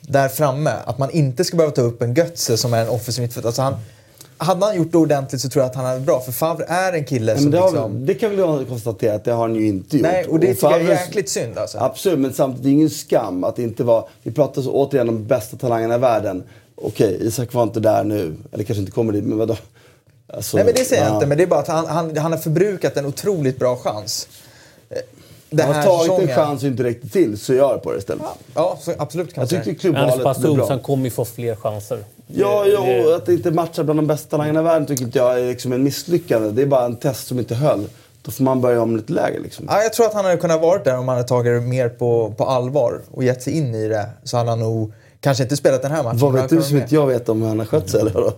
Där framme. Att man inte ska behöva ta upp en Götze som är en offensiv mittfältare. Alltså han, hade han gjort det ordentligt så tror jag att han hade bra. För Favre är en kille Men som det, har, liksom... det kan vi konstatera att det har han ju inte gjort. Nej, och det tycker jag är jäkligt synd alltså. Absolut, men samtidigt, det är ingen skam att det inte var... Vi pratar så återigen om de bästa talangerna i världen. Okej, Isak var inte där nu. Eller kanske inte kommer dit, men vadå? Alltså, Nej men det säger jag ja. inte, men det är bara att han, han, han har förbrukat en otroligt bra chans. Eh, Den Han har tagit säsongen. en chans och inte räckte till, så gör på det istället. Ja, så absolut kan Jag tyckte. Han är så klubbvalet pass blev ung bra. så han kommer ju få fler chanser. Ja, ja och att det inte matchar bland de bästa talangerna i världen tycker inte jag är liksom en misslyckande. Det är bara en test som inte höll. Då får man börja om lite lägre liksom. Ja, jag tror att han hade kunnat varit där om han hade tagit det mer på, på allvar och gett sig in i det. Så hade han nog kanske inte spelat den här matchen. Vad vet du som vara inte jag vet om hur han har skött sig eller.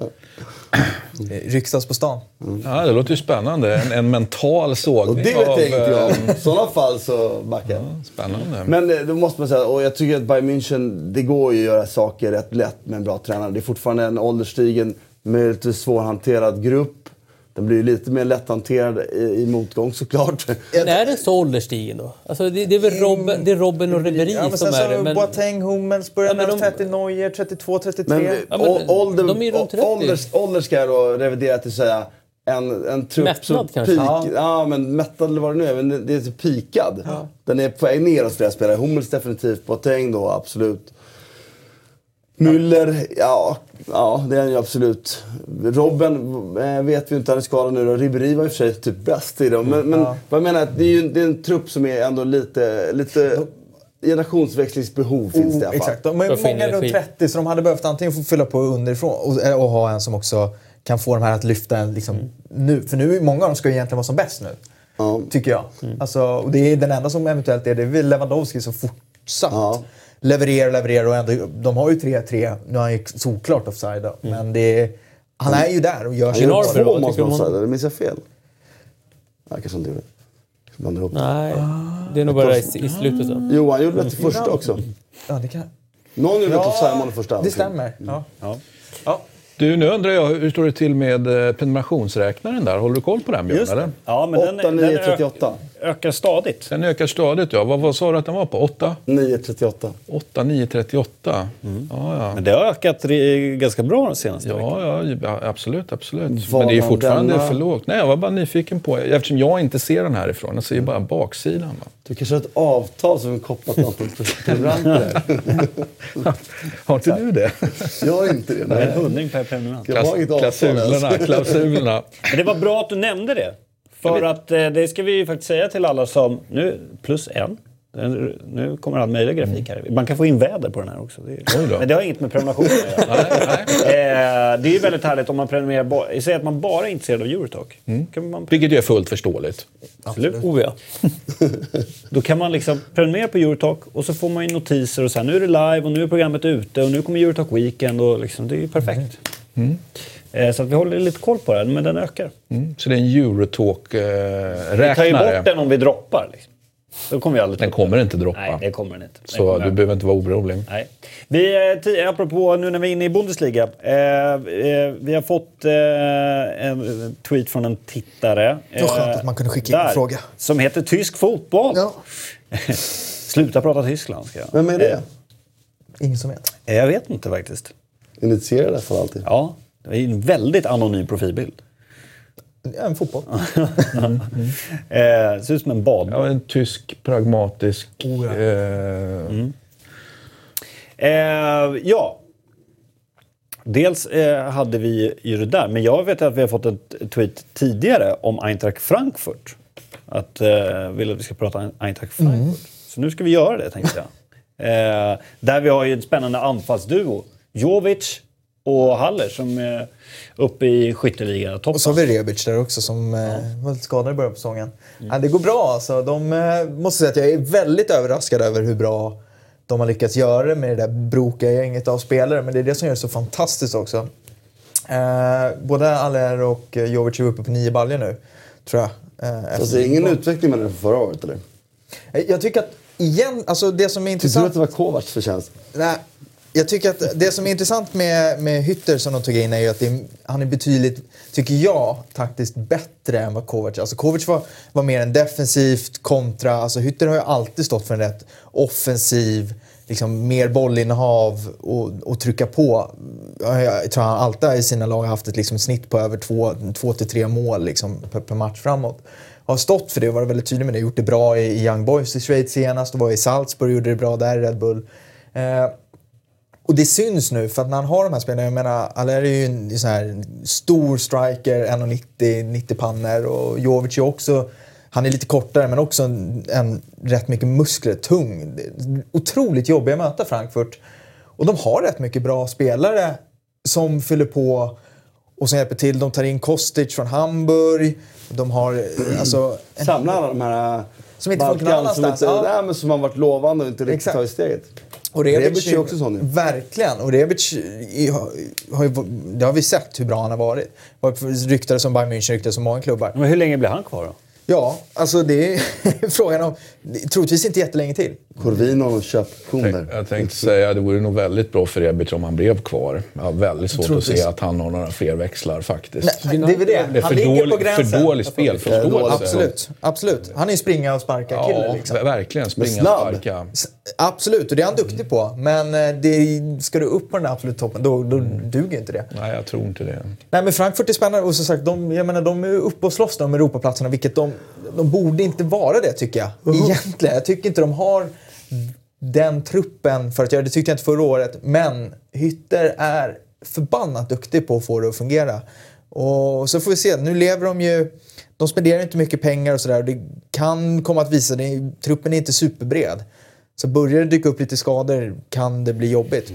Ryktas på stan. Ja, det låter ju spännande. En, en mental Och sågning det vet jag av... ingenting eh. I sådana fall så backar jag. Spännande. Men eh, då måste man säga, och jag tycker att Bayern München, det går ju att göra saker rätt lätt med en bra tränare. Det är fortfarande en ålderstigen, möjligtvis svårhanterad grupp. Den blir lite mer lätthanterad i, i motgång såklart. Men är den så ålderstigen då? Alltså det, det är väl Robben, det är Robben och Ribéry Ja, som sen är det. Men, Boateng, Hummels, börjar Ja, de- 30 Neuer, 32, 33. Men, Ja, men ålder, de är runt 30. ålders, ålder ska jag då revidera till att säga en, en trupp Mättnad som kanske? peak, Ja. ja. men mättad eller vad det nu är. Men det- är så pikad. Den är på väg neråt flera spelare. Hummels definitivt. Boateng då, absolut. Müller, ja, ja det är han ju absolut. Robben eh, vet vi inte, han är skadad nu då. Ribéry var i och för sig typ bäst i dem. Men, men Ja. vad jag menar, är att det är ju det är en trupp som är ändå lite... lite generationsväxlingsbehov finns det i alla fall. Oh, Exakt. De är många runt energi. 30 så de hade behövt antingen få fylla på underifrån och, och ha en som också kan få de här att lyfta en liksom, nu. För nu, många av dem ska ju egentligen vara som bäst nu. Ja. Tycker jag. Alltså, och det är den enda som eventuellt är det är Lewandowski som fortsatt. Levererar, levererar och ändå, de har ju 3-3. Nu är han ju såklart offside då, men det han är ju där och gör Han sin gjorde Gnarby, två mål som offside, eller minns jag fel? Ja, kanske inte gjorde. Blandar ihop. nej, det är nog bara i, i slutet. Så. Johan gjorde väl till första också? Ja, det kan... Någon gjorde ett offside-mål i första. det stämmer. Ja. Ja. Ja. Du, nu undrar jag, hur står det till med eh, prenumerationsräknaren där? Håller du koll på den Björn? Just Eller? det. Ja, men den, 8, 9, den 38. Ökar stadigt. Den ökar stadigt ja. Vad, vad sa du att den var på? 8? 9, 38. 8, 9, 38. Mm. Ja, ja. Men det har ökat ganska bra den senaste veckan. Ja, ja, ja, absolut, absolut. Var Men det är fortfarande denna- för lågt. Nej, jag var bara nyfiken på, eftersom jag inte ser den härifrån, jag ser ju bara baksidan. Va? Du kanske har ett avtal som är kopplat till prenumeranter. Har inte du det? Jag har inte det. En Nej. hundring per prenumerant. Jag har inget avtal klausulerna, klausulerna. Men det var bra att du nämnde det. För att eh, det ska vi ju faktiskt säga till alla som... Nu, plus en. Nu kommer all möjlig grafik här. Man kan få in väder på den här också. Det är, men det har inget med prenumeration att göra. Eh, det är ju väldigt härligt om man prenumererar... Säg att man bara är intresserad av Eurotalk. Kan man, Vilket ju är fullt förståeligt. absolut. Oh, ja. Då kan man liksom prenumerera på Eurotalk och så får man ju notiser och så här, nu är det live och nu är programmet ute och nu kommer Eurotalk Weekend och liksom, det är ju perfekt. Eh, så att vi håller lite koll på det, men den ökar. Mm. Så det är en Vi tar ju Eurotalk-räknare. bort den om vi droppar. Liksom. Då kommer vi aldrig Den kommer inte droppa. Nej, det kommer den inte. Den Så kommer- du behöver inte vara orolig. Nej. Vi, eh, apropå nu när vi är inne i Bundesliga. Eh, eh, vi har fått eh, en tweet från en tittare. Det var skönt eh, att man kunde skicka in en där, fråga. Som heter Tysk fotboll. Ja. Sluta prata Tyskland. Ska jag. Vem är det? Ingen som vet. Eh, jag vet inte faktiskt. Initierar i alla fall alltid. Ja, det är en väldigt anonym profilbild. En fotboll. Eh, ser ut som en bad. Ja, en tysk, pragmatisk... Oh, ja. eh, Eh, ja. Dels eh, hade vi ju det där, men jag vet att vi har fått ett tweet tidigare om Eintracht Frankfurt. Att eh, vill att vi ska prata Eintracht Frankfurt. Så nu ska vi göra det tänkte jag. Eh, där vi har ju en spännande anfallsduo. Jovic och Haller som är uppe i skytteligan. Och så har vi Rebic där också som eh, var lite skadad i början på säsongen. Ja, det går bra alltså. De eh, måste säga att jag är väldigt överraskad över hur bra de har lyckats göra det med det där brokiga gänget av spelare. Men det är det som gör det så fantastiskt också. Eh, både Aller och eh, Jovic är uppe på nio baljor nu, tror jag. Eh, efter- det är ingen utveckling med den från förra året eller? jag tycker att, igen, alltså det som är Tyckte du intressant... att det var Kovacs förtjänst? Nej, jag tycker att det som är intressant med, med Hytter som de tog in är ju att det är, han är betydligt, tycker jag, taktiskt bättre än vad Kovac Alltså Kovac var, var mer en defensivt kontra, alltså Hytter har ju alltid stått för en rätt offensiv, liksom mer bollinnehav och, och trycka på. Jag, tror han alltid i sina lag har haft ett liksom, snitt på över två, två till tre mål liksom, per, per match framåt. Har stått för det och varit väldigt tydlig med det. Gjort det bra i, i Young Boys i Schweiz senast och var i Salzburg och gjorde det bra där i Red Bull. Eh, och det syns nu, för att när han har de här spelarna, jag menar, Aller är ju en sån här stor striker, 1,90, 90 pannor och Jovic är också, han är lite kortare men också en, en rätt mycket muskler, tung. Otroligt jobbig att möta Frankfurt. Och de har rätt mycket bra spelare som fyller på och som hjälper till. De tar in Kostic från Hamburg. De har eh, alltså... Samla alla de här äh, Som inte funkar någon Balkan som, annanstans. inte, Ja. nej, men som har varit lovande och inte riktigt tagit steget. Och Rebic är också sån nu. Verkligen. Och Rebic har, har, ju- det har vi sett hur bra han har varit. Var ryktades som Bayern München, ryktades som många klubbar. Men hur länge blir han kvar då? Ja, alltså det är frågan om... Troligtvis inte jättelänge till. Corvino där. Jag tänkte säga det vore nog väldigt bra för Rebic om han blev kvar. Jag har väldigt svårt att Troligtvis. se att han har några fler växlar faktiskt. Nej, det är väl det. Det är för ligger dålig, på gränsen. för dålig spelförståelse. Absolut, absolut. Han är en springa och sparka-kille. Ja, liksom. verkligen. Springa och sparka. Absolut, och det är han duktig på. Men eh, det, ska du upp på den där absolut toppen, då, då duger inte det. Nej, jag tror inte det. Nej, men Frankfurt är spännande och som sagt, de, jag menar, de är uppe och slåss om Europaplatserna, vilket de, de borde inte vara det tycker jag. Egentligen. Jag tycker inte de har den truppen för att göra det. tyckte jag inte förra året. Men Hytter är förbannat duktig på att få det att fungera. Och så får vi se. Nu lever de ju... De spenderar inte mycket pengar och sådär. Det kan komma att visa det. Truppen är inte superbred. Så börjar det dyka upp lite skador kan det bli jobbigt.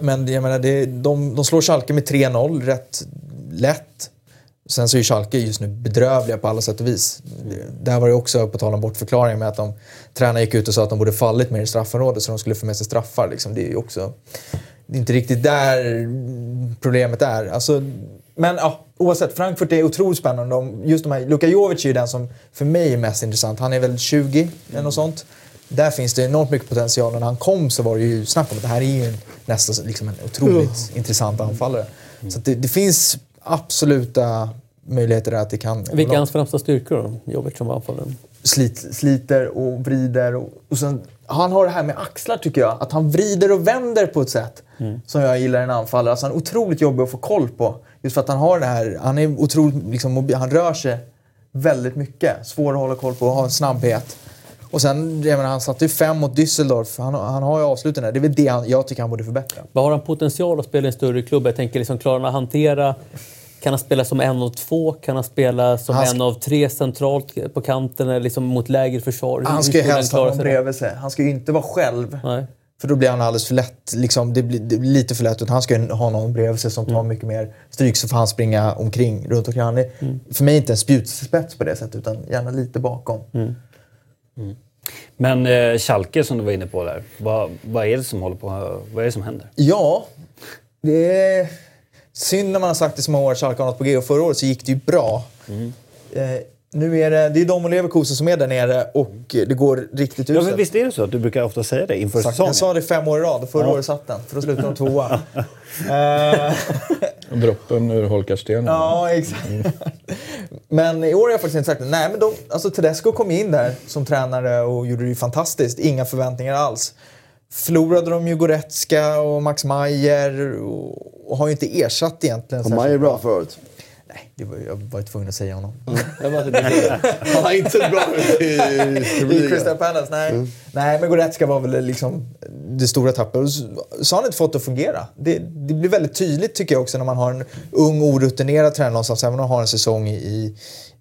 Men jag menar, det, de, de slår Schalke med 3-0 rätt lätt. Sen så är ju Schalke just nu bedrövliga på alla sätt och vis. Där var det också, på tal om bortförklaring, med att de, tränaren gick ut och sa att de borde fallit mer i straffområdet så de skulle få med sig straffar. Liksom. Det är ju också... Det är inte riktigt där problemet är. Alltså, men ja, oavsett, Frankfurt är otroligt spännande. De, just de här, Luka Jovic är ju den som för mig är mest intressant. Han är väl 20 eller något sånt. Där finns det enormt mycket potential och när han kom så var det ju snack om att det här är ju nästan liksom en otroligt intressant anfallare. Så det, det finns absoluta möjligheter att det kan... Vilka är hans främsta styrkor då? Jobbigt som anfallare. slit, sliter och vrider. Och, och sen, han har det här med axlar tycker jag. Att han vrider och vänder på ett sätt som jag gillar i en anfallare. Alltså han är otroligt jobbig att få koll på. Just för att han har det här, han är otroligt liksom, mobil, han rör sig väldigt mycket. Svår att hålla koll på och har en snabbhet. Och sen, jag menar, han satte ju fem mot Düsseldorf. Han, han har ju avsluten där. Det är väl det han, jag tycker han borde förbättra. Vad har han potential att spela i en större klubb? Jag tänker, liksom, klarar han att hantera... Kan han spela som en av två? Kan han spela som Han ska- en av tre centralt på kanten eller liksom mot lägre försvar? Han ska ju helst ha klara någon bredvid sig. Han ska ju inte vara själv. Nej. För då blir han alldeles för lätt. Liksom, det, blir, det blir lite för lätt. Utan han ska ju ha någon bredvid sig som tar mycket mer stryk så får han springa omkring, runt omkring. Han är för mig inte en spjutspets på det sättet utan gärna lite bakom. Men eh, Schalke som du var inne på där. Vad, vad är det som håller på Vad är det som händer? Ja, det är synd när man har sagt det så många år att Schalke har något på G. Och förra året så gick det ju bra. Eh, nu är det, det är de och Leverkusen som är där nere och det går riktigt Ja, uselt. men visst är det så att du brukar ofta säga det inför Exakt. säsongen? Jag sa det fem år i rad och förra året satt den. För då slutade de tvåa. Droppen ur holkarstenen. Ja, exakt. Men i år har jag faktiskt inte sagt det. Nej, men de, alltså Tedesco kom in där som tränare och gjorde det ju fantastiskt. Inga förväntningar alls. Förlorade de ju Goretzka och Max Meyer och, och har ju inte ersatt egentligen. Särskilt Majer bra förut? Nej, det var, jag var ju tvungen att säga honom. Det, Han har inte bra i I Premier Crystal. Palace, nej. Nej, men Goretzka var väl liksom det stora tappet. Och så, har han inte fått att fungera. Det, det blir väldigt tydligt tycker jag också när man har en ung orutinerad tränare någonstans, även om man har en säsong i,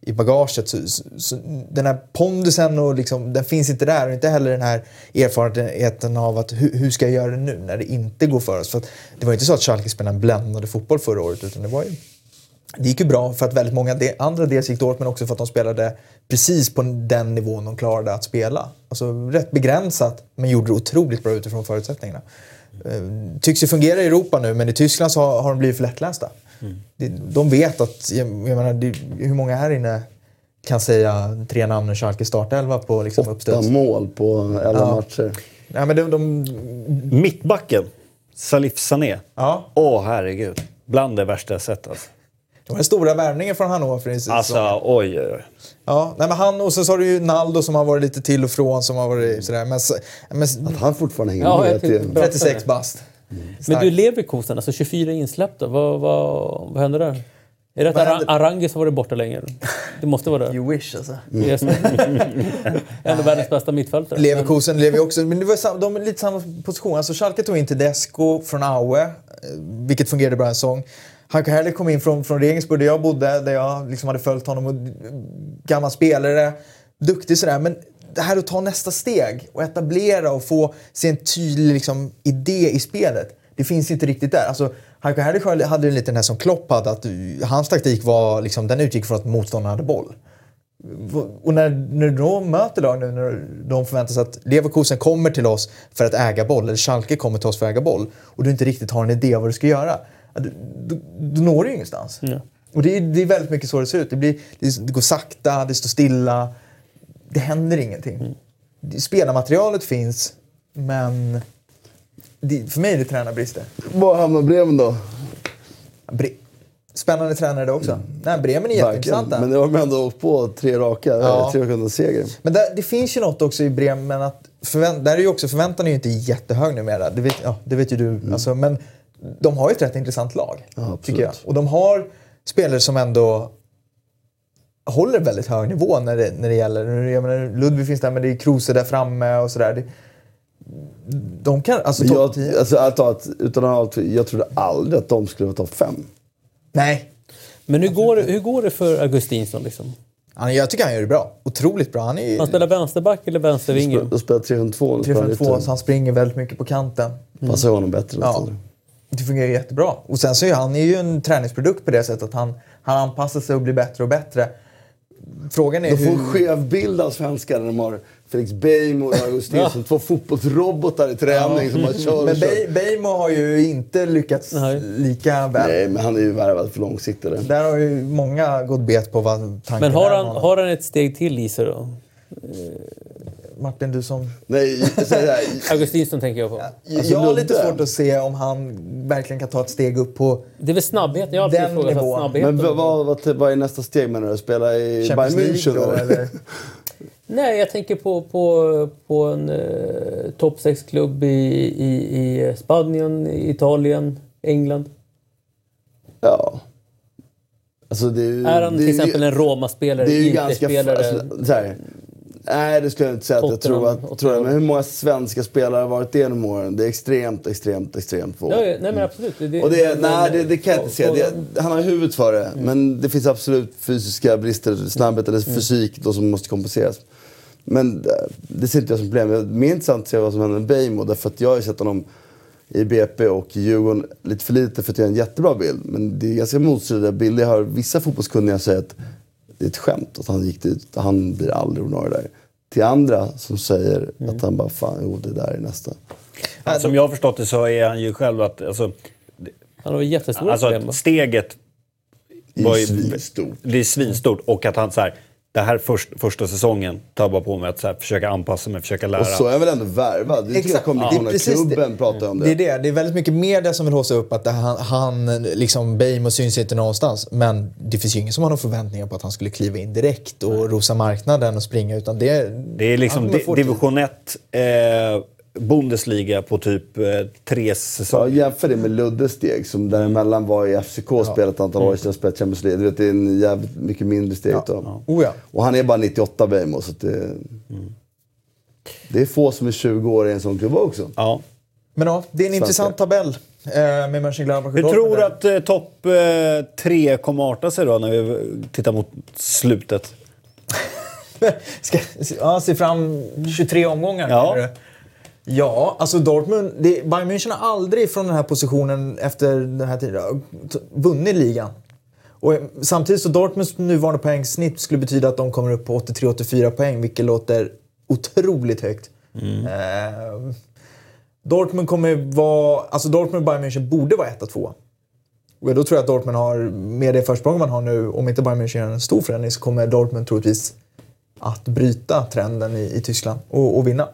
i, bagaget. Så, så, så, den här pondusen och liksom, den finns inte där och inte heller den här erfarenheten av att hur, hur ska jag göra det nu när det inte går för oss. För att, det var inte så att Schalke spelade en bländande fotboll förra året utan det var ju det gick ju bra för att väldigt många de, andra dels gick dåligt men också för att de spelade precis på den nivån de klarade att spela. Alltså rätt begränsat men gjorde det otroligt bra utifrån förutsättningarna. Eh, tycks ju fungera i Europa nu men i Tyskland så har, har de blivit för lättlästa. Det, de vet att, jag, jag menar, det, hur många här inne kan säga tre namn ur Schalke startelva på liksom Åtta uppstuds? mål på elva Ja. matcher. Nej, men de, de, mittbacken, Salif Sané. ja, Åh herregud. Bland det värsta jag sett alltså. det var den stora värvningen från Hannover. Alltså oj, oj, oj. Ja, nej, men han och så har du ju Naldo som har varit lite till och från som har varit sådär. Men, så- men Att han fortfarande hänger Ja, med. jag tänkte- till- 36 bast. Men du, Leverkusen, alltså 24 insläppta. Vad, vad, vad hände där? Är det att? Arangis har varit borta länge? Det måste vara det. You wish alltså. Yes. Ändå världens bästa mittfältare. Leverkusen lever ju också, men det var de är lite samma position. Alltså Schalke tog in Tedesco från Aue, eh, vilket fungerade bra en säsong. Hanko Herrlich kom in från, från Regensburg där jag bodde, där jag liksom hade följt honom. Och, gammal spelare, duktig sådär. Men det här att ta nästa steg och etablera och få se en tydlig liksom, idé i spelet. Det finns inte riktigt där. Alltså, Heiko Herrlich hade ju lite den här som Klopp hade, att hans taktik var, liksom, den utgick från att motståndaren hade boll. Och när, när de möter lag nu, när de förväntar sig att Leverkusen kommer till oss för att äga boll, eller Schalke kommer till oss för att äga boll, och du inte riktigt har en idé om vad du ska göra, då, då, då når du ju ingenstans. Ja. Och det är, det är väldigt mycket så det ser ut. Det, blir, det går sakta, det står stilla, det händer ingenting. Mm. Spelarmaterialet finns, men det, för mig är det tränarbrister. Var hamnar Bremen då? Bre Spännande tränare det också. Nej, Bremen är jätteintressanta. Men nu har de ändå åkt på tre raka, Ja. tre raka seger. Men där, det finns ju något också i Bremen att förvänt, där är ju också förväntan är ju inte jättehög numera. Det vet, ja, det vet ju du. Alltså, men de har ju ett rätt intressant lag. absolut. tycker jag. Och de har spelare som ändå håller väldigt hög nivå när det, när det gäller. Jag menar, Ludvig finns där, men det är Kruse där framme och sådär. De kan, alltså Men topp 10. jag, alltså, ärligt talat, utan att ha allt, jag trodde aldrig att de skulle vara topp fem. Nej. Men hur går, det- hur går det för Augustinsson? Liksom? Han, jag tycker han gör det bra. Otroligt bra. Han är Han spelar vänsterback eller vänstervinge? De spelar 302 nu. 352, så han springer väldigt mycket på kanten. Passar honom bättre. Ja. Ja. Det fungerar jättebra. Och sen så är han är ju en träningsprodukt på det sättet att han, han anpassar sig och blir bättre och bättre. Frågan är De får en hur... skev bild av svenskar när de har Felix Beijmo och Augustinsson. Två fotbollsrobotar i träning som bara kör Men. Be- Beijmo har ju inte lyckats Nej. lika väl. Nej, men han är ju värvad för långsiktigare. Där har ju många gått bet på vad tanken Men har han, har han ett steg till i sig då? Martin, du som... Nej, här, Augustinsson tänker jag på. Alltså, jag har lite svårt att se om han verkligen kan ta ett steg upp på Det är väl snabbhet? Jag har Den nivån. snabbheten. men vad, vad, vad, vad är nästa steg menar du? Spela i Champions Bayern München? då, eller? Nej, jag tänker på, på, på en eh, topp 6-klubb i, i, i Spanien, Italien, England. Ja. Alltså, det är, ju- Är han det till ju- exempel en Roma-spelare, Det är ju ganska... Alltså, så här, nej, det skulle jag inte säga att jag tror. Att, tror jag, men hur många svenska spelare har varit det genom åren? Det är extremt, extremt, extremt få. ja, nej men absolut. Det, Och det, nej, det, det kan jag inte se. Det, han har huvudet för det. Men det finns absolut fysiska brister, snabbhet eller fysik då, som måste kompenseras. Men det, det ser inte jag som problem. Är mer intressant att se vad som händer med Beijmo. Därför att jag har sett honom i BP och i Djurgården lite för lite för att göra en jättebra bild. Men det är ganska motstridiga bilder. Jag hör vissa fotbollskunniga säga att det är ett skämt att han gick dit. Han blir aldrig ordinarie där. Till andra som säger att han bara, fan jo det där är nästa. Ja, Som jag har förstått det så är han ju själv att... Alltså, Han har jättestora alltså problem. steget Det är var ju det är svinstort. Och att han så här, det här först, första säsongen bara på mig att så här, försöka anpassa mig, försöka lära. Och så är jag väl ändå värvad. Det tycker jag Exakt. Det är Klubben det. pratar om det. Det är det. Det är väldigt mycket media som vill haussa upp att det, han, han liksom, Beijmo syns inte någonstans. Men det finns ju ingen som har några förväntningar på att han skulle kliva in direkt och rosa marknaden och springa. Utan det, Det är liksom han kommer di- division 1, eh, Bundesliga på typ eh, tre Ja, säsonger. jämför det med Luddes steg som däremellan var i FCK och spelat ett antal år Mm. sedan spelat Champions League. Du vet, det är en jävligt mycket mindre steg utav. Oh ja. Och han är bara 98 Beijmo så att det... Det är få som är 20 år i en sån klubb också. Ja. Men ja, det är en intressant tabell eh, med Mönchengladbach och Hur tror du att eh, topp eh, tre kommer arta sig då när vi tittar mot slutet? Ska ja, se fram 23 omgångar? Ja. du? Ja, alltså Dortmund... Det, Bayern München har aldrig från den här positionen efter den här tiden vunnit ligan. Och samtidigt så Dortmunds nuvarande poängsnitt skulle betyda att de kommer upp på 83-84 poäng, vilket låter otroligt högt. Eh, Dortmund kommer vara... Alltså Dortmund och Bayern München borde vara 1 och 2. Och då tror jag att Dortmund har, med det försprång man har nu, om inte Bayern München gör en stor förändring så kommer Dortmund troligtvis att bryta trenden i, i Tyskland och, och vinna.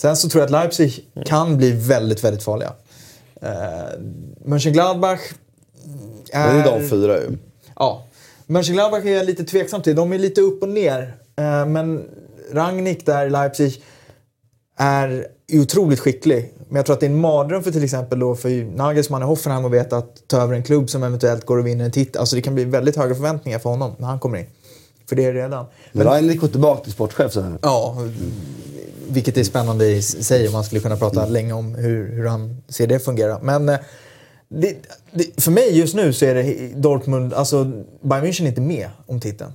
Sen så tror jag att Leipzig kan bli väldigt, väldigt farliga. Eh, Mönchengladbach Det är... är de fyra ju. Ja. Mönchengladbach är jag lite tveksam till. De är lite upp och ner. Eh, men Rangnick där i Leipzig är otroligt skicklig. Men jag tror att det är en mardröm för till exempel då för Nagelsmann i Hoffenheim att veta att ta över en klubb som eventuellt går och vinner en titel. Alltså det kan bli väldigt höga förväntningar för honom när han kommer in. För det är redan. Men Rangnick går tillbaka till sportchef så här. Ja, vilket är spännande i sig. Man skulle kunna prata länge om hur, hur han ser det fungera. Men eh, det, det, för mig just nu så är det Dortmund, alltså Bayern München är inte med om titeln.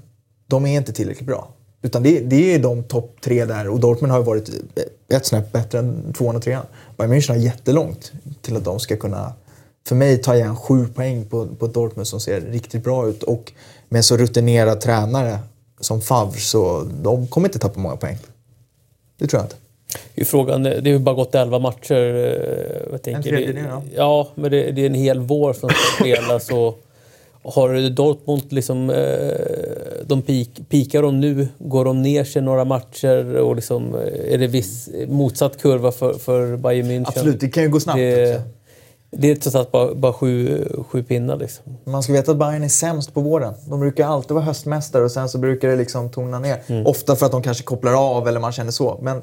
De är inte tillräckligt bra. Utan det, det är de topp tre där och Dortmund har ju varit eh, ett snäpp bättre än tvåan och trean. Bayern München har jättelångt till att de ska kunna, för mig, ta igen sju poäng på, på Dortmund som ser riktigt bra ut. Och med en så rutinerad tränare som Favre så de kommer inte tappa många poäng. Det tror jag inte. Det är frågan, det har ju bara gått 11 matcher. eh, Jag tänker, En det, ja. ja, men det, det är en hel vår som ska spelas. Och har Dortmund liksom... eh, De peak, pikar de nu? Går de ner sig några matcher? Och liksom, eh, är det viss motsatt kurva för, för Bayern München? Absolut, det kan ju gå snabbt Det, också. Det är trots allt bara, bara sju, sju pinnar. Liksom. Man ska veta att Bayern är sämst på våren. De brukar alltid vara höstmästare och sen så brukar det liksom tona ner. Ofta för att de kanske kopplar av eller man känner så. Men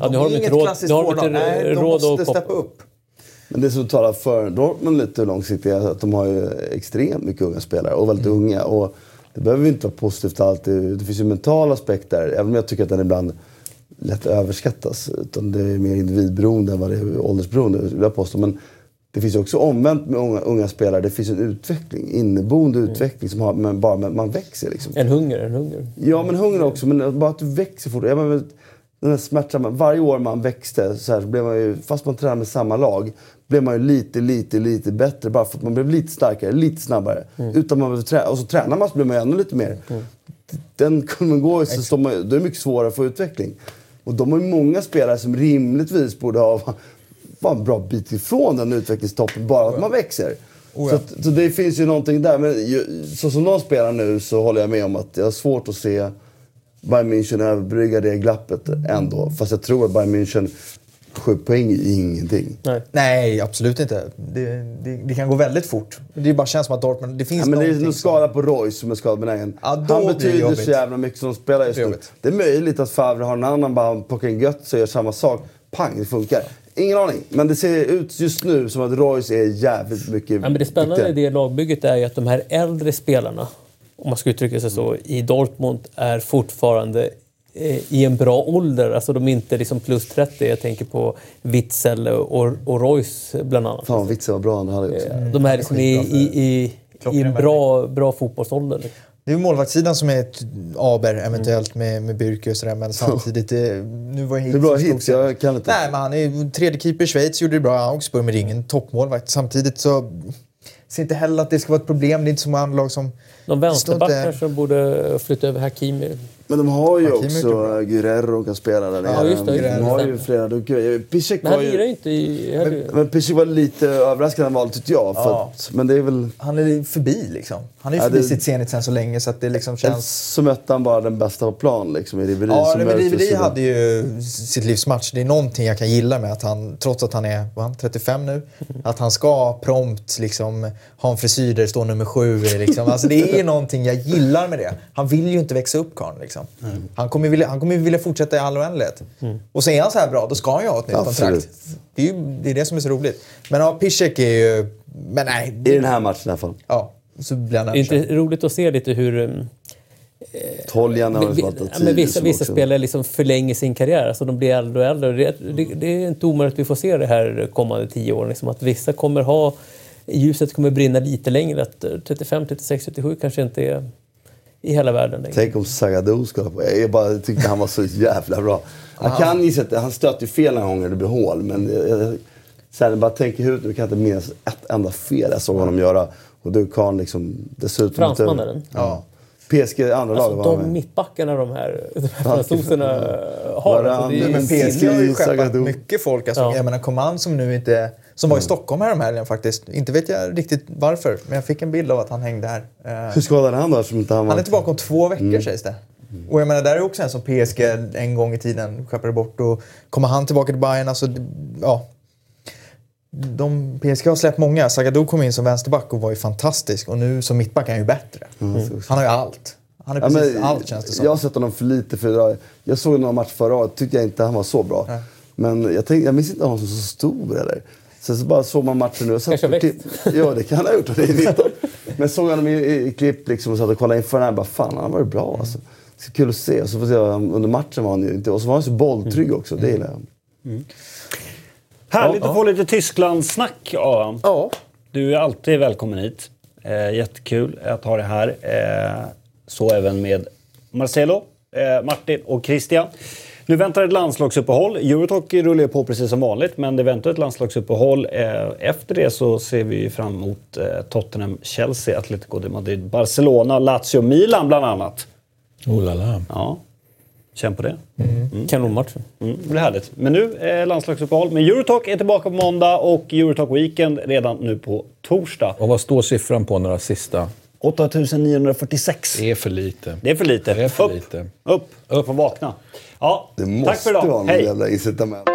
Ja, nu de har är de inget råd- klassiskt nu har de vårlag. Nej, de råd måste steppa upp. Men det som talar för Dortmund lite långsiktigt är att de har ju extremt mycket unga spelare och väldigt unga. Och det behöver ju inte vara positivt alltid. Det finns ju en mental aspekt där, även om jag tycker att den ibland lätt överskattas. Utan det är mer individberoende än vad det är åldersberoende, vill jag påstå. Men det finns också omvänt med unga, unga spelare. Det finns en utveckling, inneboende utveckling som har, men bara men man växer liksom. En hunger, en hunger. Ja, men hunger också. Men bara att du växer fort. Ja, men, den här smärtsamma, varje år man växte så, här, så blev man ju, fast man tränade med samma lag, blev man ju lite, lite, lite bättre. Bara för att man blev lite starkare, lite snabbare. Utan man trä- och så tränar man så blir man ju ännu lite mer. Den kurvan går så står man, då är det mycket svårare att få utveckling. Och de har ju många spelare som rimligtvis borde ha var en bra bit ifrån den utvecklingstoppen, bara att man växer. Så, att, så det finns ju någonting där. Men ju, så som de spelar nu så håller jag med om att jag har svårt att se Bayern München överbrygga det glappet ändå. Fast jag tror att Bayern München, sju poäng är ingenting. Nej. Nej, absolut inte. Det, det, det kan gå väldigt fort. Det bara känns som att Dortmund... Det finns Ja, men det är som- skada på Royce som är skadebenägen. Ja, Han betyder jobbigt. så jävla mycket som spelar just Det är nu. Det är möjligt att Favre har en annan, bara plockar in gött så gör samma sak. Pang, det funkar. Ingen aning. Men det ser ut just nu som att Royce är jävligt mycket Ja, men det spännande i det lagbygget är ju att de här äldre spelarna, om man ska uttrycka sig så, i Dortmund är fortfarande eh, i en bra ålder. Alltså de är inte liksom plus 30. Jag tänker på Witzel och, och Royce bland annat. Fan vitsen var bra han hade också. De är liksom i, i, i, i en bra, bra fotbollsålder. Det är målvaktssidan som är ett aber eventuellt med, med Bürki och sådär. Men samtidigt... eh, Nu var Hitz Hur bra som stod hits? sig. Jag kan inte. Nej, men han är tredje keeper i Schweiz, gjorde det bra i Augsburg med ringen. Toppmålvakt. Samtidigt så... Ser inte heller att det ska vara ett problem. Det är inte så många lag som... De står vänsterbackar inte- som borde flytta över Hakimi. Men de har ju Hakimi också. Guerrero kan spela där Ja, just det, just det. De har ju flera duktiga. Piszek Men var han lirar ju ju... inte i... Men, men var lite överraskande han valde tyckte jag. För Ja. att, men det är väl... Han är förbi liksom. Han är ju Ja, förbi det- sitt Zenit sen så länge så att det liksom känns... Så mötte han bara den bästa på plan liksom, i Ribéry. Ja, som men Riveri skulle- hade ju sitt livs match. Det är någonting jag kan gilla med att han, trots att han är vad är han, 35 nu, att han ska prompt liksom, ha en frisyr där det står nummer sju. i, Liksom. Alltså, det är någonting jag gillar med det. Han vill ju inte växa upp karln. Liksom. Han kommer ju vilja, han kommer vilja fortsätta i all oändlighet. Och så är han så här bra, då ska han ju ha ett nytt Absolut. kontrakt. Det är, ju, det är det som är så roligt. Men ja, Piszek är ju... Men nej. I den här matchen i alla fall. Ja, så blir han Det är roligt att se lite hur... um, Toljan har vi- varit men vissa vissa spelare liksom förlänger sin karriär. Alltså de blir äldre och äldre. Det, det, det är inte omöjligt att vi får se det här kommande tio åren. Liksom att vissa kommer ha... Ljuset kommer brinna lite längre. Att eh, 35, 36, 37 kanske inte är i hela världen längre. Tänk om Zagadou skulle ha på. Jag bara tyckte han var så jävla bra. Jag kan gissa att han stöter ju fel några gånger det blir hål. Men jag, jag, så här, bara tänker ut nu kan jag inte minnas ett enda fel jag såg honom göra. Och du kan liksom dessutom... Fransmannen? Ja. PSG andra laget Alltså, var han de med. mittbackarna de här, de här fransoserna Var har. det Alltså, det är han- ju men PSG har ju skeppat mycket folk. Alltså, Ja. Jag menar Coman som nu inte... Som var i Stockholm häromhelgen faktiskt. Inte vet jag riktigt varför, men jag fick en bild av att han hängde här. Eh, Hur skadade han då? Som han han är tillbaka om två veckor sägs det. Och jag menar, där är också en som PSG en gång i tiden skeppade bort. Och kommer han tillbaka till Bayern, alltså, ja. De, PSG har släppt många. Zagadou kom in som vänsterback och var ju fantastisk. Och nu som mittback är han ju bättre. Han har ju allt. Han är Ja, precis men, allt känns det som. Jag har sett honom för lite. För jag såg några matcher förra året tyckte jag inte han var så bra. Nej. Men jag, tänkte, jag minns inte honom som så stor eller. Sen så bara såg man matchen nu. och satt Kanske och klipp- Ja, det kan han ha gjort. och Det är 19. Men såg honom i, i, i klipp liksom och satt och kollade inför den här. Bara, fan, han varit bra alltså. Så kul att se. Så får se, under matchen var han ju inte... Och så var han så bolltrygg också. Det gillar jag. Härligt att få lite Tysklandssnack, Aron. Ja. Du är alltid välkommen hit. Eh, jättekul att ha dig här. Eh, så även med Marcelo, eh, Martin och Christian. Nu väntar ett landslagsuppehåll. Eurotalk rullar på precis som vanligt, men det väntar ett landslagsuppehåll. Eh, Efter det så ser vi fram emot eh, Tottenham, Chelsea, Atletico de Madrid, Barcelona, Lazio, Milan bland annat. Oh la la. Ja, känn på det. Kanonmatch. Mm, det blir härligt. Men nu är landslagsuppehåll. Men Eurotalk är tillbaka på måndag och Eurotalk Weekend redan nu på torsdag. Och vad står siffran på några sista? 8946. Det är för lite. Det är för lite. Det är för upp, lite. upp, upp och vakna. Ja, Det tack måste för idag. vara någon Hej! jävla incitament.